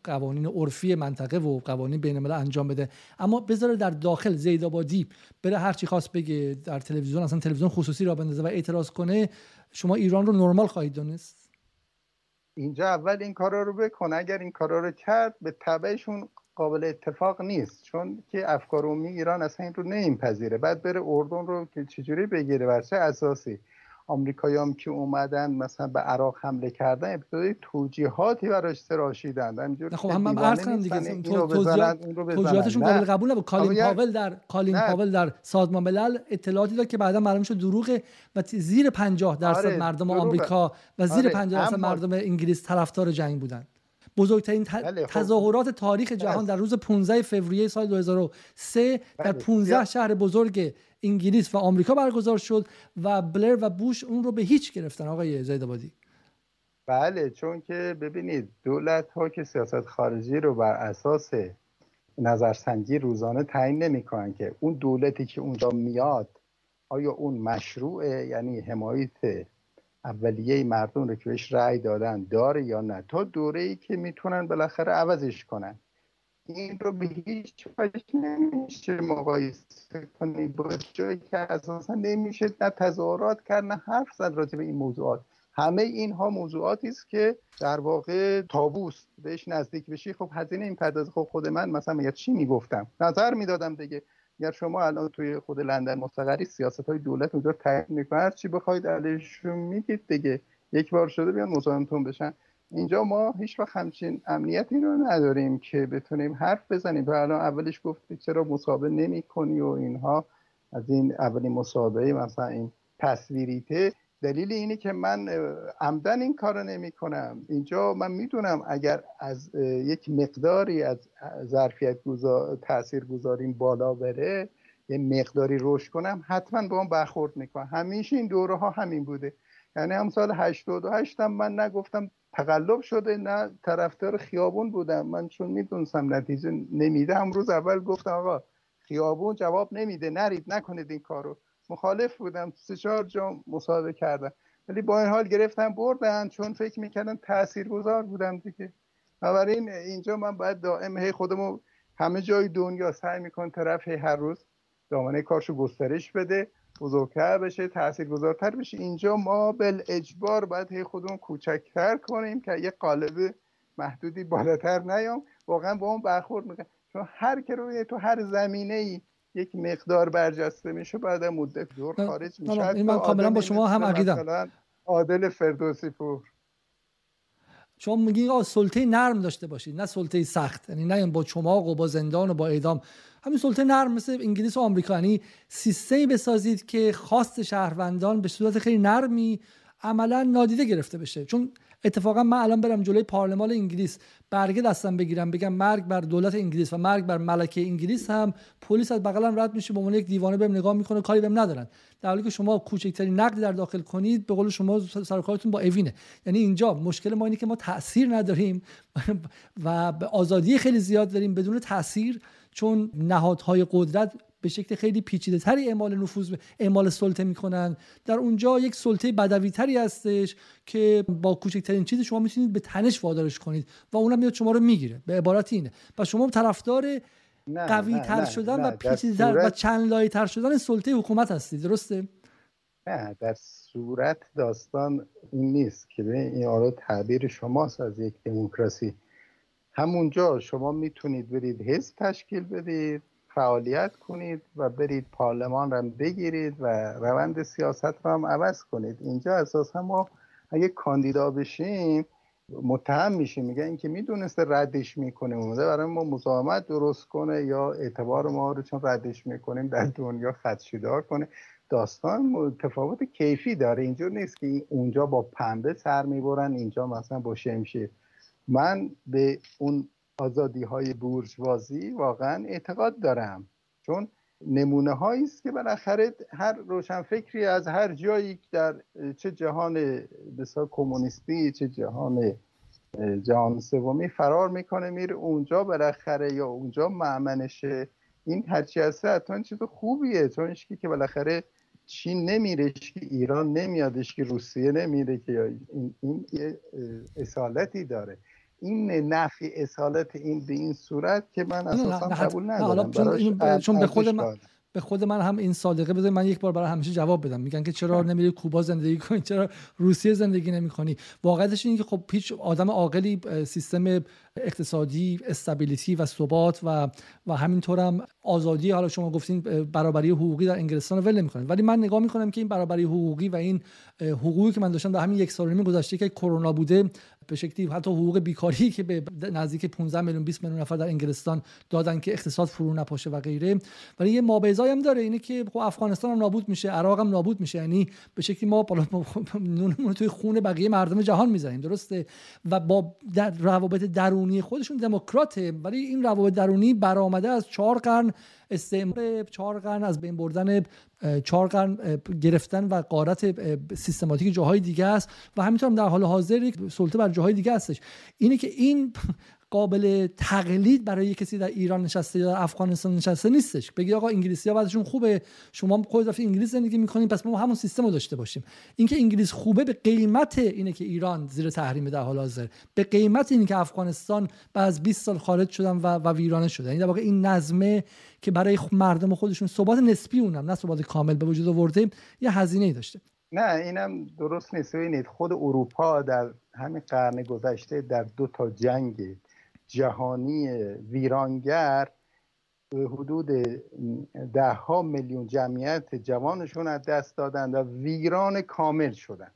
قوانین عرفی منطقه و قوانین بین انجام بده اما بذاره در داخل زیدآبادی بره هر چی خواست بگه در تلویزیون اصلا تلویزیون خصوصی را بندازه و اعتراض کنه شما ایران رو نرمال خواهید دونست اینجا اول این کارا رو بکنه اگر این کارا رو کرد به تبعشون قابل اتفاق نیست. چون که افکار عمومی ایران اصلا این رو نمیپذیره. بعد بره اردن رو که چجوری بگیره؟ بر چه اساسی؟ آمریکایی که اومدن مثلا به عراق حمله کردن ابتدای توجیهاتی براش تراشیدن. خب هم عرض کنم دیگه توجیهاتشون قابل قبول نبود کالین پاول در کالین پاول در سازمان ملل اطلاعاتی داد که بعدا معلوم شد دروغه و زیر 50 درصد آره مردم آمریکا و زیر آره 50 درصد مردم انگلیس طرفدار جنگ بودن. بزرگترین بله، خب. تظاهرات تاریخ جهان در روز 15 فوریه سال 2003 در 15 بله. شهر بزرگ انگلیس و آمریکا برگزار شد و بلر و بوش اون رو به هیچ گرفتن آقای زیدآبادی بله چون که ببینید دولت ها که سیاست خارجی رو بر اساس نظرسنجی روزانه تعیین نمی‌کنن که اون دولتی که اونجا میاد آیا اون مشروعه یعنی حمایت اولیه مردم رو که بهش رأی دادن داره یا نه؟ تا دوره ای که می‌تونن بالاخره عوضش کنن. این رو به هیچ وجه نمیشه مقایسه کنی. با جایی که اساسا نمیشه نه تظاهرات کرد نه حرف زد راجع به این موضوعات. همه اینها موضوعاتی است که در واقع تابوست. بهش نزدیک بشی. خب هزینه این پرداز خب خود من مثلا میگه چی می‌گفتم؟ نظر می‌دادم دیگه. اگر شما الان توی خود لندن مستقری سیاست های دولت اونجا تعیین می‌کنه چی بخواید علیشون میگید دیگه. یک بار شده بیان مزاحمتون بشن. اینجا ما هیچ وقت همچین امنیتی رو نداریم که بتونیم حرف بزنیم. و الان اولش گفتی چرا مسابقه نمی کنی و اینها. از این اولین مسابقه مثلا این تصویریته. دلیل اینه که من عمدن این کار نمی کنم اینجا من می‌دونم اگر از یک مقداری از ظرفیت تاثیر گذاریم بالا بره یه مقداری رشد کنم حتما با اون برخورد می‌کنم. همیشه این دوره ها همین بوده. یعنی هم سال 88 هم من نگفتم تقلب شده نه طرفدار خیابون بودم. من چون می‌دونستم نتیجه نمیده هم روز اول گفتم آقا خیابون جواب نمیده نرید نکنید این کارو. مخالف بودم. سه چهار جا مصاحبه کردم ولی با این حال گرفتم بردن چون فکر می‌کردن تاثیرگذار بودم دیگه. بنابراین اینجا من باید دائم هی خودمو همه جای دنیا سعی میکن طرف هر روز دامنه کارشو گسترش بده بزرگتر بشه تاثیرگذارتر بشه. اینجا ما بل اجبار باید هی خودمون کوچکتر کنیم که یه قالب محدودی بالاتر نیام. واقعا با اون برخورد می‌کنم. چون هر که روی تو هر زمینه ای یک مقدار برجسته میشه بعد مدت دور خارج میشه. این من کاملا با شما هم عقیدم. عادل فردوسی پور. شما میگین آقا سلطه نرم داشته باشید نه سلطه سخت یعنی نه با چماق و با زندان و با اعدام. همین سلطه نرم مثل انگلیس و آمریکا. یعنی سیستمی بسازید که خواست شهروندان به صورت خیلی نرمی عملا نادیده گرفته بشه. چون اتفاقا من الان برم جلوی پارلمان انگلیس برگه دستم بگیرم بگم مرگ بر دولت انگلیس و مرگ بر ملکه انگلیس هم پلیس از بغلم رد میشه به عنوان یک دیوانه بهم نگاه می‌کنه کاری بهم ندارن. در حالی که شما کوچکترین نقد در داخل کنید به قول شما سر کارتون با اوینه. یعنی اینجا مشکل ما اینه که ما تاثیر نداریم و آزادی خیلی زیاد داریم بدون تاثیر چون نهادهای قدرت به شکل خیلی پیچیده تری اعمال نفوذ اعمال سلطه می‌کنن. در اونجا یک سلطه بدوی تری هستش که با کوچکترین چیزی شما می‌تونید به تنش وادارش کنید و اونم میاد شما رو می‌گیره. به عبارت اینه. و شما طرفدار قوی تر شدن و پیچیده تر و چند لایه تر شدن سلطه حکومت هستید. درسته؟ نه در صورت داستان این نیست که به این آرا تعبیر شماست از یک دموکراسی. همونجا شما می‌تونید برید حزب تشکیل بدید. فعالیت کنید و برید پارلمان رو بگیرید و روند سیاست رو هم عوض کنید. اینجا اساسا ما اگه کاندیدا بشیم متهم میشیم. میگه اینکه می‌دونسته ردش می‌کنه اومده برای ما مزاحمت درست کنه یا اعتبار ما رو چون ردش می‌کنیم در دنیا خدشیدار کنه. داستان تفاوت کیفی داره. اینجور نیست که اونجا با پنبه سر می‌برن اینجا مثلا با شمشیر. من به اون آزادی های بورژوازی واقعا اعتقاد دارم. چون نمونه هایی است که بالاخره هر روشنفکری از هر جایی در چه جهان بسیار کمونیستی چه جهان جهان سومی فرار می‌کنه میره اونجا بالاخره یا اونجا معمنشه این هرچی هسته حتما چیز خوبیه. چون که بالاخره چین نمیره که ایران نمیادش که روسیه نمیره که این, این اصالتی داره. این نفی اصالت این به این صورت که من اساسا قبول ندارم. چون, چون به خود من به خود من هم این صادقه بده من یک بار برای همیشه جواب بدم. میگن که چرا نمیری کوبا زندگی کنی؟ چرا روسیه زندگی نمی‌کنی؟ واقعیتش اینه که خب هیچ آدم عاقلی سیستم اقتصادی استابیلیتی و ثبات و و همینطور هم آزادی حالا شما گفتین برابری حقوقی در انگلستان رو ول نمی‌کنه. ولی من نگاه می‌کنم که این برابری حقوقی و این حقوقی که من داشتم در همین یک سال نیم گذشته که کرونا بوده به شکلی حتی حقوق بیکاری که به نزدیک 15 میلیون 20 میلیون نفر در انگلستان دادن که اقتصاد فرو نپاشه و غیره. ولی یه مابعضایی هم داره اینه که خب افغانستان هم نابود میشه عراق هم نابود میشه. یعنی به شکلی ما بالا نونمون توی خون بقیه مردم جهان می‌زنیم درسته؟ و با در روابط درونی خودشون دموکراته. ولی این روابط درونی برآمده از چهار قرن استعمار چهار قرن از بین بردن چهار قرن گرفتن و قارت سیستماتیک جاهای دیگه است و همینطور هم در حال حاضر یک سلطه بر جاهای دیگه هستش. اینه که این قابل تقلید برای کسی در ایران نشسته یا در افغانستان نشسته نیستش. بگی آقا انگلیسی ها بعدشون خوبه شما خود دفعه انگلیس زندگی می‌کنین پس ما همون سیستم رو داشته باشیم. اینکه انگلیس خوبه به قیمت اینه که ایران زیر تحریم در حال حاضر. به قیمت اینه که افغانستان بعد از 20 سال خارج شدن و, و ویرانه شده یعنی در واقع این نظمه که برای مردم خودشون ثبات نسبی اونم نه ثبات کامل به وجود آورده یه هزینه ای داشته. نه اینم درست نیست. ببینید خود اروپا در همین قرن گذشته در دو تا جنگ جهانی ویرانگر حدود ده ها میلیون جمعیت جوانشون از دست دادن و ویران کامل شدن.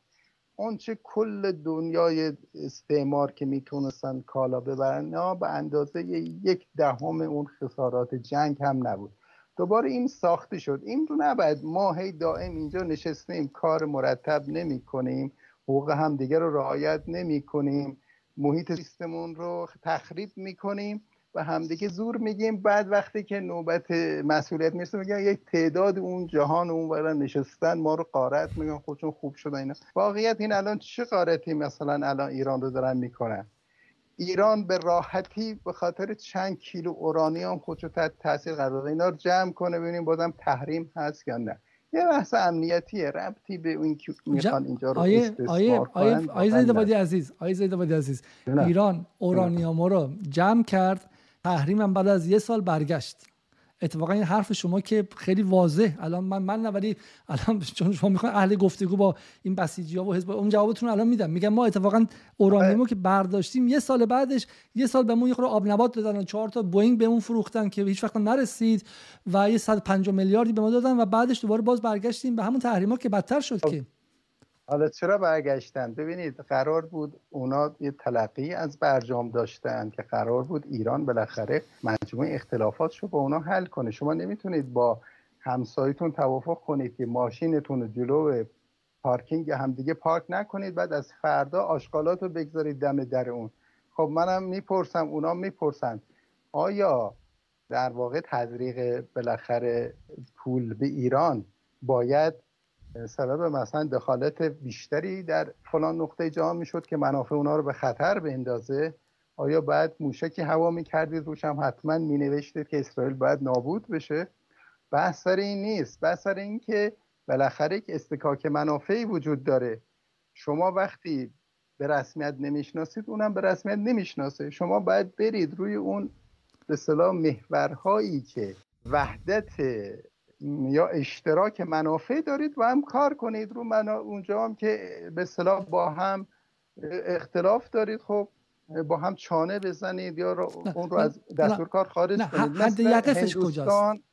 چه کل دنیای استعمار که می‌تونستن کالا ببرن نه به اندازه یک دهم اون خسارات جنگ هم نبود. دوباره این ساخته شد. این رو نباید ما هی دائم اینجا نشستیم کار مرتب نمی کنیم حقوق همدیگه رو رعایت نمی کنیم محیط سیستمون رو تخریب می‌کنیم. و همدیگه زور میگیم. بعد وقتی که نوبت مسئولیت می‌رسه میگن یک تعداد اون جهان اون برای نشستن ما رو قارت میگن خودشون خوب شده اینا. واقعیت این الان چه قارتی مثلا الان ایران رو دارن می‌کنن؟ ایران به راحتی به خاطر چند کیلو اورانیوم خودشو تحت تاثیر قرار داده. اینا رو جمع کنه ببینیم بازم تحریم هست یا نه. یه بحث امنیتیه ربطی به اون که می‌خوان اینجا رو آیه آیه آیه آیه زید عزیز آیه زید عزیز. ایران اورانیوم رو جمع کرد تحریم هم بعد از یه سال برگشت. اتفاقا این حرف شما که خیلی واضح. الان من من نه ولی الان چون شما می‌خواین اهل گفتگو با این بسیجی ها و حزب اون جوابتون الان میدم. میگم ما اتفاقا اورانیومو که برداشتیم یه سال بعدش یه سال به یه آب نبات دادن و چهار تا بوئینگ به اون فروختن که هیچ وقت نرسید و یه 150 میلیاردی به ما دادن و بعدش دوباره باز برگشتیم به همون تحریما که بدتر شد خب. که. حالا چرا برگشتن؟ ببینید قرار بود اونا یه تلقی از برجام داشتن که قرار بود ایران بالاخره مجموع اختلافات رو با اونا حل کنه. شما نمی‌تونید با همسایتون توافق کنید که ماشینتون رو جلو پارکینگ همدیگه پارک نکنید بعد از فردا آشغالات رو بگذارید دم در اون. خب منم می‌پرسم اونا می‌پرسن. آیا در واقع تزریق بالاخره پول به ایران باید سبب مثلا دخالت بیشتری در فلان نقطه جهان می‌شد که منافع اونا رو به خطر بندازه. آیا بعد موشکی هوا می‌کردید؟ روش هم حتما مینوشتید که اسرائیل باید نابود بشه. بحث سر این نیست. بحث سر این که بالاخره یک استکاک منافعی وجود داره. شما وقتی به رسمیت نمی‌شناسید اونم به رسمیت نمی‌شناسه. شما باید برید روی اون به صلاح محورهایی که وحدت یا اشتراک منافع دارید و هم کار کنید رو منا... اونجا هم که به صلاح با هم اختلاف دارید خب با هم چانه بزنید یا اون رو از دستور کار خارج کنید. حد کجاست؟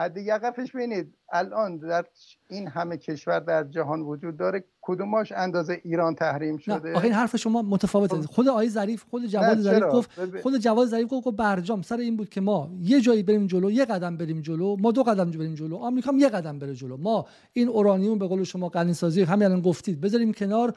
حد یقفش بینید الان در این همه کشور در جهان وجود داره کدوماش اندازه ایران تحریم شده؟ نه این حرف شما متفاوته. خب. خود آقای ظریف خود جواد ظریف گفت خود جواد ظریف گفت برجام سر این بود که ما یه جایی بریم جلو یه قدم بریم جلو ما دو قدم بریم جلو آمریکا هم یه قدم بره جلو. ما این اورانیوم به قول شما غنی سازی همین الان گفتید. بذاریم کنار.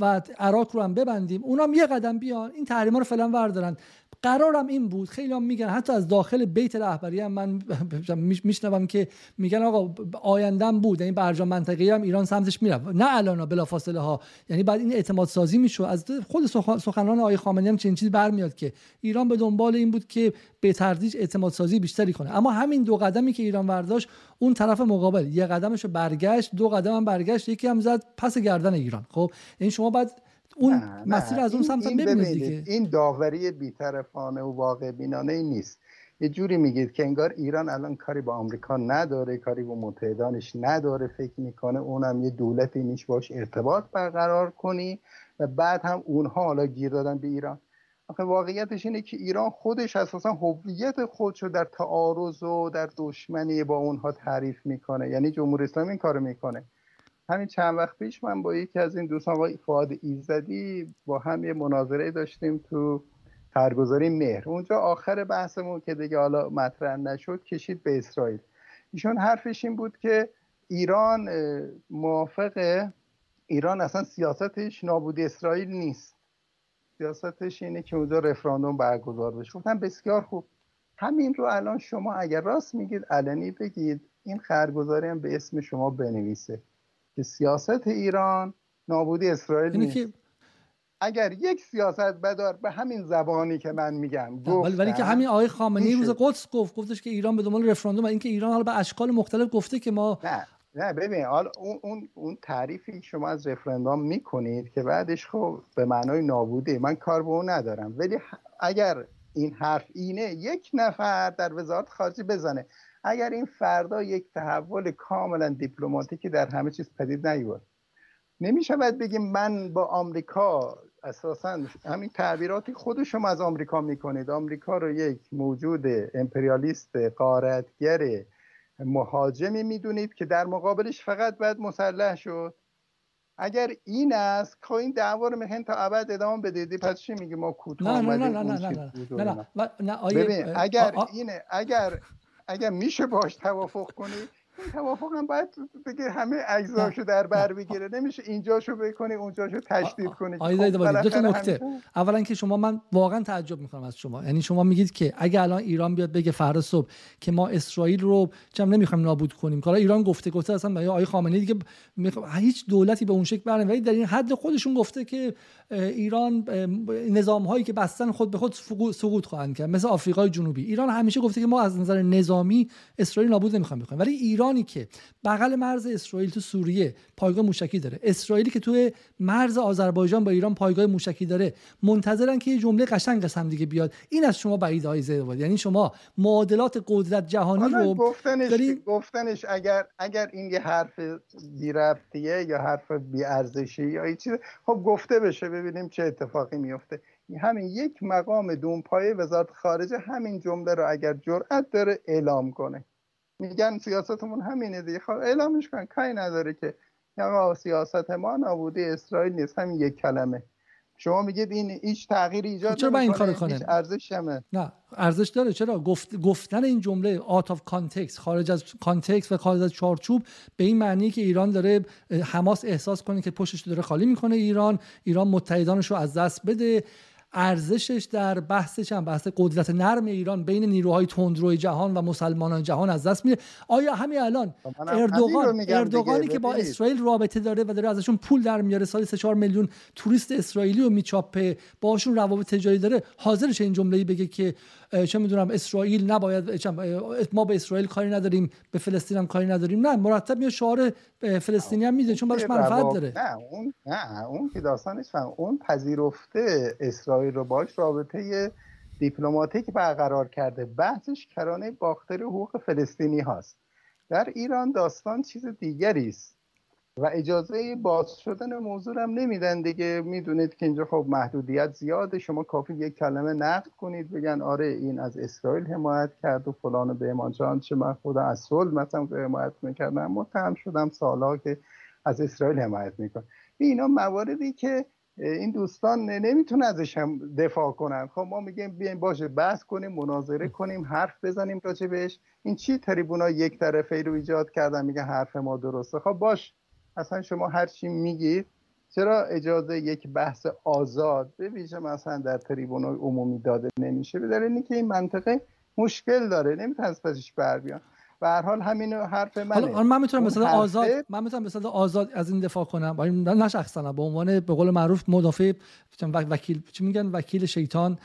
و عراق رو هم ببندیم. اونام یه قدم بیان. این تحریما رو فعلا وردارن. قرارم این بود. خیلی هم میگن حتی از داخل بیت رهبری هم من میشنوم که میگن آقا آیندم بود. یعنی برجام منطقی هم ایران سمتش میره نه الان بلا فاصله ها. یعنی بعد این اعتماد سازی میشو از خود سخنران آقای خامنه‌ای هم چنین چیزی برمیاد که ایران به دنبال این بود که به تدریج اعتماد سازی بیشتری کنه. اما همین دو قدمی که ایران برداشت اون طرف مقابل. یه قدمش برگشت دو قدم هم برگشت یکی هم زد پس گردن ایران. خب این شما بعد اون مسیر از اون سمت ببینید دیگه. این داوری بیطرفانه و واقع بینانه ای نیست. یه جوری میگید که انگار ایران الان کاری با آمریکا نداره کاری با متحدانش نداره فکر می‌کنه اونم یه دولتی نیش باش ارتباط برقرار کنی و بعد هم اونها حالا گیر دادن به ایران. آخه واقعیتش اینه که ایران خودش اساسا هویت خودشو در تعارض و در دشمنی با اونها تعریف می‌کنه. یعنی جمهوری اسلامی این کارو می‌کنه. همین چند وقت پیش من با یکی از این دوستان آقای فعاد ایزدی با هم یه مناظره داشتیم تو خرگزاری مهر. اونجا آخر بحثمون که دیگه حالا مطرح نشد کشید به اسرائیل. ایشون حرفش این بود که ایران موافق ایران اصلا سیاستش نابودی اسرائیل نیست. سیاستش اینه که اونجا رفراندوم برگزار بشه. گفتم بسیار خوب. همین رو الان شما اگر راست میگید علنی بگید این خرگزاری هم به اسم شما بنویسه که سیاست ایران نابودی اسرائیل نیست. اگر یک سیاست بدار به همین زبانی که من میگم ولی ولی که همین آقای خامنه‌ای روز قدس گفت گفتش که ایران به دنبال رفراندوم و اینکه ایران حالا به اشکال مختلف گفته که ما نه. نه ببین حالا اون اون تعریفی شما از رفراندوم می‌کنید که بعدش خب به معنای نابودی من کار به اون ندارم. ولی اگر این حرف اینه یک نفر در وزارت خارجه بزنه. اگر این فردا یک تحول کاملا دیپلماتیکی در همه چیز پدید نیاد نمیشه باید بگیم من با آمریکا اساسا همین تعبیراتی خود شما از آمریکا می‌کنید. آمریکا رو یک موجود امپریالیست قارتگر مهاجمی می‌دونید که در مقابلش فقط باید مسلح شد. اگر این است که این دعوا رو می‌خواین تا ابد ادامه بدید. پس چی میگی؟ ما کوتاه نه نه نه نه نه نه نه نه ببین اگر اینه اگر اگر میشه باش توافق کنید این توافق هم باید بگه همه اجزاشو در بر بگیره. نمیشه اینجاشو بکنی اونجاشو تشدید کنی آیده خب دو تا نکته. اولا که شما من واقعا تعجب می‌کنم از شما. یعنی شما میگید که اگه الان ایران بیاد بگه فردا صبح که ما اسرائیل رو چم نمی‌خوایم نابود کنیم. حالا ایران گفته گفته اصلا آقای خامنه‌ای دیگه هیچ دولتی به اون شکل برنامه. ولی در این حد خودشون گفته که ایران نظام هایی که بستن خود به خود سقوط خواهند کرد. مثل آفریقای جنوبی. ایران همیشه گفته که ما از نظر نظامی اسرائیل نابود نمی‌خوایم بکنیم. ولی ایرانی که بغل مرز اسرائیل تو سوریه پایگاه موشکی داره. اسرائیلی که تو مرز آذربایجان با ایران پایگاه موشکی داره. منتظرن که یه جمله قشنگ قسم دیگه بیاد. این از شما بعید های زیاد یعنی شما معادلات قدرت جهانی رو گفتنش گفتنش اگر اگر این یه حرف بی یا حرف بی ارزشی یا چیز خب گفته بشه ببینیم چه اتفاقی میفته همین یک مقام دونپایه وزارت خارجه همین جمله رو اگر جرأت داره اعلام کنه. میگن سیاستمون همینه دیگه. خب اعلامش کن کاری نداره که. یا سیاست ما نابودی اسرائیل نیست. همین یک کلمه. شما میگید این هیچ تغییری ایجاد چرا این کارو کنه ارزش همه نه ارزش داره. چرا؟ گفت گفتن این جمله out of context خارج از context و خارج از چارچوب به این معنی که ایران داره حماس احساس کنه که پشتش داره خالی می‌کنه ایران. ایران متحدانش رو از دست بده. ارزشش در بحث چند بحث قدرت نرم ایران بین نیروهای تندروی جهان و مسلمانان جهان از دست میره. آیا همین الان اردوغان اردوغانی که با اسرائیل رابطه داره و داره ازشون پول در میاره سال 3 میلیون توریست اسرائیلی رو میچاپه باشون روابط تجاری داره حاضرش این جمله‌ای بگه که چه می‌دونم اسرائیل نباید ما به اسرائیل کاری نداریم به فلسطین هم کاری نداریم. نه مرتب یه شعار فلسطینی هم میده چون براش منفعت داره. نه اون نه اون که داستانش فهم اون پذیرفته اسرائیل رو باش رابطه دیپلماتیک برقرار کرده. بحثش کرانه باختر حقوق فلسطینی هاست. در ایران داستان چیز دیگری است. و اجازه باز شدن موضوع هم نمیدن دیگه. می‌دونید که اینجا خب محدودیت زیاده. شما کافی یک کلمه نقد کنید بگن آره این از اسرائیل حمایت کرد و فلان و به جان چه من خدا از صلح مثلا حمایت می‌کردم متهم شدم سالها که از اسرائیل حمایت می‌کنم اینا مواردی که این دوستان نمی‌تونه ازش هم دفاع کنن. خب ما میگیم بیایم باشه بحث کنیم مناظره کنیم حرف بزنیم راجع این چی تریبونا یک طرفه رو ایجاد کردن؟ میگه حرف ما درسته. خب باش. اصلا شما هر چی میگید چرا اجازه یک بحث آزاد به ویژه مثلا در تریبون عمومی داده نمیشه؟ به دلیل اینکه این منطقه مشکل داره نمی‌تونه از پسش بر بیان. به هر حال همین حرف منه. حالا من می‌تونم مثلا آزاد من می‌تونم مثلا آزاد از این دفاع کنم. نه شخصا به عنوان به قول معروف مدافع وکیل چی میگن؟ وکیل شیطان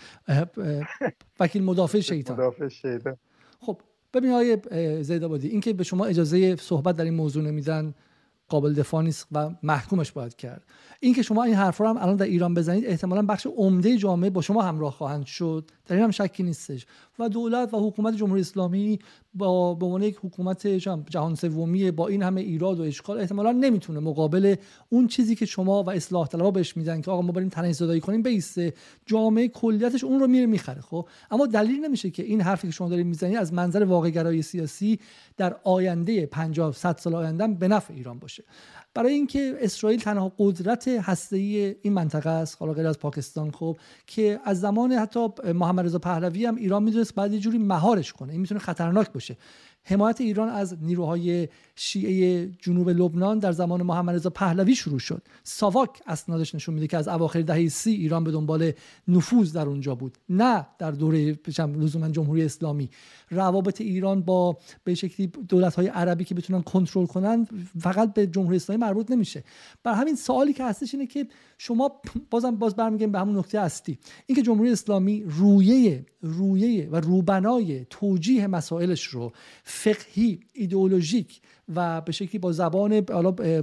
وکیل مدافع شیطان. مدافع شیطان. خب ببین آقای زیدآبادی اینکه به شما اجازه صحبت در این موضوع نمیدن قابل دفاع نیست و محکومش باید کرد. این که شما این حرف رو هم الان در ایران بزنید احتمالا بخش عمده جامعه با شما همراه خواهند شد. در این هم شکی نیستش. و دولت و حکومت جمهوری اسلامی با به عنوان یک حکومت جهان سومی با این همه ایراد و اشکال احتمالا نمی‌تونه مقابل اون چیزی که شما و اصلاح طلبها بهش میدن که آقا ما بریم تنش زدایی کنیم بیسته. جامعه کلیتش اون رو میره می‌خره خب؟ اما دلیل نمیشه که این حرفی که شما دارید می‌زنید از منظر واقع سیاسی در آینده 50 100 سال آینده به نفع ایران باشه. برای اینکه اسرائیل تنها قدرت هسته‌ای این منطقه است حالا غیر از پاکستان خب که از زمان حتی محمد رضا پهلوی هم ایران می‌دونست بعد یه جوری مهارش کنه این می‌تونه خطرناک باشه. حمایت ایران از نیروهای شیعه جنوب لبنان در زمان محمد رضا پهلوی شروع شد. ساواک اسنادش نشون میده که از اواخر دهه سی ایران به دنبال نفوذ در اونجا بود نه در دوره لزوما جمهوری اسلامی. روابط ایران با به شکلی دولت های عربی که بتونن کنترل کنن فقط به جمهوری اسلامی مربوط نمیشه. بر همین سوالی که هستش اینه که شما بازم باز برمیگردیم به همون نکته هستی اینکه جمهوری اسلامی رویه رویه و روبنای توجیه مسائلش رو فقهی ایدئولوژیک و به شکلی با زبان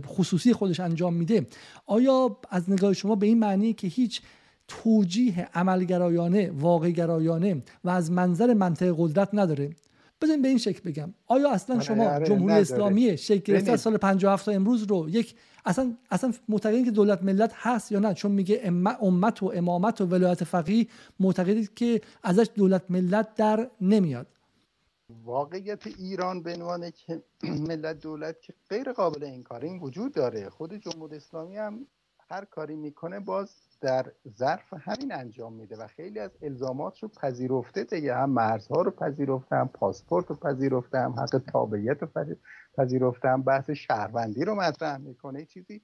خصوصی خودش انجام میده. آیا از نگاه شما به این معنی که هیچ توجیه عملگرایانه واقعگرایانه و از منظر منطق قدرت نداره؟ بزنین به این شکل بگم. آیا اصلا آره، شما آره، جمهوری اسلامی شکل گرفته از سال 57 تا امروز رو یک اصلا اصلا معتقدین که دولت ملت هست یا نه؟ چون میگه امت و امامت و ولایت فقیه معتقدید که ازش دولت ملت در نمیاد. واقعیت ایران به عنوان ملت دولت که غیر قابل انکار این وجود داره. خود جمهوری اسلامی هم هر کاری می‌کنه باز در ظرف همین انجام میده و خیلی از الزامات رو پذیرفته دیگه. هم مرزها رو پذیرفته هم پاسپورت رو پذیرفته هم حق تابعیت رو پذیرفته هم بحث شهروندی رو مطرح می‌کنه. چیزی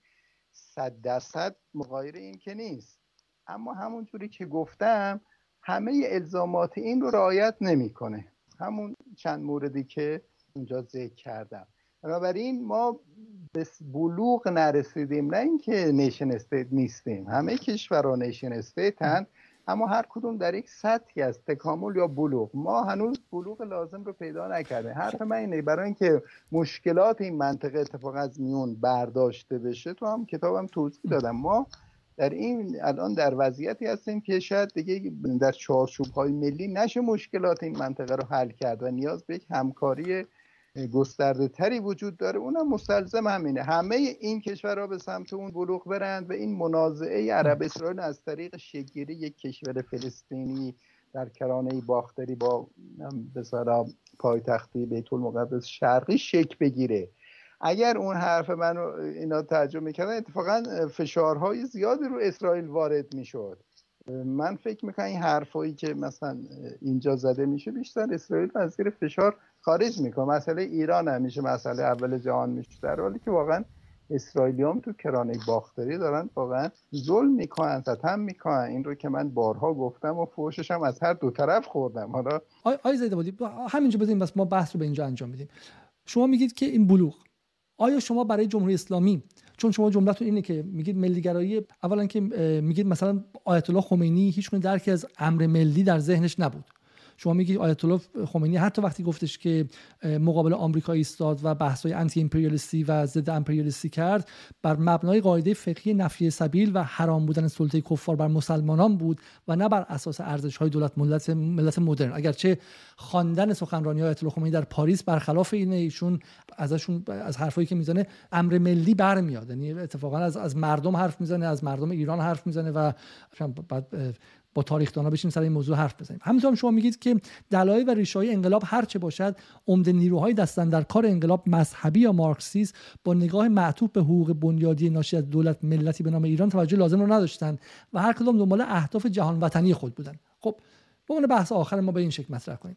صد درصد مغایر این که نیست. اما همون جوری که گفتم همه الزامات این رو رعایت نمی‌کنه. همون چند موردی که اونجا ذکر کردم. بنابراین ما به بلوغ نرسیدیم نه اینکه nation state نیستیم. همه کشورها nation ان اما هر کدوم در یک سطحی از تکامل یا بلوغ. ما هنوز بلوغ لازم رو پیدا نکردیم حرف من اینه برای اینکه مشکلات این منطقه اتفاق از میون برداشته بشه تو هم کتابم توضیح دادم. ما در این الان در وضعیتی هستیم که شاید دیگه در چارچوب های ملی نشه مشکلات این منطقه رو حل کرد و نیاز به یک همکاری گسترده تری وجود داره. اونم مستلزم همینه. همه این کشورها به سمت اون بلوغ برند و این منازعه عرب اسرائیل از طریق شگیری یک کشور فلسطینی در کرانه باختری با به پایتختی بیت المقدس شرقی شک بگیره. اگر اون حرف من اینا ترجمه می‌کردن اتفاقا فشارهای زیادی رو اسرائیل وارد می‌شد. من فکر می‌کنم این حرفایی که مثلا اینجا زده میشه بیشتر اسرائیل از زیر فشار خارج می‌کنه. مسئله ایران همیشه مسئله اول جهان میشه. در حالی که واقعا اسرائیلیام تو کرانه باختری دارن واقعا ظلم می‌کنن ستم می‌کنن. این رو که من بارها گفتم و فوشش هم از هر دو طرف خوردم. حالا آی زیده بودی همینجا بزنیم بس ما بحث رو به اینجا انجام میدیم. شما میگید که این بلوغ. آیا شما برای جمهوری اسلامی چون شما جملتون اینه که میگید ملیگرایی اولا که میگید مثلا آیت الله خمینی هیچ درکی از امر ملی در ذهنش نبود. شما میگی آیت الله خمینی حتی وقتی گفتش که مقابل آمریکا ایستاد و بحث‌های انتی امپریالیستی و ضد امپریالیستی کرد بر مبنای قاعده فقهی نفی سبیل و حرام بودن سلطه کفار بر مسلمانان بود و نه بر اساس ارزش‌های دولت ملت ملت مدرن. اگرچه خواندن سخنرانی آیت الله خمینی در پاریس برخلاف اینه ایشون ازشون از حرفایی که می‌زنه امر ملی برمیاد. یعنی اتفاقا از از مردم حرف می‌زنه از مردم ایران حرف می‌زنه و بعد با تاریخ دانا بشیم سر این موضوع حرف بزنیم. همینطور شما میگید که دلایل و ریشه های انقلاب هر چه باشد عمده نیروهای دستن در کار انقلاب مذهبی یا مارکسیست با نگاه معطوف به حقوق بنیادی ناشی از دولت ملتی به نام ایران توجه لازم رو نداشتند و هر کدام دنبال اهداف جهان وطنی خود بودند خب به بحث آخر ما به این شکل مطرح کنیم.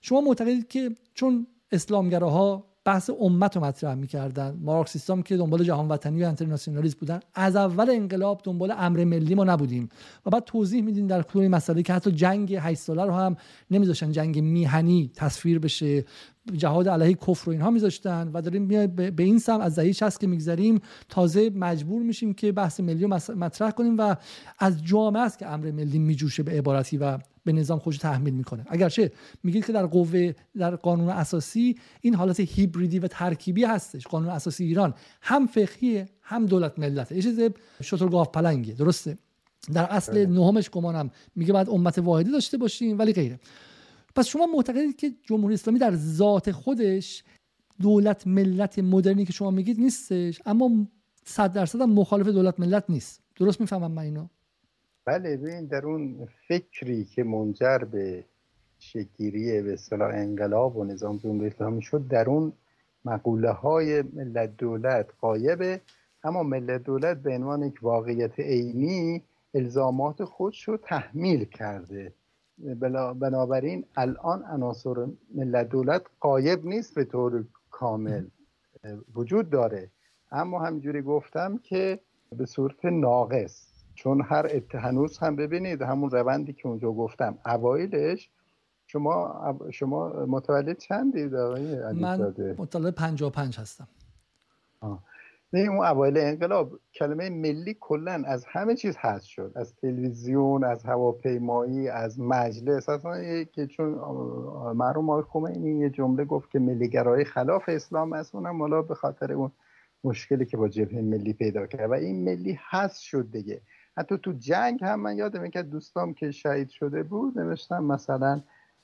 شما معتقدید که چون اسلامگراها بحث امت رو مطرح می‌کردن. مارکسیستام که دنبال جهان وطنی و انترناسیونالیسم بودن از اول انقلاب دنبال امر ملی ما نبودیم. و بعد توضیح میدین در کل مسئله که حتی جنگ 8 ساله رو هم نمیذاشتن جنگ میهنی تصویر بشه جهاد علیه کفر و اینها میذاشتن و داریم میای به این سم از دهه 60 که میگذریم تازه مجبور میشیم که بحث ملی رو مطرح کنیم و از جامعه است که امر ملی میجوشه به عبارتی و به نظام خودش تحمیل می‌کنه. اگرچه میگید که در قوه در قانون اساسی این حالت هیبریدی و ترکیبی هستش. قانون اساسی ایران هم فقهی هم دولت ملت یه چیز شتر گاف پلنگه درسته؟ در اصل بله. نهمش گمانم میگه باید امت واحدی داشته باشیم ولی غیره. پس شما معتقدید که جمهوری اسلامی در ذات خودش دولت ملت مدرنی که شما میگید نیستش اما صد درصد مخالف دولت ملت نیست. درست می‌فهمم من اینو؟ بله ببین در اون فکری که منجر به شکیری به اصطلاح انقلاب و نظام جمهوری اسلامی شد در اون مقوله های ملت دولت قایبه اما ملت دولت به عنوان یک واقعیت عینی الزامات خودش رو تحمیل کرده. بنابراین الان عناصر ملت دولت قایب نیست به طور کامل. وجود داره. اما همجوری گفتم که به صورت ناقص چون هر هنوز هم ببینید همون روندی که اونجا گفتم اوایلش شما شما متولد چندید آقای من متولد 55 هستم. آه. نه اون اوایل انقلاب کلمه ملی کلا از همه چیز هست شد. از تلویزیون از هواپیمایی از مجلس. اصلا که چون مرحوم آقای خمینی یه جمله گفت که ملیگرایی خلاف اسلام است اونم حالا به خاطر اون مشکلی که با جبهه ملی پیدا کرد. و این ملی هست شد دیگه. حتی تو جنگ هم من یادم که دوستام که شهید شده بود نوشتم مثلا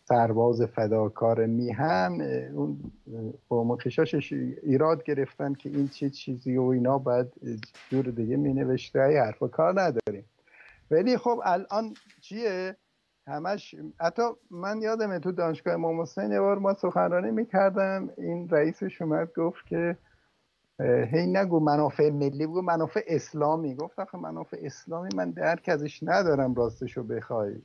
سرباز فداکار میهن اون با خشاشش ایراد گرفتن که این چه چیزی و اینا باید جور دیگه می نوشته های حرف کار نداریم. ولی خب الان چیه؟ همش حتی من یادمه تو دانشگاه امام حسین یه بار ما سخنرانی می‌کردم این رئیسش اومد گفت که هی نگو منافع ملی بگو منافع اسلامی. گفت آخه منافع اسلامی من درک ازش ندارم راستشو بخوای.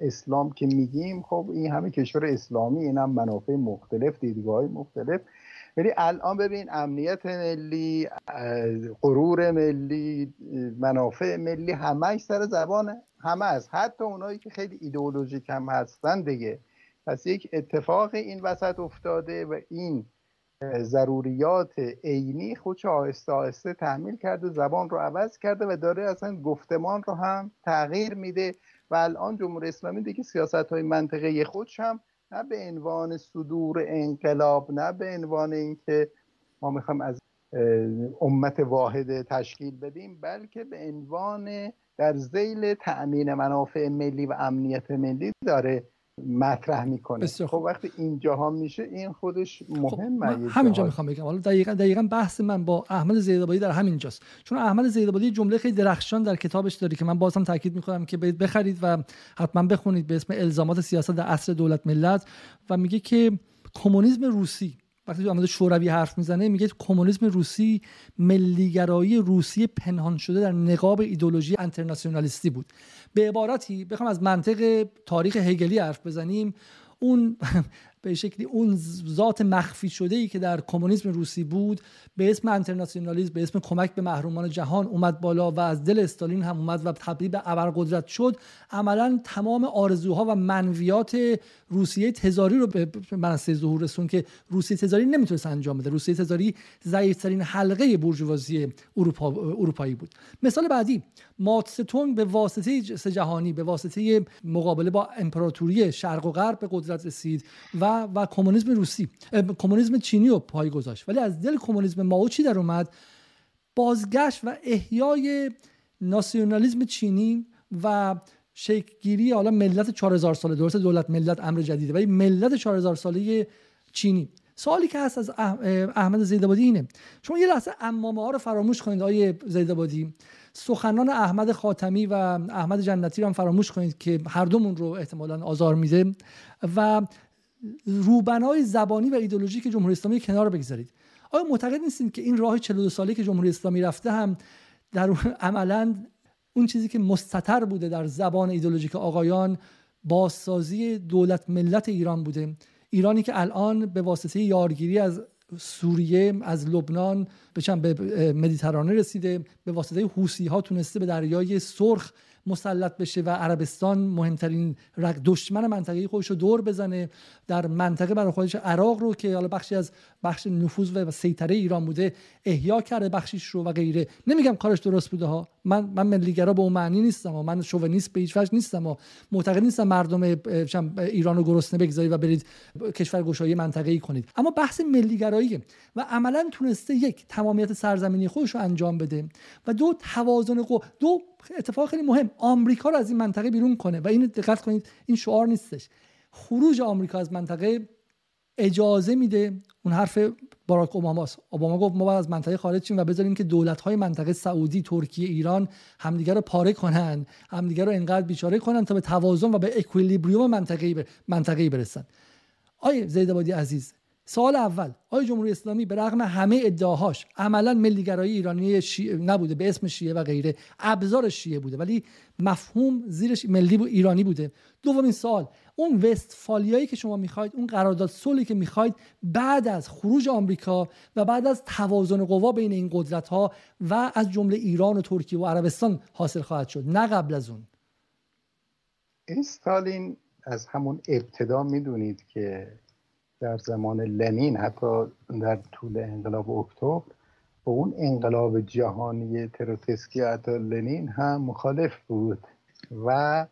اسلام که میگیم خب این همه کشور اسلامی این هم منافع مختلف دیدگاه مختلف. ولی الان ببین امنیت ملی غرور ملی منافع ملی همه سر زبان همه است حتی اونایی که خیلی ایدئولوژیک هم هستن دیگه. پس یک اتفاق این وسط افتاده و این ضروریات عینی خودش آهسته آهسته تحمیل کرده زبان رو عوض کرده و داره اصلا گفتمان رو هم تغییر میده. و الان جمهوری اسلامی دیگه سیاست های منطقه خودش هم نه به عنوان صدور انقلاب نه به عنوان اینکه ما می‌خوایم از امت واحد تشکیل بدیم بلکه به عنوان در زیل تأمین منافع ملی و امنیت ملی داره مطرح می‌کنه. خب وقتی اینجاها میشه این خودش مهمه خب همینجا می‌خوام بگم. حالا دقیقا دقیقا بحث من با احمد زیدآبادی در همینجاست. چون احمد زیدآبادی جمله خیلی درخشان در کتابش داره که من بازم تاکید می‌کنم که برید بخرید و حتما بخونید به اسم الزامات سیاست در عصر دولت ملت و میگه که کمونیسم روسی وقتی تو آمده شوروی حرف می‌زنه میگه کمونیسم روسی ملیگرایی روسی پنهان شده در نقاب ایدولوژی انترناسیونالیستی بود. به عبارتی بخوام از منطق تاریخ هگلی حرف بزنیم. اون به شکلی اون ذات مخفی شده ای که در کمونیسم روسی بود به اسم انترناسیونالیسم به اسم کمک به محرومان جهان اومد بالا و از دل استالین هم اومد و تبدیل به ابرقدرت شد. عملا تمام آرزوها و منویات روسیه تزاری رو به منصه ظهور رسون که روسیه تزاری نمی‌تونست انجام بده. روسیه تزاری ضعیفترین حلقه بورژوازی اروپا، اروپایی بود. مثال بعدی ماتستونگ به واسطه جهانی به واسطه مقابله با امپراتوری شرق و غرب به قدرت رسید و و کمونیسم روسی کمونیسم چینی رو پای گذاشت. ولی از دل کمونیسم ماو چی در اومد؟ بازگشت و احیای ناسیونالیسم چینی و شکلگیری حالا ملت 4000 ساله درست دولت ملت امر جدیده ولی ملت 4000 ساله چینی. سوالی که هست از احمد زیدابادی اینه. شما یه لحظه امامه ها رو فراموش کنید آقای زیدابادی سخنان احمد خاتمی و احمد جنتی رو هم فراموش کنید که هر دومون رو احتمالا آزار میده. و روبنای زبانی و ایدولوژی که جمهوری اسلامی کنار بگذارید. آیا معتقد نیستید که این راه 42 ساله که جمهوری اسلامی رفته هم در عملا اون چیزی که مستتر بوده در زبان ایدولوژیک آقایان بازسازی دولت ملت ایران بوده. ایرانی که الان به واسطه یارگیری از سوریه از لبنان به مدیترانه رسیده به واسطه حوسی ها تونسته به دریای سرخ مسلط بشه و عربستان مهمترین دشمن منطقه خودش رو دور بزنه. در منطقه برای خودش عراق رو که حالا بخشی از بخش نفوذ و سیطره ایران بوده احیا کرده بخشیش رو و غیره. نمیگم کارش درست بوده ها. من من ملیگرا به اون معنی نیستم و من شوونیست به هیچ وجه نیستم و معتقد نیستم مردم ایران رو گرسنه بگذارید و برید کشور گشایی منطقه ای کنید. اما بحث ملیگرایی و عملا تونسته یک تمامیت سرزمینی خودش رو انجام بده و دو توازن دو اتفاق خیلی مهم. آمریکا رو از این منطقه بیرون کنه و این دقت کنید این شعار نیستش. خروج آمریکا از منطقه اجازه میده. اون حرف باراک اوباماست اوباما گفت ما باید از منطقه خارج شیم و بذاریم که دولت های منطقه سعودی ترکیه ایران همدیگه رو پاره کنن همدیگه رو انقدر بیچاره کنن تا به توازن و به اکویلیبریوم منطقه منطقه برسن. آیه زیدابادی عزیز سوال اول آیا جمهوری اسلامی به رغم همه ادعاهاش عملا ملیگرایی ایرانی نبوده به اسم شیعه و غیره ابزار شیعه بوده ولی مفهوم زیرش ملی ایرانی بوده. دومین سوال اون وستفالیایی که شما می‌خواید اون قرارداد صلحی که می‌خواید بعد از خروج آمریکا و بعد از توازن قوا بین این قدرت ها و از جمله ایران و ترکیه و عربستان حاصل خواهد شد نه قبل از اون. استالین از همون ابتدا می‌دونید که در زمان لنین حتی در طول انقلاب اکتبر با اون انقلاب جهانی تروتسکی حتی لنین هم مخالف بود و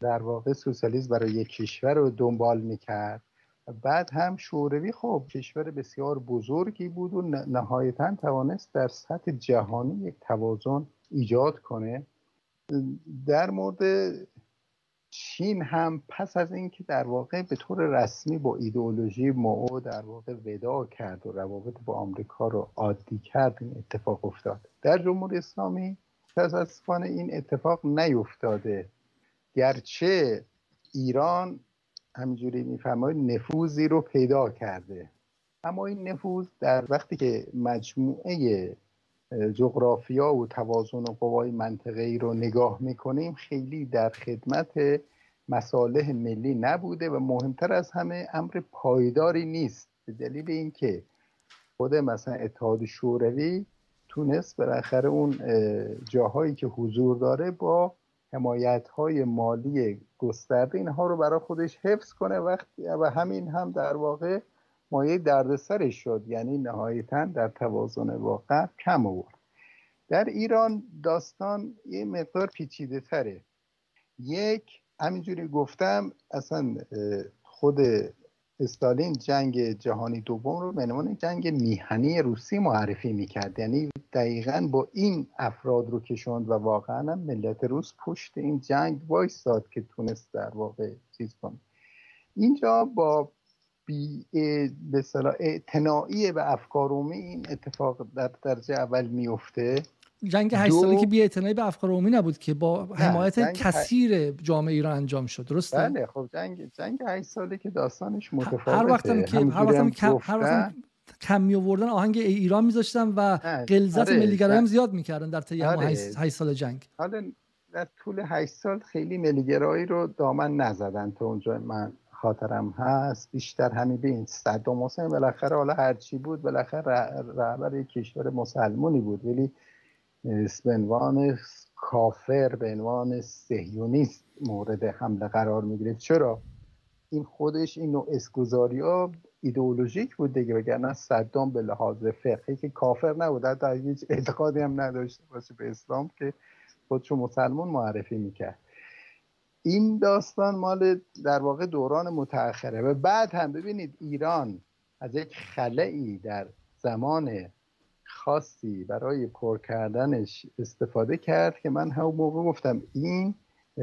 در واقع سوسیالیسم برای یک کشور رو دنبال می‌کرد. بعد هم شوروی خب کشور بسیار بزرگی بود و نهایتا توانست در سطح جهانی یک توازن ایجاد کنه. در مورد چین هم پس از اینکه در واقع به طور رسمی با ایدئولوژی مو در واقع ودا کرد و روابط با آمریکا رو عادی کرد این اتفاق افتاد. در جمهوری اسلامی متاسفانه این اتفاق نیفتاده. گرچه ایران همینجوری میفرمایید نفوذی رو پیدا کرده. اما این نفوذ در وقتی که مجموعه جغرافیا و توازن و قوای منطقه ای رو نگاه می‌کنیم خیلی در خدمت مصالح ملی نبوده و مهمتر از همه امر پایداری نیست. به دلیل اینکه خود مثلا اتحاد شوروی تونست بالاخره اون جاهایی که حضور داره با حمایت های مالی گسترده اینها رو برای خودش حفظ کنه. وقتی و همین هم در واقع مایه دردسرش شد. یعنی نهایتا در توازن واقع کم آورد. در ایران داستان یه مقدار پیچیده تره. یک همینجوری گفتم اصلا خود استالین جنگ جهانی دوم رو به عنوان جنگ میهنی روسی معرفی می‌کرد. یعنی دقیقا با این افراد رو کشوند و واقعا ملت روس پشت این جنگ وایستاد که تونست در واقع چیز کنه. اینجا با بی به اعتناعی به افکار این اتفاق در درجه اول میفته. جنگ هشت ساله که بی به افکار عمومی نبود که با حمایت کثیر جامعه ایران انجام شد. درسته؟ بله خب جنگ جنگ هشت ساله که داستانش متفاوته هر وقتم که هر وقتم کم هر وقتم کم می آوردن آهنگ ایران میذاشتن و غلظت آره. ملیگرایی هم زیاد می‌کردن در طی آره. 8 سال جنگ. حالا در طول هشت سال خیلی ملیگرایی رو دامن نزدن تا اونجا. من خاطرم هست. بیشتر همین بین صدام حسین بالاخره حالا هرچی بود بالاخره رهبر کشور مسلمونی بود. ولی به عنوان کافر به عنوان سهیونیست مورد حمله قرار می‌گیره چرا؟ این خودش این نوع اسکوزاری ها ایدئولوژیک بود دیگه وگرنه صدام به لحاظ فقهی که کافر نبود. در هیچ اعتقادی هم نداشته باشه به اسلام که خودشو مسلمان معرفی می‌کرد. این داستان مال در واقع دوران متأخره. و بعد هم ببینید ایران از یک خلعی در زمان خاصی برای پر کردنش استفاده کرد که من همون موقع گفتم این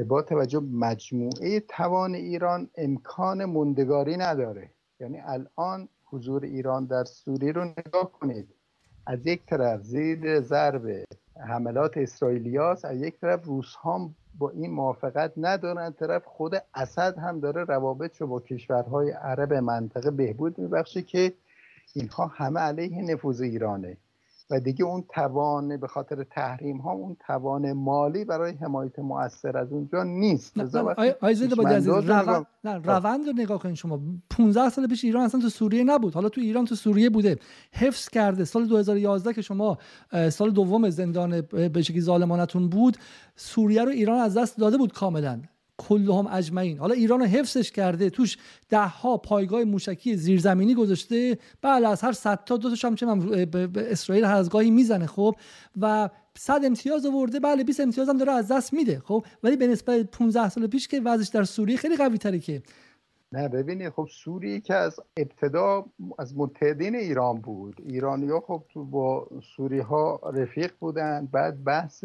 با توجه مجموعه توان ایران امکان مندگاری نداره. یعنی الان حضور ایران در سوریه رو نگاه کنید. از یک طرف زیر ضرب حملات اسرائیلیاس از یک طرف روس هم با این موافقت ندارن. طرف خود اسد هم داره روابط رو با کشورهای عرب منطقه بهبود میبخشه که اینها همه علیه نفوذ ایرانه. و دیگه اون توان به خاطر تحریم ها اون توان مالی برای حمایت مؤثر از اونجا نیست. آیزید با روند, روند رو نگاه کنید شما. 15 سال پیش ایران اصلا تو سوریه نبود. حالا تو ایران تو سوریه بوده. حفظ کرده. سال 2011 که شما سال دوم زندان به شکلی ظالمانتون بود سوریه رو ایران از دست داده بود کاملا. کلهم اجمعین. حالا ایران رو حفظش کرده. توش ده ها پایگاه موشکی زیرزمینی گذاشته. بله از هر صد تا دو تاش هم به اسرائیل هر از گاهی می‌زنه خب. و صد امتیاز آورده. بله 20 امتیاز هم داره از دست میده خب. ولی به نسبت 15 سال پیش که وضعش در سوریه خیلی قوی تره که نه ببینید خب سوریه که از ابتدا از متحدین ایران بود. ایرانی ها خب تو با سوری ها رفیق بودن. بعد بحث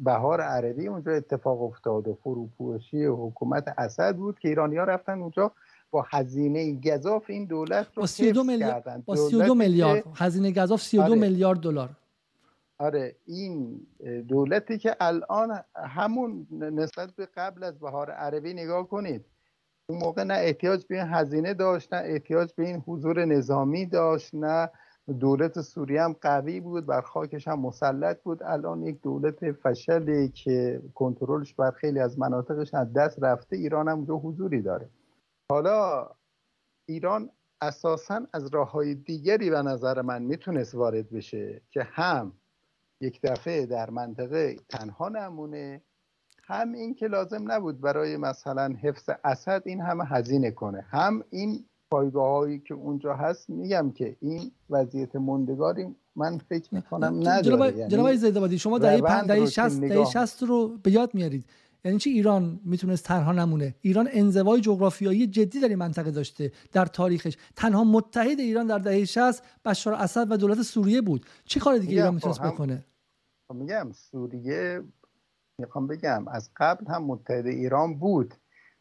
بهار عربی اونجا اتفاق افتاد و فروپوشی حکومت اسد بود که ایرانی ها رفتن اونجا با هزینه گذاف این دولت رو با 32 میلیارد با 32 میلیارد. هزینه گذاف 32 آره. میلیارد دلار. آره این دولتی که الان همون نسبت به قبل از بهار عربی نگاه کنید. اون موقع نه احتیاج به این هزینه داشت نه احتیاج به این حضور نظامی داشت نه دولت سوریه هم قوی بود بر خاکش هم مسلط بود. الان یک دولت فشلی که کنترلش بر خیلی از مناطقش از دست رفته ایران هم حضوری داره. حالا ایران اساسا از راه های دیگری به نظر من می‌تونست وارد بشه که هم یک دفعه در منطقه تنها نمونه هم این که لازم نبود برای مثلا حفظ اسد این همه هزینه کنه. هم این پایگاه هایی که اونجا هست میگم که این وضعیت مندگاری من فکر می‌کنم نداره. جناب یعنی شما دهه دهه 60 دهه 60 رو به یاد میارید. یعنی چی ایران می‌تونست تنها نمونه؟ ایران انزوای جغرافیایی جدی در این منطقه داشته در تاریخش. تنها متحد ایران در دهه 60 بشار اسد و دولت سوریه بود. چه کار دیگه ایران می‌تونست خب بکنه؟ خب میگم سوریه می‌خوام بگم از قبل هم متحد ایران بود.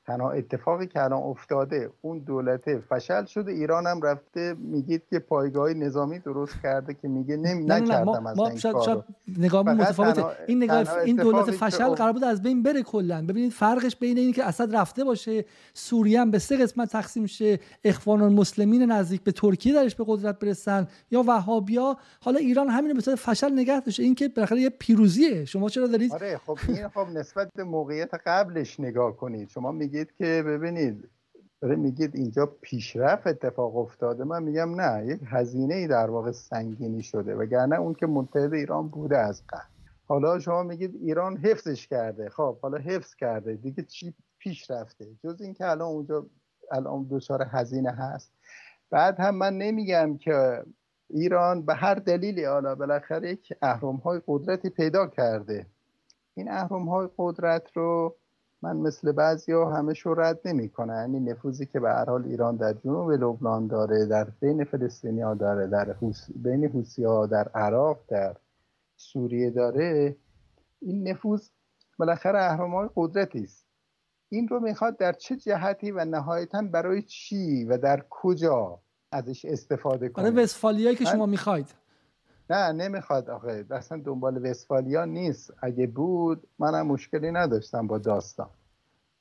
تنها اتفاقی که الان افتاده اون دولت فشل شده ایران هم رفته میگید که پایگاه نظامی درست کرده که میگه نمی نکردم از این شاید, نگاه متفاوته. این نگاه این دولت فشل قرار بود از بین بره کلا. ببینید فرقش بین این که اسد رفته باشه سوریه هم به سه قسمت تقسیم شه اخوان المسلمین نزدیک به ترکیه درش به قدرت برسن یا وهابیا. حالا ایران همین به فشل نگه داشته. این که بالاخره یه پیروزیه. شما چرا دارید آره خب این خب نسبت به موقعیت قبلش نگاه کنید. شما میگید که ببینید داره میگید اینجا پیشرفت اتفاق افتاده. من میگم نه یک هزینه ای در واقع سنگینی شده وگرنه اون که متحد ایران بوده از قبل. حالا شما میگید ایران حفظش کرده. خب حالا حفظ کرده. دیگه چی پیش رفته جز اینکه الان اونجا الان دچار هزینه هست. بعد هم من نمیگم که ایران به هر دلیلی حالا بالاخره یک اهرم های قدرتی پیدا کرده. این اهرم های قدرت رو من مثل بعضی ها همه شو رد نمی کنه یعنی نفوذی که به هر حال ایران در جنوب لبنان داره در بین فلسطینی ها داره در بین حوسی ها در عراق در سوریه داره. این نفوذ بالاخره اهرام قدرتی است. این رو می‌خواد در چه جهتی و نهایتا برای چی و در کجا ازش استفاده کنه؟ آره وستفالیایی که شما می‌خواید. نه نمی‌خواد آخه. اصلا دنبال وستفالیا نیست. اگه بود منم مشکلی نداشتم با داستان.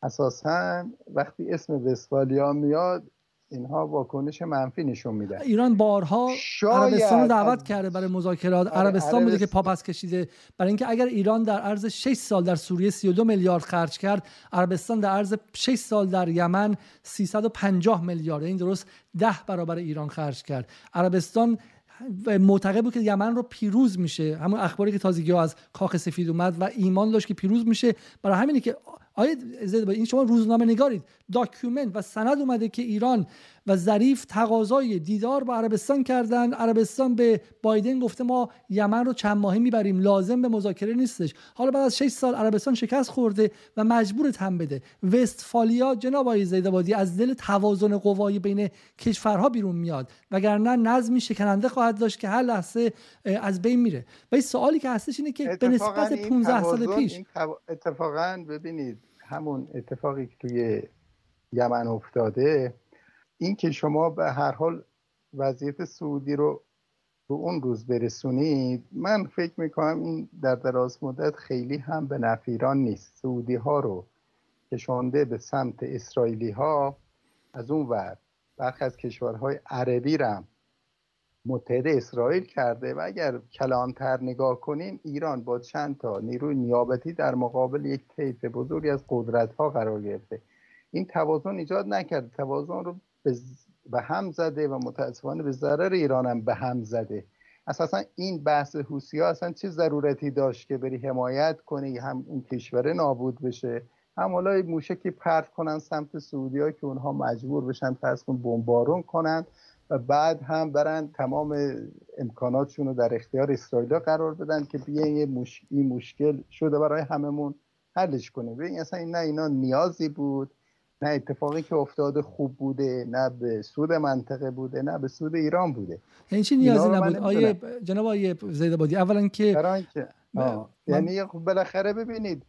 اساسا وقتی اسم وستفالیا میاد اینها واکنش منفی نشون میده. ایران بارها عربستان رو دعوت کرده برای مذاکرات. آره، عربستان بوده که پاپس کشیده. برای اینکه اگر ایران در عرض 6 سال در سوریه 32 میلیارد خرج کرد عربستان در عرض 6 سال در یمن 350 میلیارد. این درست 10 برابر ایران خرج کرد. عربستان معتقد بود که یمن رو پیروز میشه. همون اخباری که تازگی ها از کاخ سفید اومد و ایمان داشت که پیروز میشه. برای همینه که آیا این شما روزنامه نگارید document و سند اومده که ایران و ظریف تقاضای دیدار با عربستان کردن. عربستان به بایدن گفته ما یمن رو چند ماهی می‌بریم. لازم به مذاکره نیستش. حالا بعد از 6 سال عربستان شکست خورده و مجبور تن بده. وستفالیا جناب آقای زیدابادی از دل توازن قوایی بین کشورها بیرون میاد. وگرنه نظمی شکننده خواهد داشت که هر لحظه از بین میره. و این سوالی که هستش اینه که به نسبت 15 سال پیش اتفاقا ببینید همون اتفاقی که توی یمن افتاده این که شما به هر حال وضعیت سعودی رو رو اون روز برسونید من فکر می‌کنم این در دراز مدت خیلی هم به نفع ایران نیست. سعودی ها رو کشانده به سمت اسرائیلی ها از اون ور برخی از کشورهای عربی رم متحد اسرائیل کرده و اگر کلانتر نگاه کنیم ایران با چند تا نیروی نیابتی در مقابل یک طیف بزرگی از قدرت ها قرار گرفته. این توازن ایجاد نکرده. توازن رو به هم زده و متاسفانه به ضرر ایران هم به هم زده. اساسا این بحث حوسی اصلا چه ضرورتی داشت که بری حمایت کنی؟ هم اون کشور نابود بشه هم حالا موشکی پرت کنن سمت سعودی که اونها مجبور بشن کن بمبارون کنن. و بعد هم برن تمام امکاناتشون رو در اختیار اسرائیل قرار بدن که بیاین این مشکل شده برای هممون حلش کنه. ببین اصلا این نه اینا نیازی بود نه اتفاقی که افتاده خوب بوده نه به سود منطقه بوده نه به سود ایران بوده. یعنی چی نیازی نبود؟ آیه جناب آیه زیدابادی اولا که یعنی خب بالاخره ببینید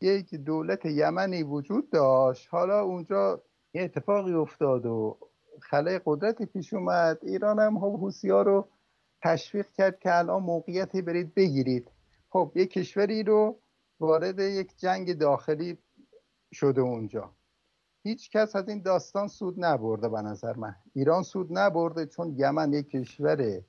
یک دولت یمنی وجود داشت حالا اونجا یه اتفاقی افتاد و خلای قدرتی پیش اومد. ایران هم خب ها رو تشویق کرد که الان موقعیتی برید بگیرید. خب یک کشوری رو وارد یک جنگ داخلی شده اونجا. هیچ کس از این داستان سود نبرده به نظر من. ایران سود نبرده چون یمن یک کشور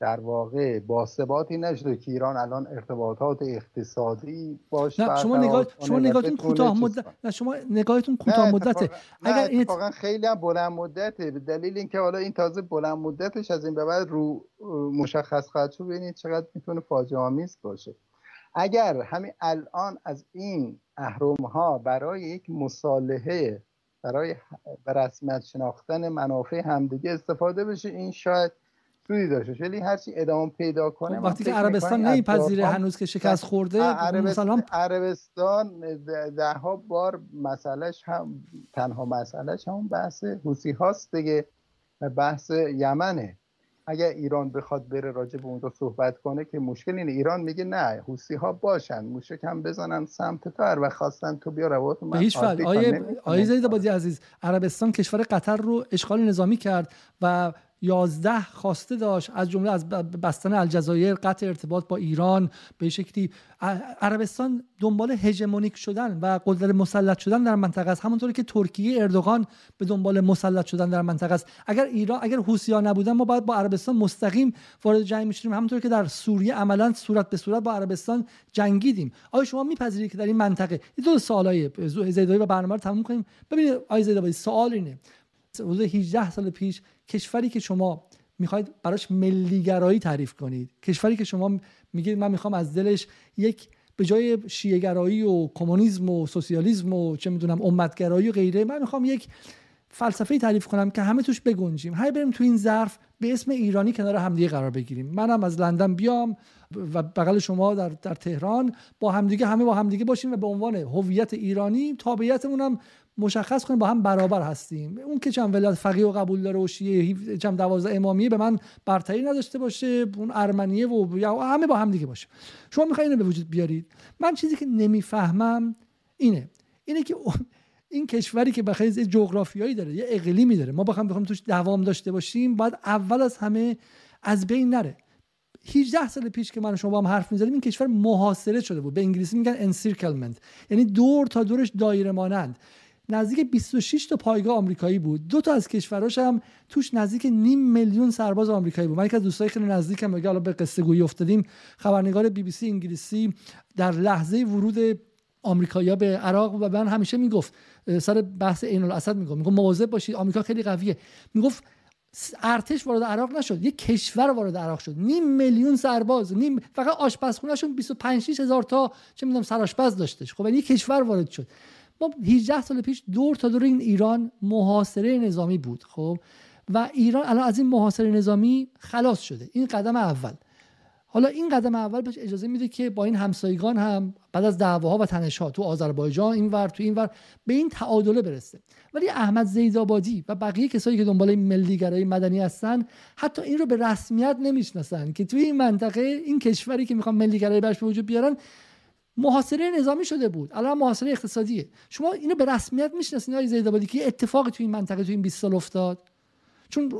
در واقع با ثباتی نشده که ایران الان ارتباطات اقتصادی باش نه شما نگاه شما نگاهتون کوتاه مدت نه شما نگاهتون کوتاه مدته. اگر این اتفاقا خیلی هم بلند مدته. به دلیل اینکه حالا این تازه بلند مدتش از این به بعد رو مشخص خواهد شد ببینید چقدر می‌تونه فاجعه آمیز باشه. اگر همین الان از این اهرم ها برای یک مصالحه برای رسمیت شناختن منافع همدیگه استفاده بشه این شاید سودی داشته. ولی هرچی ادامه پیدا کنه خب، وقتی که عربستان نمیپذیره هنوز که شکست خورده عربستان, عربستان ده ها بار مسئلهش هم تنها مسئلهش هم بحث حوسی هاست دیگه بحث یمنه. اگر ایران بخواد بره راجع به اونجا صحبت کنه که مشکل اینه. ایران میگه نه حوسی ها باشن موشک هم بزنن سمت تو و خواستن تو بیا روات من به هیچ آیه آیه زید عزیز عربستان کشور قطر رو اشغال نظامی کرد و یازده خواسته داشت از جمله از بستن الجزایر قطع ارتباط با ایران به شکلی عربستان دنبال هژمونیک شدن و قدرت مسلط شدن در منطقه است. همونطوری که ترکیه اردوغان به دنبال مسلط شدن در منطقه است. اگر ایران اگر حوثی‌ها نبودن ما باید با عربستان مستقیم وارد جنگ میشیم همونطوری که در سوریه عملا صورت به صورت با عربستان جنگیدیم. آیا شما میپذیرید که در این منطقه دو سوالای زیدایی و برنامه رو تموم کنیم؟ ببینید آقای زیدایی سوال اینه. حدود 18 سال پیش کشوری که شما می‌خواید براش ملیگرایی تعریف کنید. کشوری که شما میگید من می‌خوام از دلش یک به جای شیعگرایی و کمونیسم و سوسیالیسم و چه می‌دونم امتگرایی و غیره من می‌خوام یک فلسفه تعریف کنم که همه توش بگنجیم. هی بریم تو این ظرف به اسم ایرانی کنار همدیگه قرار بگیریم. منم از لندن بیام و بغل شما در, در تهران با همدیگه همه با همدیگه باشیم و به عنوان هویت ایرانی تابعیتمون هم مشخص کنیم با هم برابر هستیم. اون که چند ولایت فقیه و قبول داره و شیعه چند دوازده امامیه به من برتری نداشته باشه اون ارمنیه و همه با هم دیگه باشه. شما می‌خواید اینو به وجود بیارید. من چیزی که نمی‌فهمم اینه. اینه که این کشوری که بخیر جغرافیایی داره یه اقلیمی داره. ما بخوام بخوام توش دوام داشته باشیم باید اول از همه از بین نره. 18 سال پیش که من شما با هم حرف می‌زدیم این کشور محاصره شده بود. به انگلیسی میگن انسیرکلمنت یعنی دور تا دورش دایره مانند نزدیک 26 تا پایگاه آمریکایی بود. دو تا از کشوراش هم توش نزدیک نیم میلیون سرباز آمریکایی بود. من که از دوستای خیلی نزدیکم میگه حالا به قصه گویی افتادیم خبرنگار بی بی سی انگلیسی در لحظه ورود آمریکایی‌ها به عراق و من همیشه می‌گفت سر بحث عین الاسد می‌گفت. می‌گفت مواظب باشید آمریکا خیلی قویه. می‌گفت ارتش وارد عراق نشد یک کشور وارد عراق شد. نیم میلیون سرباز نیم فقط آشپزخونهشون 25 هزار تا چه می‌دونم سرآشپز داشتش. خب یعنی کشور وارد شد. ما 18 سال پیش دور تا دور این ایران محاصره نظامی بود خب؟ و ایران الان از این محاصره نظامی خلاص شده این قدم اول. حالا این قدم اول بهش اجازه میده که با این همسایگان هم بعد از دعواها و تنشها تو آذربایجان این ور تو این ور به این تعادله برسه. ولی احمد زیدآبادی و بقیه کسایی که دنبال ملیگرایی مدنی هستن حتی این رو به رسمیت نمی‌شناسن که توی این منطقه این کشوری که می‌خوان ملیگرایی برش به وجود بیارن محاصره نظامی شده بود. الان محاصره اقتصادیه. شما اینو به رسمیت می‌شناسین آقای زیدآبادی؟ که اتفاقی تو این منطقه تو این 20 سال افتاد؟ چون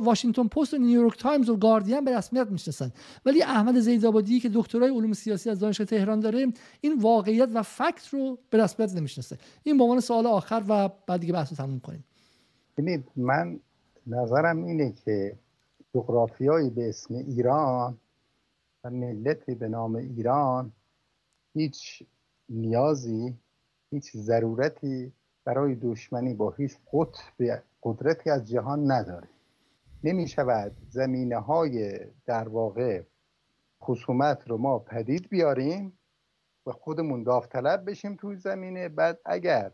واشنگتن پست و نیویورک تایمز و گاردین به رسمیت می‌شناسن. ولی احمد زیدآبادی که دکترای علوم سیاسی از دانشگاه تهران داره این واقعیت و fact رو به رسمیت نمی‌شناسه. این به عنوان سوال آخر و بعد دیگه بحث رو تموم کنیم. ببینید من نظرم اینه که جغرافیایی به اسم ایران و ملتی به نام ایران هیچ نیازی هیچ ضرورتی برای دشمنی با هیچ قطب قدرتی از جهان نداره. نمی شود زمینه های در واقع خصومت رو ما پدید بیاریم و خودمون داوطلب بشیم توی زمینه. بعد اگر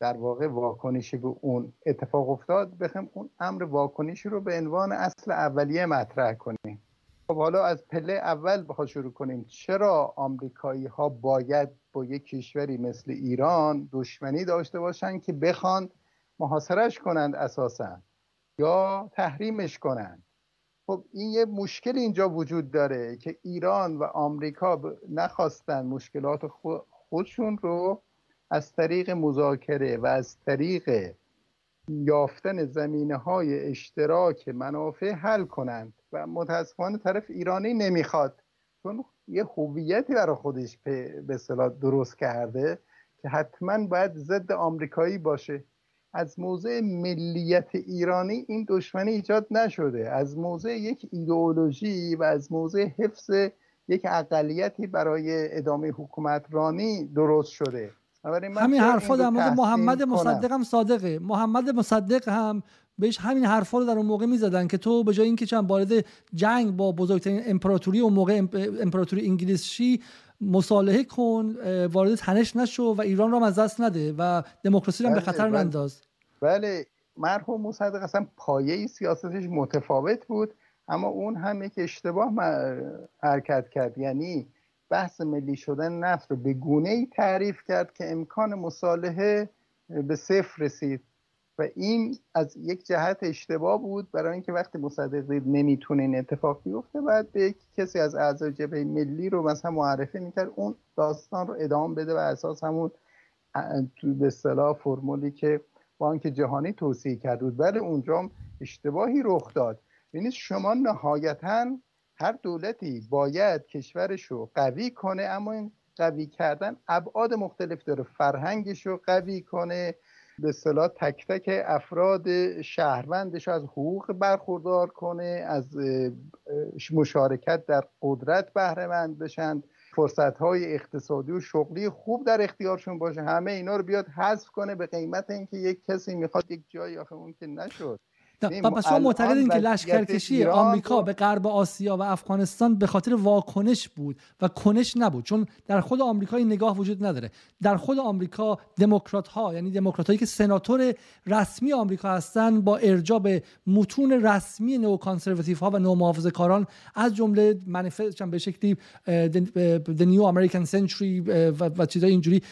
در واقع واکنشی به اون اتفاق افتاد بخیم اون امر واکنشی رو به عنوان اصل اولیه مطرح کنیم. خب حالا از پله اول بخواد شروع کنیم. چرا آمریکایی ها باید با یک کشوری مثل ایران دشمنی داشته باشند که بخوان محاصرش کنند اساسا یا تحریمش کنند؟ خب این یه مشکل اینجا وجود داره که ایران و آمریکا نخواستن مشکلات خودشون رو از طریق مذاکره و از طریق یافتن زمینه های اشتراک منافع حل کنند. و متاسفانه طرف ایرانی نمی‌خواد. چون یه هویتی برای خودش به صلاح درست کرده که حتما باید ضد آمریکایی باشه. از موضع ملیت ایرانی این دشمنی ایجاد نشده. از موضع یک ایدئولوژی و از موضع حفظ یک اقلیتی برای ادامه حکومت رانی درست شده. همین حرفا در مورد محمد مصدق هم صادقه. محمد مصدق هم بهش همین حرفا رو در اون موقع می‌زدن که تو به جای اینکه چند وارد جنگ با بزرگترین امپراتوری و موقع امپراتوری انگلیسی مصالحه کن وارد تنش نشو و ایران رو از دست نده و دموکراسی رو به بله، خطر بله. ننداز. بله مرحوم مصدق اصلا پایه سیاستش متفاوت بود اما اون هم یک اشتباه حرکت کرد. یعنی بحث ملی شدن نفت رو به گونه ای تعریف کرد که امکان مصالحه به صفر رسید. و این از یک جهت اشتباه بود برای اینکه وقتی مصدق دید نمی‌تونه این اتفاق بیفته بعد به کسی از اعضای جبهه ملی رو مثلا معرفی می‌کرد اون داستان رو ادامه بده و اساس همون به اصطلاح فرمولی که بانک جهانی توصیه کرد بود ولی اونجا اشتباهی رخ داد. ببینید شما نهایتا هر دولتی باید کشورش رو قوی کنه اما این قوی کردن ابعاد مختلف داره. فرهنگش رو قوی کنه به صلاح تک تک افراد شهروندش از حقوق برخوردار کنه از مشارکت در قدرت بهره مند بشن فرصت های اقتصادی و شغلی خوب در اختیارشون باشه. همه اینا رو بیاد حذف کنه به قیمت اینکه یک کسی می‌خواد یک جایی آخه اون که نشد. پس شما معتقدین که لشکرکشی آمریکا به غرب آسیا و افغانستان به خاطر واکنش بود و کنش نبود چون در خود آمریکا این نگاه وجود نداره. در خود آمریکا دموکرات ها یعنی دموکرات هایی که سناتور رسمی آمریکا هستند با ارجاع به متون رسمی نو ها و نو کاران از جمله منیفست به شکلی The New American Century و چیزای اینجوری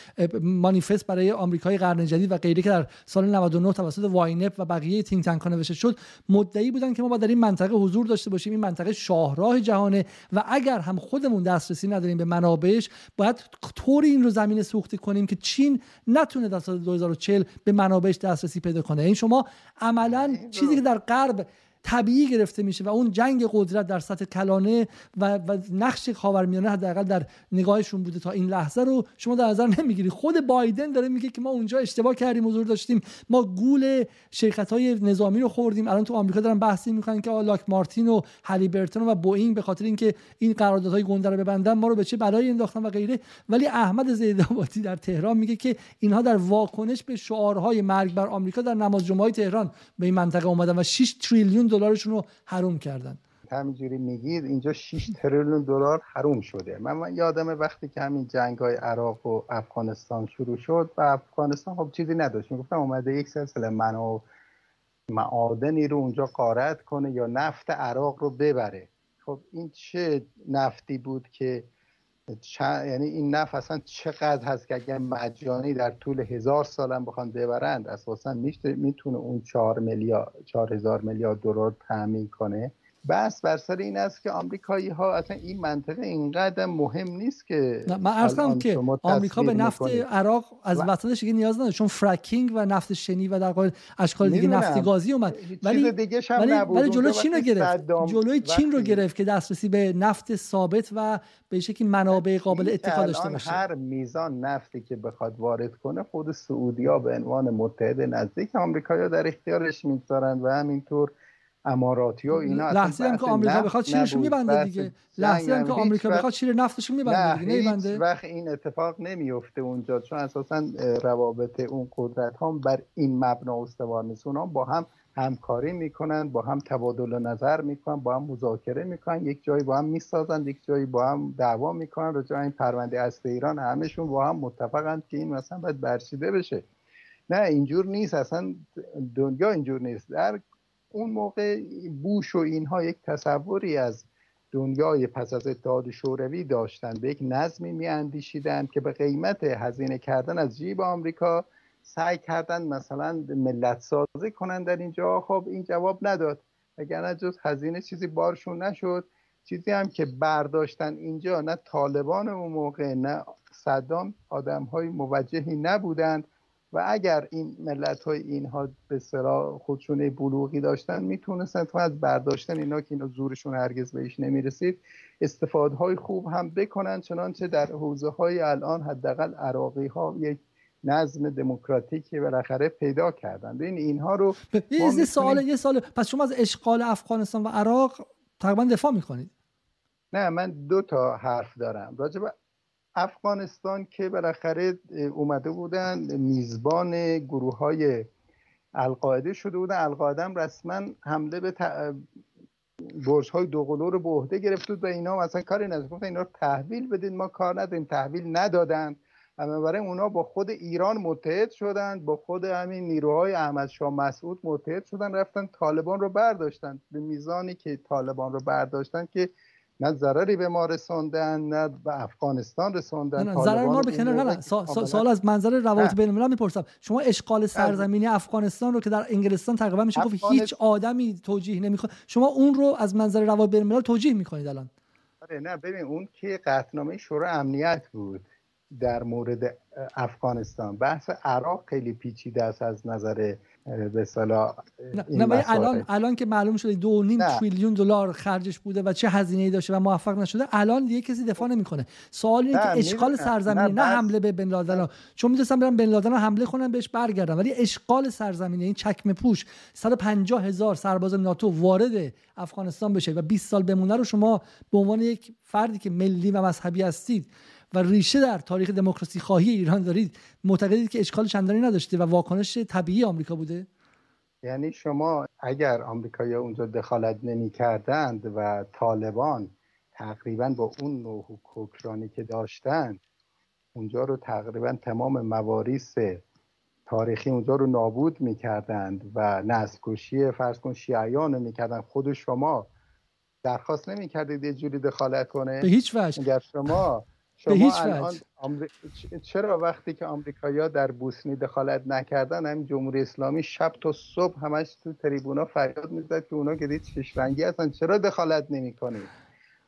مانیفست برای آمریکای قرن جدید و غیره که در سال 99 توسط واینپ و بقیه تینک تانک نوشته شد مدعی بودن که ما باید در این منطقه حضور داشته باشیم. این منطقه شاهراه جهانه و اگر هم خودمون دسترسی نداریم به منابعش باید طوری این رو زمین سوخته کنیم که چین نتونه در سال 2040 به منابعش دسترسی پیدا کنه. این شما عملا چیزی که در غرب طبیعی گرفته میشه و اون جنگ قدرت در سطح کلانه و, و نقش خاورمیانه حداقل در نگاهشون بوده تا این لحظه رو شما در نظر نمی‌گیری. خود بایدن داره میگه که ما اونجا اشتباه کردیم حضور داشتیم. ما گول شرکت های نظامی رو خوردیم. الان تو آمریکا دارن بحثی می‌کنن که لاک مارتین و هلیبرتون و بوئینگ به خاطر اینکه این قراردادهای گنده رو ببندن ما رو به چه بلایی انداختن و غیره. ولی احمد زیدآبادی در تهران میگه که اینها در واکنش به شعارهای مرگ بر آمریکا در نماز جمعه تهران به این منطقه اومدن و 6 تریلیون دلارشون رو حروم کردن. همینجوری میگید اینجا 6 تریلیون دلار حروم شده. من, من یادم وقتی که همین جنگ های عراق و افغانستان شروع شد و افغانستان خب چیزی نداشت. می‌گفتم اومده یک سلسله منو معادنی رو اونجا قارت کنه یا نفت عراق رو ببره. خب این چه نفتی بود که یعنی این نفت اصلا چقدر هست که اگر مجانی در طول هزار سال هم بخوان ببرند اساسا می‌تونه اون چهار میلیارد چهار هزار میلیارد دلار تامین کنه. بس بر سر این است که آمریکایی ها اصلا این منطقه اینقدر مهم نیست که من ارز که آمریکا به نفت عراق از وسطش دیگه نیاز نداره چون فرکینگ و نفت شنی و در قال اشکال دیگه نفت گازی اومد. ولی دیگه ولی, ولی جلو چین رو گرفت؟ جلوی چین رو گرفت که دسترسی به نفت ثابت و به شکلی منابع قابل اتکا داشته باشه؟ هر میزان نفتی که بخواد وارد کنه خود سعودیا به عنوان متحد نزدیک آمریکا در اختیارش می‌گذارند و همینطور اماراتی و اینا لحظه هم که آمریکا بخواد چیرش میبنده دیگه. لحظه هم که آمریکا بخواد چیر نفتش میبنده دیگه نمیبنده. وقت این اتفاق نمیفته اونجا چون اساسا روابط اون قدرت هم بر این مبنا استوار نیست اونا با هم همکاری می‌کنن با هم تبادل نظر می‌کنن با هم مذاکره می‌کنن یک جایی با هم می‌سازن یک جایی با هم دعوا می‌کنن راجع این پرونده اصل ایران همشون با هم متفقن که این مثلا باید برچیده بشه. نه اینجور نیست اصلا دنیا اینجور نیست. در اون موقع بوش و اینها یک تصوری از دنیای پس از اتحاد شوروی داشتند. به یک نظمی میاندیشیدند که به قیمت هزینه کردن از جیب آمریکا سعی کردن مثلا ملت سازی کنند در اینجا. خب این جواب نداد. اگر جز هزینه چیزی بارشون نشد. چیزی هم که برداشتن اینجا نه طالبان اون موقع نه صدام آدم های موجهی نبودند. و اگر این ملت های اینها به صلاح خودشون بلوغی داشتن می‌تونستن از برداشتن اینا که اینا زورشون هرگز بهش نمی‌رسید استفاده های خوب هم بکنن چنانچه در حوزه های الان حداقل عراقی ها یک نظم دموکراتیکی بالاخره پیدا کردن ببین اینها رو یه سوال یه سال پس شما از اشغال افغانستان و عراق تقریبا دفاع می‌کنید؟ نه من دو تا حرف دارم. راجب افغانستان که بالاخره اومده بودن میزبان گروه های القاعده شده بودن. القاعده هم رسما حمله به برج های دوقلو رو به عهده گرفت بود و اینا مثلا کاری نداشت. گفتن اینا رو تحویل بدید ما کار نداریم تحویل ندادن. اما برای اونا با خود ایران متحد شدن با خود همین نیروهای احمد شاه مسعود متحد شدن رفتن طالبان رو برداشتن. به میزانی که طالبان رو برداشتن که نه ضرری به ما رسوندن نه به افغانستان رسوندن نه ضرر ما به کنار نه, نه. سوال از منظر روابط بین الملل می‌پرسم. شما اشغال سرزمینی افغانستان رو که در انگلستان تقریبا میشه گفت هیچ آدمی توجیه نمی‌خواد شما اون رو از منظر روابط بین الملل توجیه می‌کنید الان. آره نه ببین اون که قطعنامه شورای امنیت بود در مورد افغانستان. بحث عراق خیلی پیچیده است از نظر به صلاح نه الان الان که معلوم شده دو نیم تریلیون دلار خرجش بوده و چه هزینه ای داشته و موفق نشده الان دیگه کسی دفاع نمی‌کنه. سوال اینه که اشغال سرزمینی نه, حمله به بن لادن چون می‌دونستم برن بن لادن حمله کنن بهش برگردن. ولی اشغال سرزمینی این چکمه پوش 150 هزار سرباز ناتو وارد افغانستان بشه و 20 سال بمونه رو شما به عنوان یک فردی که ملی و مذهبی هستید و ریشه در تاریخ دموکراسی خواهی ایران دارید معتقدید که اشکال چندانی نداشته و واکنش طبیعی آمریکا بوده؟ یعنی شما اگر آمریکایی‌ها اونجا دخالت نمی کردند و طالبان تقریبا با اون نوع حکمرانی که داشتند اونجا رو تقریبا تمام مواریس تاریخی اونجا رو نابود می‌کردند و نسل فرض کن شیعیان رو می‌کردند خود شما درخواست نمی‌کردید یه جوری دخالت کنه؟ به هیچ وجه. اگر شما شما به هیچ الان چرا وقتی که آمریکایی‌ها در بوسنی دخالت نکردن هم جمهوری اسلامی شب تا صبح همش تو تریبونا فریاد می‌زد که اونا که دید شش رنگی هستن. چرا دخالت نمی‌کنید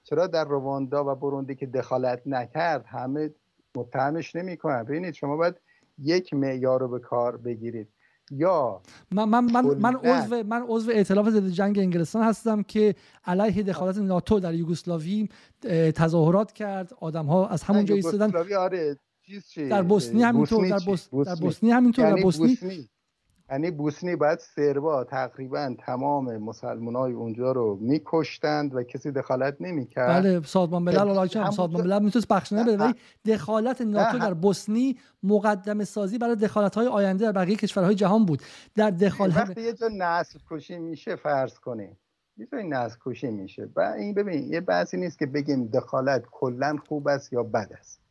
چرا در رواندا و بروندی که دخالت نکرد همه متهمش نمی‌کنن؟ ببینید شما باید یک معیار رو به کار بگیرید. یا من من من من عضو من عضو ائتلاف ضد جنگ انگلستان هستم که علیه دخالت ناتو در یوگسلاوی تظاهرات کرد. آدم ها از همونجا ایستادن آره در بوسنی همینطور در, بوس... در بوسنی. همینطور در یعنی بوسنی. یعنی بوسنی باید سربا تقریبا تمام مسلمان های اونجا رو میکشتند و کسی دخالت نمی‌کرد. بله سازمان ملل الاجام سازمان ملل می‌تونست بخشنامه بده ولی دخالت ناتو در بوسنی مقدمه سازی برای دخالت های آینده در بقیه کشورهای جهان بود. در دخالت وقتی یه جا نسل کشی میشه فرض کنیم. یه جای نسل کشی میشه. و این ببین یه بحثی نیست که بگیم دخالت کلا خوب است یا بد است.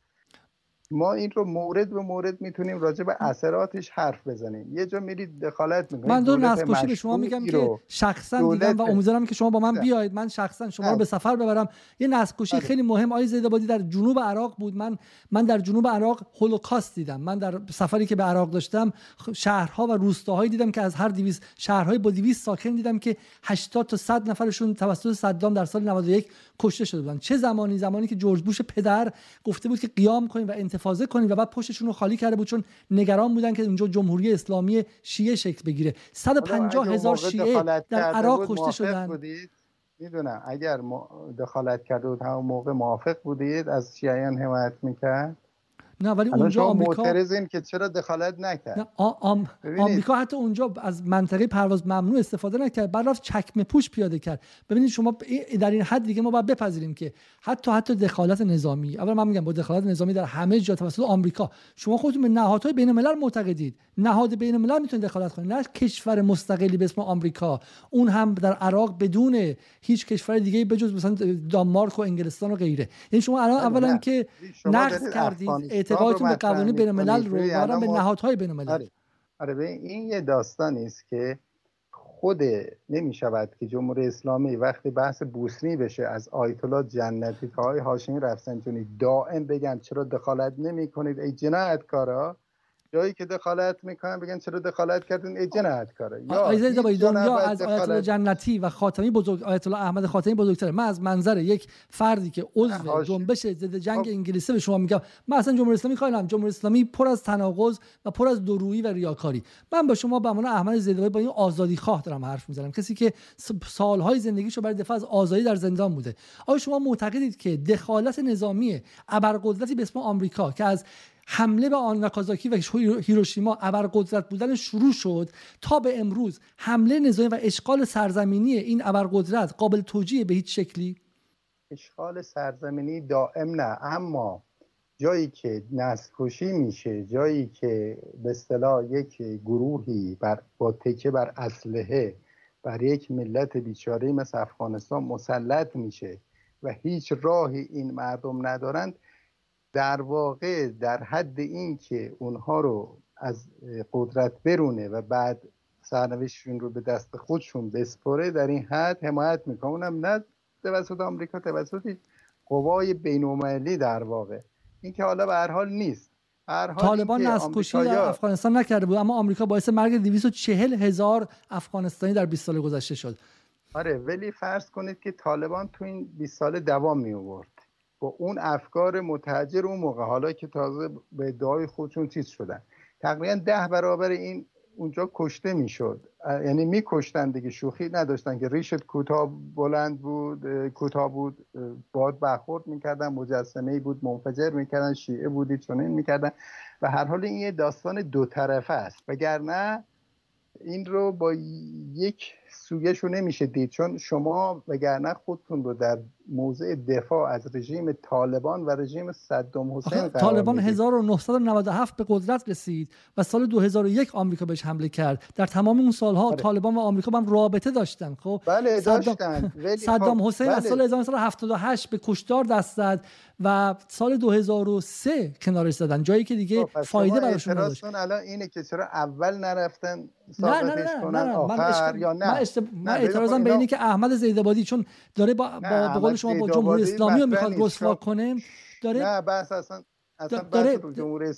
ما این رو مورد به مورد می‌تونیم راجع به اثراتش حرف بزنیم. یه جا میرید دخالت می‌کنید من دو نسکشی به شما میگم که شخصا دیدم و امیدوارم که شما با من بیاید. من شخصا شما رو به سفر ببرم. یه نسکشی آره. خیلی مهم. آی زیدابادی در جنوب عراق بود. من من در جنوب عراق هولوکاست دیدم. من در سفری که به عراق داشتم شهرها و روستاهایی دیدم که از هر 200 شهرهای با 200 ساکن دیدم که 80 تا 100 نفرشون توسط صدام در سال 91 کشته شده بودن. چه زمانی؟ زمانی که جورج بوش پدر گفته بود که قیام کنیم و انتفاضه کنیم و بعد پشتشون رو خالی کرده بود چون نگران بودن که اونجا جمهوری اسلامی شیعه شکل بگیره. 150 هزار شیعه در عراق کشته شدن. می‌دونم. اگر دخالت کرده بود همون موقع موافق بودید؟ از شیعیان حمایت می‌کرد؟ نه ولی اونجا آمریکا معترضین که چرا دخالت نکرد؟ نه آم... آمریکا حتی اونجا از منطقه پرواز ممنوع استفاده نکرد بعد رفت چکمه پوش پیاده کرد. ببینید شما در این حد دیگه ما باید بپذیریم که حتی حتی دخالت نظامی اول من میگم با دخالت نظامی در همه جا توسط آمریکا. شما خودتون به نهادهای بین الملل معتقدید. نهاد بین الملل می‌تونه دخالت کنه نه کشور مستقلی به اسم آمریکا. اون هم در عراق بدون هیچ کشور دیگه بجز مثلا دانمارک و انگلستان و غیره. یعنی شما الان اولا که نقض کردید اعتقادتون به قوانین بین الملل رو به نهادهای بین الملل آره. آره این یه داستانی است که خود نمی شود که جمهوری اسلامی وقتی بحث بوسنی بشه از آیت الله جنتی تا های هاشمی رفسنجانی دائم بگن چرا دخالت نمی کنید ای جنایتکارا. جایی که دخالت می‌کنن بگن چرا دخالت کردین؟ ای جنایتکارا یا دنیا از آیت الله جنتی و خاتمی بزرگ آیت الله احمد خاتمی بزرگتره. من از منظر یک فردی که عضو جنبش ضد جنگ خب. انگلیسی به شما میگم من اصلا جمهوری اسلامی خواهیم جمهوری اسلامی پر از تناقض و پر از درویی و ریاکاری. من با شما به عنوان احمد زیدوی با این آزادی خواه دارم حرف می‌زنم. کسی که سالهای زندگیشو برای دفاع از آزادی در زندان بوده. آیا شما معتقدید که دخالت نظامی ابرقدرتی به اسم آمریکا که از حمله به آن ناکازاکی و هیروشیما ابرقدرت بودن شروع شد تا به امروز حمله نظامی و اشغال سرزمینی این ابرقدرت قابل توجیه به هیچ شکلی؟ اشغال سرزمینی دائم نه اما جایی که نسل کشی میشه جایی که به اصطلاح یک گروهی بر با تکه بر اسلحه بر یک ملت بیچاره مثل افغانستان مسلط میشه و هیچ راهی این مردم ندارند در واقع در حد این که اونها رو از قدرت برونه و بعد سرنوشتشون رو به دست خودشون بسپره در این حد حمایت می‌کنه. اونم نه توسط آمریکا توسط قوای بین‌المللی در واقع. این که حالا به هر حال نیست. طالبان نسل در افغانستان نکرده بود اما آمریکا باعث مرگ 240 هزار افغانستانی در 20 سال گذشته شد. آره ولی فرض کنید که طالبان تو این 20 سال دوام می آورد با اون افکار متحجر اون موقع. حالا که تازه به ادعای خودشون چیز شدن. تقریبا ده برابر این اونجا کشته می‌شد. یعنی میکشتن دیگه. شوخی نداشتن که ریشت کوتاه بلند بود کوتاه بود باد برخورد می‌کردن مجسمه بود منفجر می‌کردن شیعه بودی چنین می‌کردن. و هر حال این یه داستان دو طرفه است. وگرنه این رو با یک سویش رو نمیشه دید. چون شما وگرنه خودتون رو در موضع دفاع از رژیم طالبان و رژیم صدام حسین طالبان 1997 به قدرت رسید و سال 2001 آمریکا بهش حمله کرد. در تمام اون سالها بله. طالبان و آمریکا با هم رابطه داشتن خب؟ بله داشتن صدام خب، حسین بله. از سال 1978 به کشتار دست زد و سال 2003 کنارش زدن. جایی که دیگه خب، فایده براشون نداشت. الان اینه که چرا اول نرفتن نه نه نه نه, نه, آخر من, یا نه؟ من, من اعتراضم به اینه که احمد زیدابادی چون داره با, با به قول شما با جمهوری اسلامی رو می‌خواد رسوا کنه داره نه بحث اصلا داره,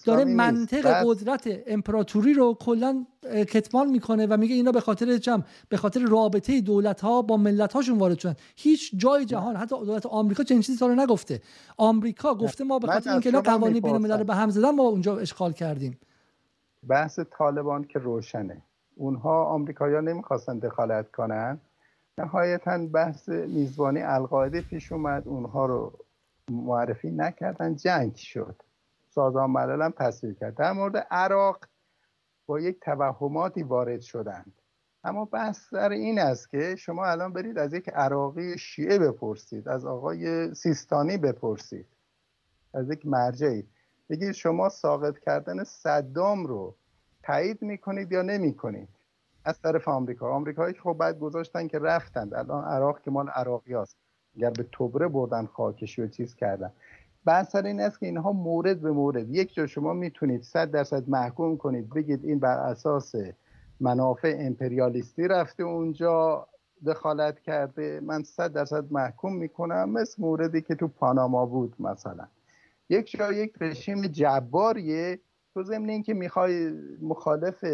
داره منطق قدرت امپراتوری رو کلا کتمان می‌کنه و میگه اینا به خاطر چم به خاطر رابطه دولت ها با ملت هاشون وارد شدن. هیچ جای جهان حتی دولت آمریکا چنین چیزی رو نگفته. آمریکا گفته ما به خاطر اینکه اینا قوانین بین الملل به هم زدن ما اونجا اشغال کردیم. بحث طالبان که روشنه. اونها آمریکایی‌ها نمی‌خواستن دخالت کنن. نهایتا بحث میزبانی القاعده پیش اومد. اونها رو معرفی نکردن. جنگ شد. سازمان ملل هم تصویر کرد. در مورد عراق با یک توهماتی وارد شدند. اما بحث در این است که شما الان برید از یک عراقی شیعه بپرسید از آقای سیستانی بپرسید از یک مرجعی. بگید شما ساقط کردن صدام رو تایید می‌کنید یا نمی‌کنید؟ از طرف آمریکا. آمریکایی خب بعد گذاشتن که رفتند الان عراق که مال عراقی هست. اگر به توبره بردن خاکشی و چیز کردن. بحث این است که اینها مورد به مورد. یک جا شما می‌تونید صد درصد محکوم کنید. بگید این بر اساس منافع امپریالیستی رفته اونجا دخالت کرده. من صد درصد محکوم می‌کنم. مثل موردی که تو پاناما بود مثلا. یک جا یک رژیم جباریه تو ضمن اینکه می‌خوای مخالف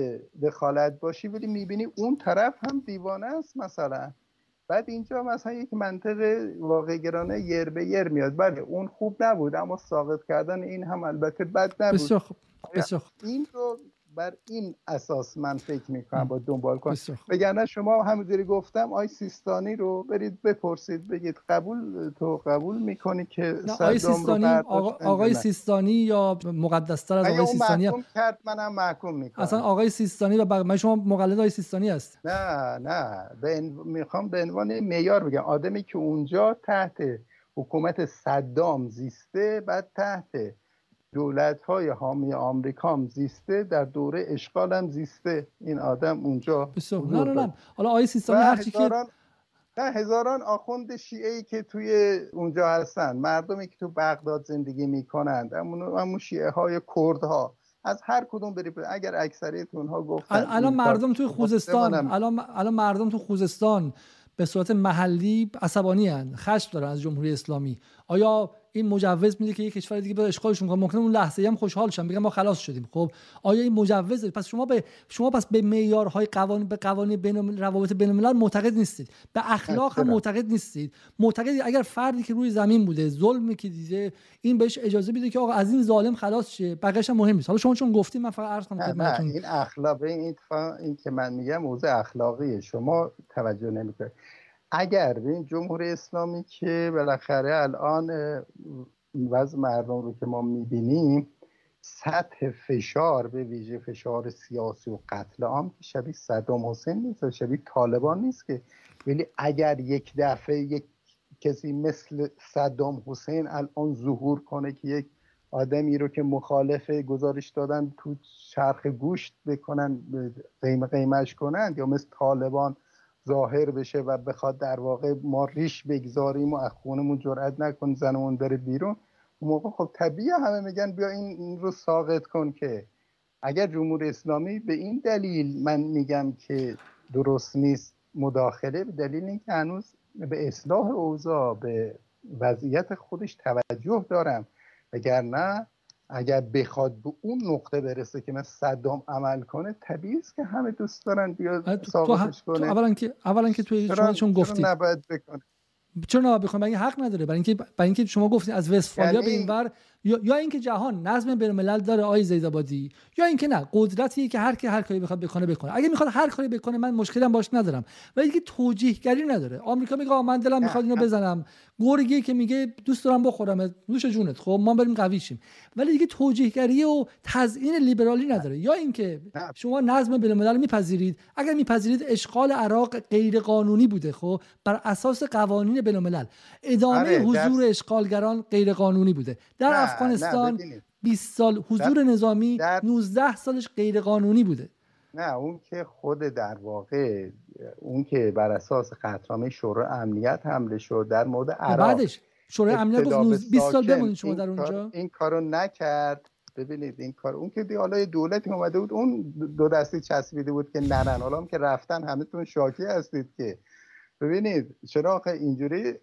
دخالت باشی ولی می‌بینی اون طرف هم دیوانه است مثلا بعد اینجا مثلا یک منطق واقع گرانه یر به یر میاد بله اون خوب نبود اما ساقط کردن این هم البته بد نبود بسیار خوب. بسیار خوب. این رو بر این اساس من فکر می‌کنم با دنبال کن بگرنه شما همونجوری گفتم آی سیستانی رو برید بپرسید بگید قبول تو قبول می‌کنی که آقای سیستانی آقای سیستانی یا مقدستر از آقای سیستانی؟ هم کرد منم محکوم می‌کنم. اصلا آقای سیستانی و من شما مقلد آقای سیستانی هست نه نه. به می‌خوام به عنوان معیار بگم. آدمی که اونجا تحت حکومت صدام زیسته بعد تحت دولت های حامی آمریکا هم زیسته در دوره اشغال هم زیسته. این آدم اونجا نه نه نه. حالا آقای سیستانی هرچی که نه هزاران آخوند شیعه ای که توی اونجا هستن. مردمی که تو بغداد زندگی می‌کنند. همون شیعه های کرد ها از هر کدوم بری اگر اکثریت اونها گفتن الان مردم توی خوزستان الان الان مردم تو خوزستان به صورت محلی عصبانی هن. خشم دارن از جمهوری اسلامی. آیا این مجوز میده که یک کشور دیگه به اشغالشون کنه ممکنه اون لحظه هم خوشحال شن بگن ما خلاص شدیم. خب آیا این مجوز؟ پس شما به شما پس به معیارهای قوانین به قوانین بین روابط بین الملل معتقد نیستید. به اخلاق هم معتقد نیستید. معتقد اگر فردی که روی زمین بوده ظلمی که دیده این بهش اجازه بده که آقا از این ظالم خلاص شه. بقیش هم مهم نیست. حالا شما چون گفتیم من فقط عرض کنم خدمتتون. این اخلاق این این که من میگم موضوع اخلاقیه. شما توجه نمی‌کنید. اگر این جمهوری اسلامی که بالاخره الان وضع مردم رو که ما می‌بینیم سطح فشار به ویژه فشار سیاسی و قتل عام که شبیه صدام حسین نیست شبیه طالبان نیست که. ولی اگر یک دفعه یک کسی مثل صدام حسین الان ظهور کنه که یک آدمی رو که مخالف گزارش دادن تو چرخ گوشت بکنن قیمه قیمش کنند یا مثل طالبان ظاهر بشه و بخواد در واقع ما ریش بگذاریم و از خونمون جرأت نکن زنمون بره بیرون. اون موقع خب طبیعی همه میگن بیا این رو ساقط کن که اگر جمهوری اسلامی به این دلیل من میگم که درست نیست مداخله به دلیل اینکه هنوز به اصلاح اوضاع به وضعیت خودش توجه دارم. وگرنه اگر بخواد به اون نقطه برسه که مثل صدام عمل کنه طبیعی است که همه دوست دارن بیاد ساقطش کنه. اولا که اولا که توی شما چون گفتید نباید بکنه؟ چرا نباید بخوام؟ برای حق نداره. برای اینکه برای اینکه شما گفتید از وستفالیا یعنی... به اینور یا, یا اینکه جهان نظم بین الملل داره آی زیدآبادی یا اینکه نه قدرتی که هر کی هر کاری بخواد بکنه بکنه. اگه می‌خواد هر کاری بکنه من مشکلم باش ندارم. ولی اینکه توجیهگری نداره. آمریکا میگه من دلم می‌خواد اینو بزنم. گرگی که میگه دوست دارم بخورم. نوش جونت. خب ما بریم قوی شیم. ولی دیگه توجیهگری و تزیین لیبرالی نداره. یا اینکه شما نظم بین الملل میپذیرید. اگر میپذیرید اشغال عراق غیر قانونی بوده خب؟ بر اساس قوانین بین الملل ادامه آره، حضور اشغالگران غیر قانونی بوده. در افغانستان 20 سال حضور نظامی 19 سالش غیر قانونی بوده. نه اون که خود در واقع اون که بر اساس قطعنامه شورای امنیت حمله شد در مورد عراق. بعدش شورای امنیت گفت 20 سال بمونید شما در اونجا. این کارو نکرد. ببینید این کار اون که دی حالا دولتی اومده بود اون دو دستی چسبیده بود که نه نه حالا که رفتن همه تون شاکی هستید که ببینید چرا اینجوری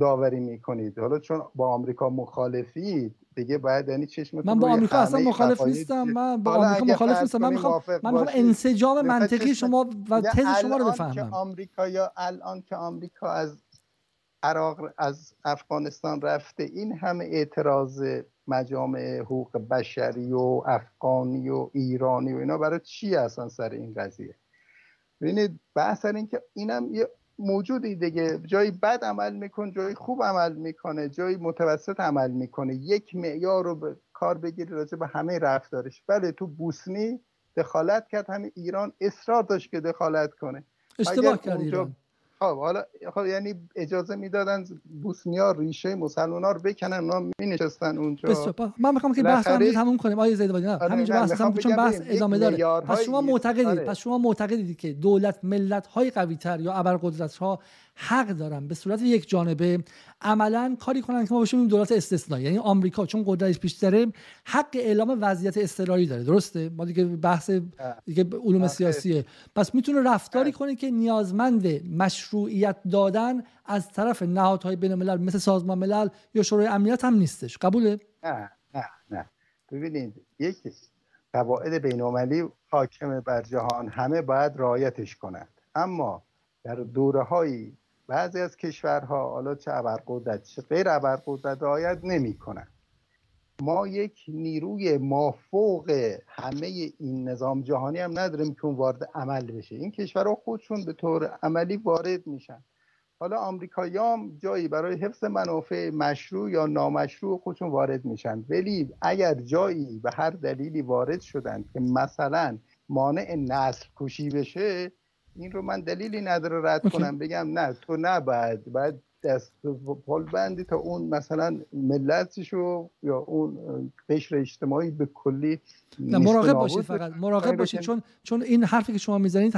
داوری می‌کنید. حالا چون با آمریکا مخالفید دیگه باید یعنی چشم من با آمریکا اصلا مخالف نیستم. من با آمریکا مخالف نیستم. من می‌خوام من می‌خوام انسجام منطقی شما و تز شما رو بفهمم. آمریکا یا الان که آمریکا از عراق از افغانستان رفته این همه اعتراض مجامع حقوق بشری و افغانی و ایرانی و اینا برای چی اصلا سر این قضیه؟ ببینید بحث این که اینم یه موجودی دیگه. جایی بد عمل می‌کنه جایی خوب عمل می‌کنه جایی متوسط عمل می‌کنه. یک معیار رو به کار بگیری راجع به همه رفتارش. بله تو بوسنی دخالت کرد همه ایران اصرار داشت که دخالت کنه. اشتباه کرد ایران. خب حالا خب یعنی اجازه می‌دادن بوسنیا ریشه مسلمان ها رو بکنن اونا می نشستن اونجا. بسیار من می‌خوام که بحث رو تموم کنیم. آیه زیدوادی نه آره همینجا بحث هم چون بحث ادامه داره. پس شما معتقدید آره. پس شما معتقدید که دولت ملت های قوی تر یا ابرقدرت ها حق دارن به صورت یک جانبه عملا کاری کنن که ما باشیم دولت استثنایی. یعنی آمریکا چون قدرتش بیشتره حق اعلام وضعیت اضطراری داره. درسته؟ ما دیگه بحث دیگه علوم سیاسیه. پس می‌تونه رفتاری کنه که نیازمند مشروعیت دادن از طرف نهادهای بین الملل مثل سازمان ملل یا شورای امنیت هم نیستش. قبوله؟ نه نه نه. ببینید یکی قواعد بین‌المللی حاکم بر جهان همه باید رعایتش کنند. اما در دوره هایی بعضی از کشورها حالا چه ابرقدرت چه غیر ابرقدرت رعایت نمی‌کنن. ما یک نیروی مافوق همه این نظام جهانی هم نداریم که اون وارد عمل بشه. این کشورها خودشون به طور عملی وارد میشن. حالا آمریکاییام جایی برای حفظ منافع مشروع یا نامشروع خودشون وارد میشن. ولی اگر جایی به هر دلیلی وارد شدن که مثلا مانع نسل کشی بشه این رو من دلیلی نداره رد کنم بگم نه تو نباید. باید دست پال بندی تا اون مثلا ملتشو یا اون قشر اجتماعی به کلی مراقب باشید فقط. مراقب باشید چون چون این حرفی که شما می‌زنید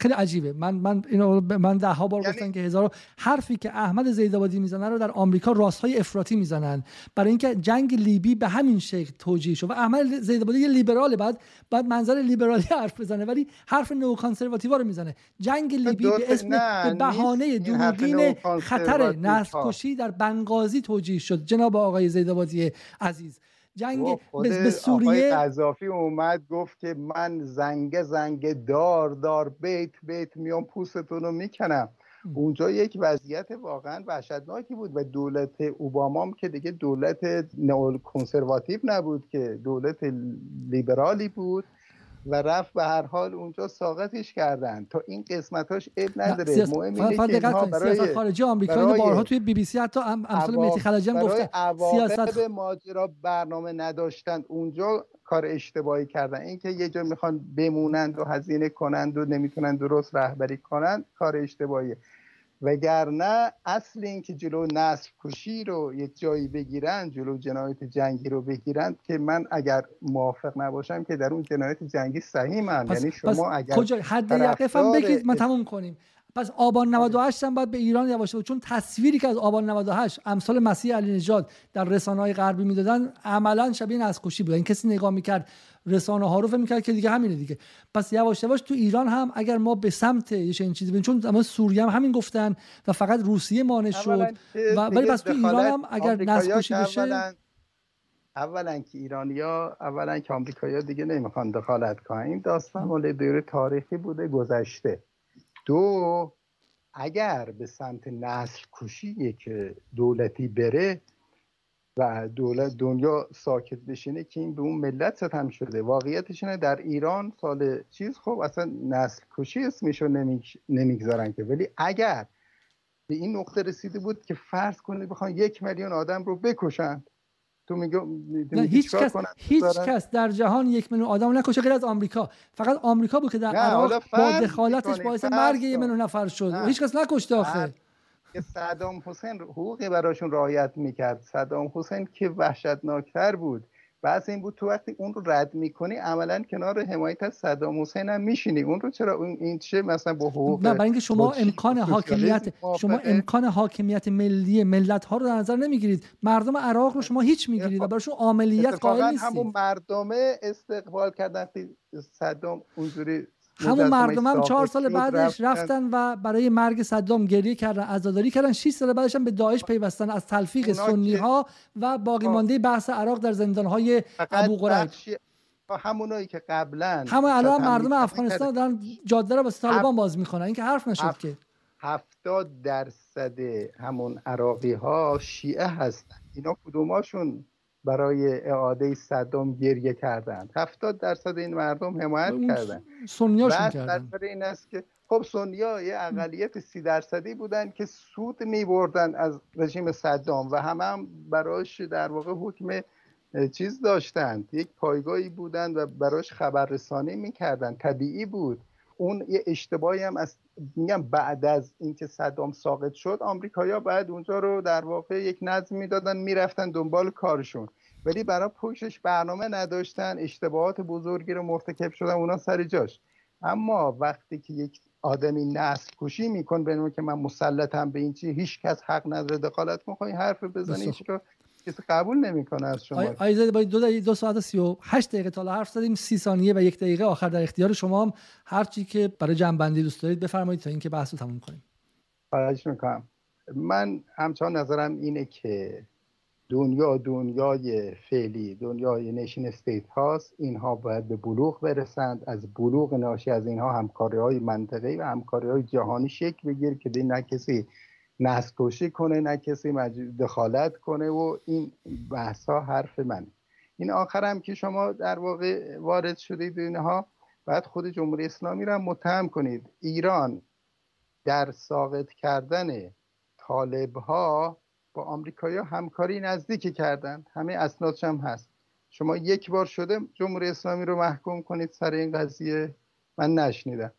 خیلی عجیبه. من من اینو من ده ها بار یعنی... گفتم که هزار حرفی که احمد زیدآبادی می‌زنه رو در آمریکا راست های افراطی می‌زنن. برای اینکه جنگ لیبی به همین شکل توجیه شد و احمد زیدآبادی یه لیبراله. بعد بعد منظر لیبرالی حرف بزنه ولی حرف نو کانسرواتیو رو می‌زنه. جنگ لیبی به اسم به بهانه دوربین خطر نسل کشی در بنغازی توجیه شد. جناب آقای زیدآبادی عزیز. جنگ به سوریه قذافی اومد گفت که من زنگ زنگ دار دار بیت بیت میام پوستتون رو می‌کنم. اونجا یک وضعیت واقعا وحشتناکی بود و دولت اوباما که دیگه دولت نئو کنسرواتیو نبود که دولت لیبرالی بود. و رفت به هر حال اونجا ساقطش کردن. تا این قسمتاش عیب نداره. سیاست... مهم اینه که برای سیاست خارجی آمریکا اینو بارها توی بی بی سی حتی امثال مهدی خلجی هم گفته. سیاست ماجرا برنامه نداشتن. اونجا کار اشتباهی کردن. اینکه یه جا می‌خوان بمونند و هزینه کنند و نمی‌تونن درست رهبری کنند کار اشتباهیه. وگرنه اصل اینکه جلو نسل کشی رو یک جایی بگیرن جلو جنایت جنگی رو بگیرن که من اگر موافق نباشم که در اون جنایت جنگی صحیح من. یعنی شما اگر کجا؟ حد یقف هم بگید ما تموم کنیم. پس آبان 98 هم باید به ایران یواشه چون تصویری که از آبان 98 امثال مسیح علی نژاد در رسانه های غربی می‌دادن عملا شبیه نسل بود. این کسی نگاه می‌کرد رسانه ها رو می‌کرد که دیگه همینه دیگه. پس یواش یواش تو ایران هم اگر ما به سمت یه چنین چیزی بریم چون زمان سوریه هم همین گفتن و فقط روسیه مانع شد. و ولی پس تو ایران هم اگر نسکشی بشه اولا که ایرانیا اولا که آمریکایی‌ها دیگه نمی‌خوان دخالت کنن. این داستان مال دوره تاریخی بوده گذشته. دو اگر به سمت نسل کشی که دولتی بره و دولت دنیا ساکت بشینه که این به اون ملت ستم شده. واقعیتش اینه در ایران سال چیز خب اصلا نسل کشی اسمشو نمی‌گذارن که. ولی اگر به این نقطه رسیده بود که فرض کنید بخوان یک میلیون آدم رو بکشن تو میگه هیچ کس هیچ کس در جهان یک میلیون آدم نکشه غیر از آمریکا. فقط آمریکا بود که در عراق با دخالتش باعث مرگ یه میلیون نفر شد. هیچ کس نکشته آخه. که صدام حسین حقوقی براشون رعایت می‌کرد. صدام حسین که وحشتناکتر بود. بس این بود تو وقتی اون رو رد می‌کنی عملا کنار حمایت از صدام حسین هم میشینی. اون رو چرا اون این چه مثلا با حقوق نه برای اینکه شما امکان حاکمیت شما امکان حاکمیت ملی ملت ها رو در نظر نمی‌گیرید. مردم عراق رو شما هیچ می‌گیرید و براشون عملیت قائل نیستید همون مردم استقبال کردن. صدام اونجوری همون مردم هم چهار سال بعدش رفتن. و برای مرگ صدام گریه کردن عزاداری کردن. 6 سال بعدش هم به داعش پیوستن از تلفیق سنی ها و باقی خب. مانده بحث عراق در زندان های ابو غریب همونایی که قبلا همون الان مردم افغانستان دارن جاده رو با طالبان باز می‌کنن. این که حرف نشد که. هفتاد درصد همون عراقی ها شیعه هستن. اینا کدوماشون برای اعاده صدام گریه کردند هفتاد درصد این مردم حمایت کردند سنیاشون کردن. این است که خب سنیا یه اقلیت سی درصدی بودن که سود می بردن از رژیم صدام و همه هم براش در واقع حکم چیز داشتند. یک پایگاهی بودند و براش خبررسانی می‌کردن طبیعی بود. اون یه اشتباهی هم از میگم بعد از اینکه صدام ساقط شد آمریکایا بعد اونجا رو در واقع یک نظم می‌دادن می‌رفتن دنبال کارشون. ولی برای پوشش برنامه نداشتن اشتباهات بزرگی رو مرتکب شدن اونا سر جاش. اما وقتی که یک آدمی نسل کشی میکن به که من مسلطم به این چی هیچ کس حق نداره دخالت کنه حرف بزنی هیچ رو کسی قبول نمی‌کنه از شما. آیزاده باید دو, دو ساعت سی و هشت دقیقه تا حرف زدیم. سی ثانیه و یک دقیقه آخر در اختیار شما هم. هر چی که برای جنبندی دوست دارید بفرمایید تا اینکه بحث رو تموم کنیم. خواهش می‌کنم. من همچنان نظرم اینه که دنیا دنیای فعلی دنیای نشین استیت هاست. اینها باید به بلوغ برسند. از بلوغ ناشی از اینها همکاری های منطقی و همکاری های جهانی شکل بگیر که نه کسی نسل کنه نه کسی دخالت کنه و این بحث ها حرف من این آخرم که شما در واقع وارد شدید اینها بعد خود جمهوری اسلامی را متهم کنید. ایران در ساقط کردن طالب ها با آمریکایی همکاری نزدیکی کردن همه اسنادش هم هست. شما یک بار شده جمهوری اسلامی رو محکوم کنید سر این قضیه؟ من نشنیدم.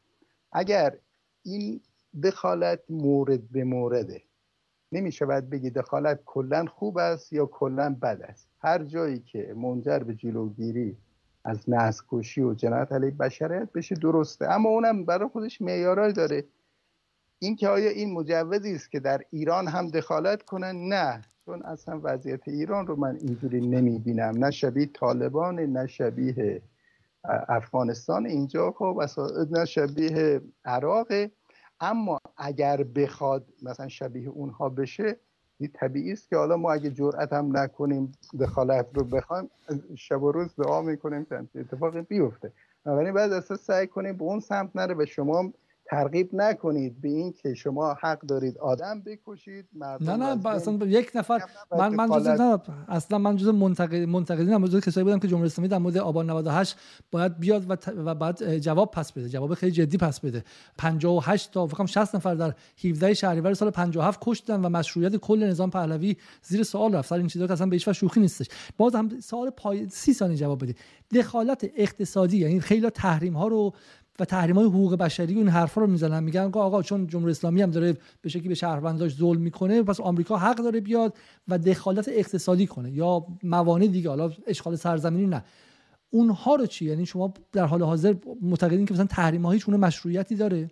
اگر این دخالت مورد به مورده. نمی شود بگی دخالت کلا خوب است یا کلا بد است. هر جایی که منجر به جلوگیری از نسل کشی و جنایت علیه بشریت بشه درسته. اما اونم برای خودش معیارایی داره. اینکه آیا این مجوزی است که در ایران هم دخالت کنن؟ نه. چون اصلا وضعیت ایران رو من اینجوری نمی‌بینم نه شبیه طالبان نه شبیه افغانستان اینجا خب نه شبیه عراق. اما اگر بخواد مثلا شبیه اونها بشه طبیعی است که حالا ما اگه جرأت هم نکنیم دخالت رو بخوایم شب و روز دعا می‌کنیم که اتفاقی بیفته. بنابراین بعد اساس سعی کنیم به اون سمت نره و شما ترغیب نکنید به این که شما حق دارید آدم بکشید نه نه اصلا یک نفر من من جزء اصلا من جزء منتقد منتقدین هم کسایی بودم که جمهوری اسلامی در مورد آبان 98 باید بیاد و, و بعد جواب پس بده. جواب خیلی جدی پس بده. 58 تا فکر 60 نفر در 17 شهریور سال 57 کشتن و مشروعیت کل نظام پهلوی زیر سوال رفت. سر این چیزا که اصلا به هیچ شوخی نیستش. باز هم سوال پای 30 ثانیه جواب بدید. دخالت اقتصادی یعنی خیلی تحریم ها رو و تحریم های حقوق بشری اون حرفا رو می‌زنن. میگن آقا چون جمهوری اسلامی هم داره به شکلی به شهرونداش ظلم می‌کنه پس آمریکا حق داره بیاد و دخالت اقتصادی کنه یا موانع دیگه حالا اشغال سرزمینی نه. اونها رو چی؟ یعنی شما در حال حاضر معتقدین که مثلا تحریم ها مشروعیتی داره؟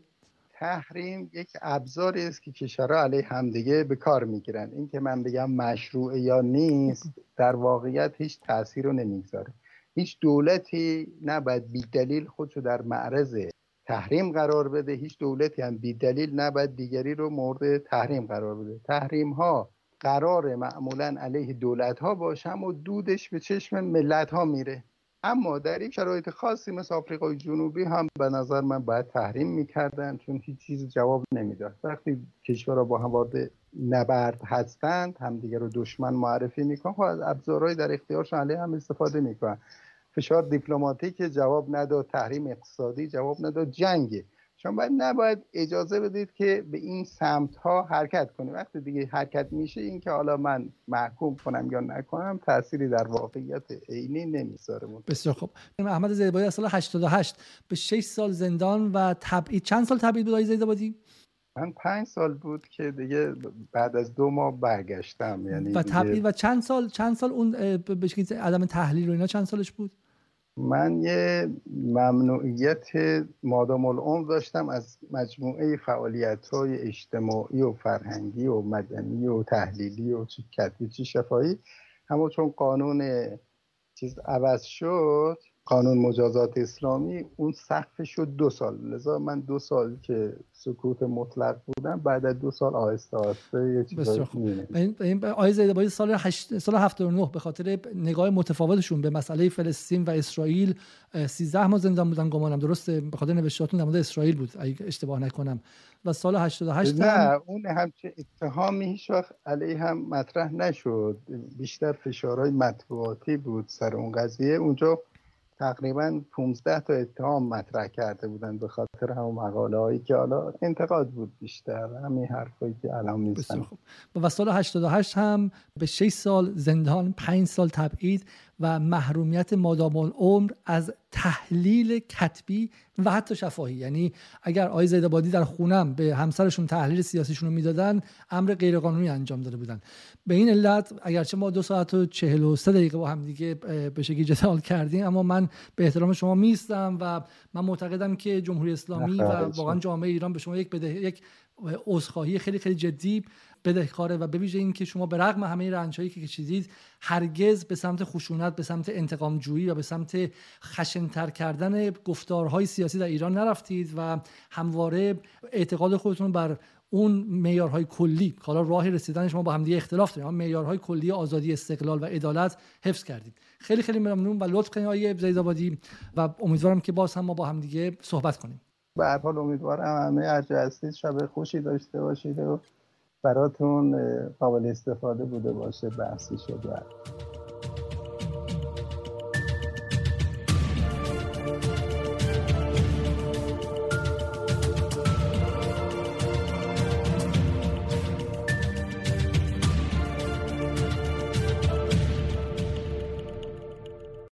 تحریم یک ابزاری است که کشورها علیه همدیگه به کار می‌گیرن. این که من بگم مشروع یا نیست در واقعیت هیچ تاثیر رو نمی‌گذاره. هیچ دولتی نباید بی دلیل خودشو در معرض تحریم قرار بده. هیچ دولتی هم بی دلیل نباید دیگری رو مورد تحریم قرار بده. تحریم ها قرار معمولا علیه دولت ها باشه اما دودش به چشم ملت ها میره. اما در این شرایط خاصی مثل آفریقای جنوبی هم به نظر من باید تحریم می‌کردن چون هیچ چیز جواب نمی‌داد. وقتی کشورها با هم وارد نبرد هستند همدیگه رو دشمن معرفی می‌کنن. خب از ابزارهایی در اختیارشون علیه هم استفاده می‌کنن. فشار دیپلماتیک جواب نداد تحریم اقتصادی جواب نداد جنگه شما باید نباید اجازه بدید که به این سمت ها حرکت کنید. وقتی دیگه حرکت میشه این که حالا من محکوم کنم یا نکنم تأثیری در واقعیت عینی نمی‌ذاره بسیار خوب. احمد زیدابادی از سال 88 به 6 سال زندان و تبعید. چند سال تبعید بود آقای زیدابادی من پنج سال بود که دیگه بعد از دو ماه برگشتم. یعنی و تبعید و چند سال چند سال اون به عدم تحلیل و اینا چند سالش بود؟ من یه ممنوعیت مادام العمر داشتم از مجموعه فعالیت های اجتماعی و فرهنگی و مدنی و تحلیلی و چی کتبی چی شفایی همون چون قانون چیز عوض شد قانون مجازات اسلامی اون سقف شد دو سال. لذا من دو سال که سکوت مطلق بودم بعد از دو سال آهسته آهسته یه چیزایی این آیه زیده سال هشت سال 79 به خاطر نگاه متفاوتشون به مسئله فلسطین و اسرائیل 13 ماه زندان بودن گمانم. درسته؟ به خاطر نوشتهاتون در مورد اسرائیل بود اگه اشتباه نکنم. و سال 88 نه هم... اون همچه اتهامی هیچ وقت علیه هم مطرح نشد. بیشتر فشارهای مطبوعاتی بود سر اون قضیه. اونجا تقریبا 15 تا اتهام مطرح کرده بودن به خاطر همون مقاله هایی که حالا انتقاد بود بیشتر. همین حرفایی که الان می‌زنن و سال 88 هم به 6 سال زندان 5 سال تبعید و محرومیت مادام العمر از تحلیل کتبی و حتی شفاهی. یعنی اگر آقای زیدابادی در خونم به همسرشون تحلیل سیاسیشون رو می‌دادن امر غیرقانونی انجام داده بودن. به این علت اگرچه ما دو ساعت و چهل و سه دقیقه با هم دیگه به شکلی جدال کردیم اما من به احترام شما میستم و من معتقدم که جمهوری اسلامی و واقعا جامعه ایران به شما یک بده یک عذرخواهی خیلی خیلی جدی بدهکاره و به ویژه اینکه شما به رغم همه رنجهایی که کشیدید هرگز به سمت خشونت به سمت انتقام جویی و به سمت خشنتر کردن گفتارهای سیاسی در ایران نرفتید و همواره اعتقاد خودتون بر اون معیارهای کلی حالا راه رسیدن شما با همدیگه اختلاف داریم اما معیارهای کلی آزادی استقلال و عدالت حفظ کردید. خیلی خیلی ممنون و لطف کنید آقای زیدآبادی و امیدوارم که باز هم ما با همدیگه صحبت کنیم. به هر حال امیدوارم همه هر شب خوشی داشته باشید و براتون قابل استفاده بوده باشه بحثی شده.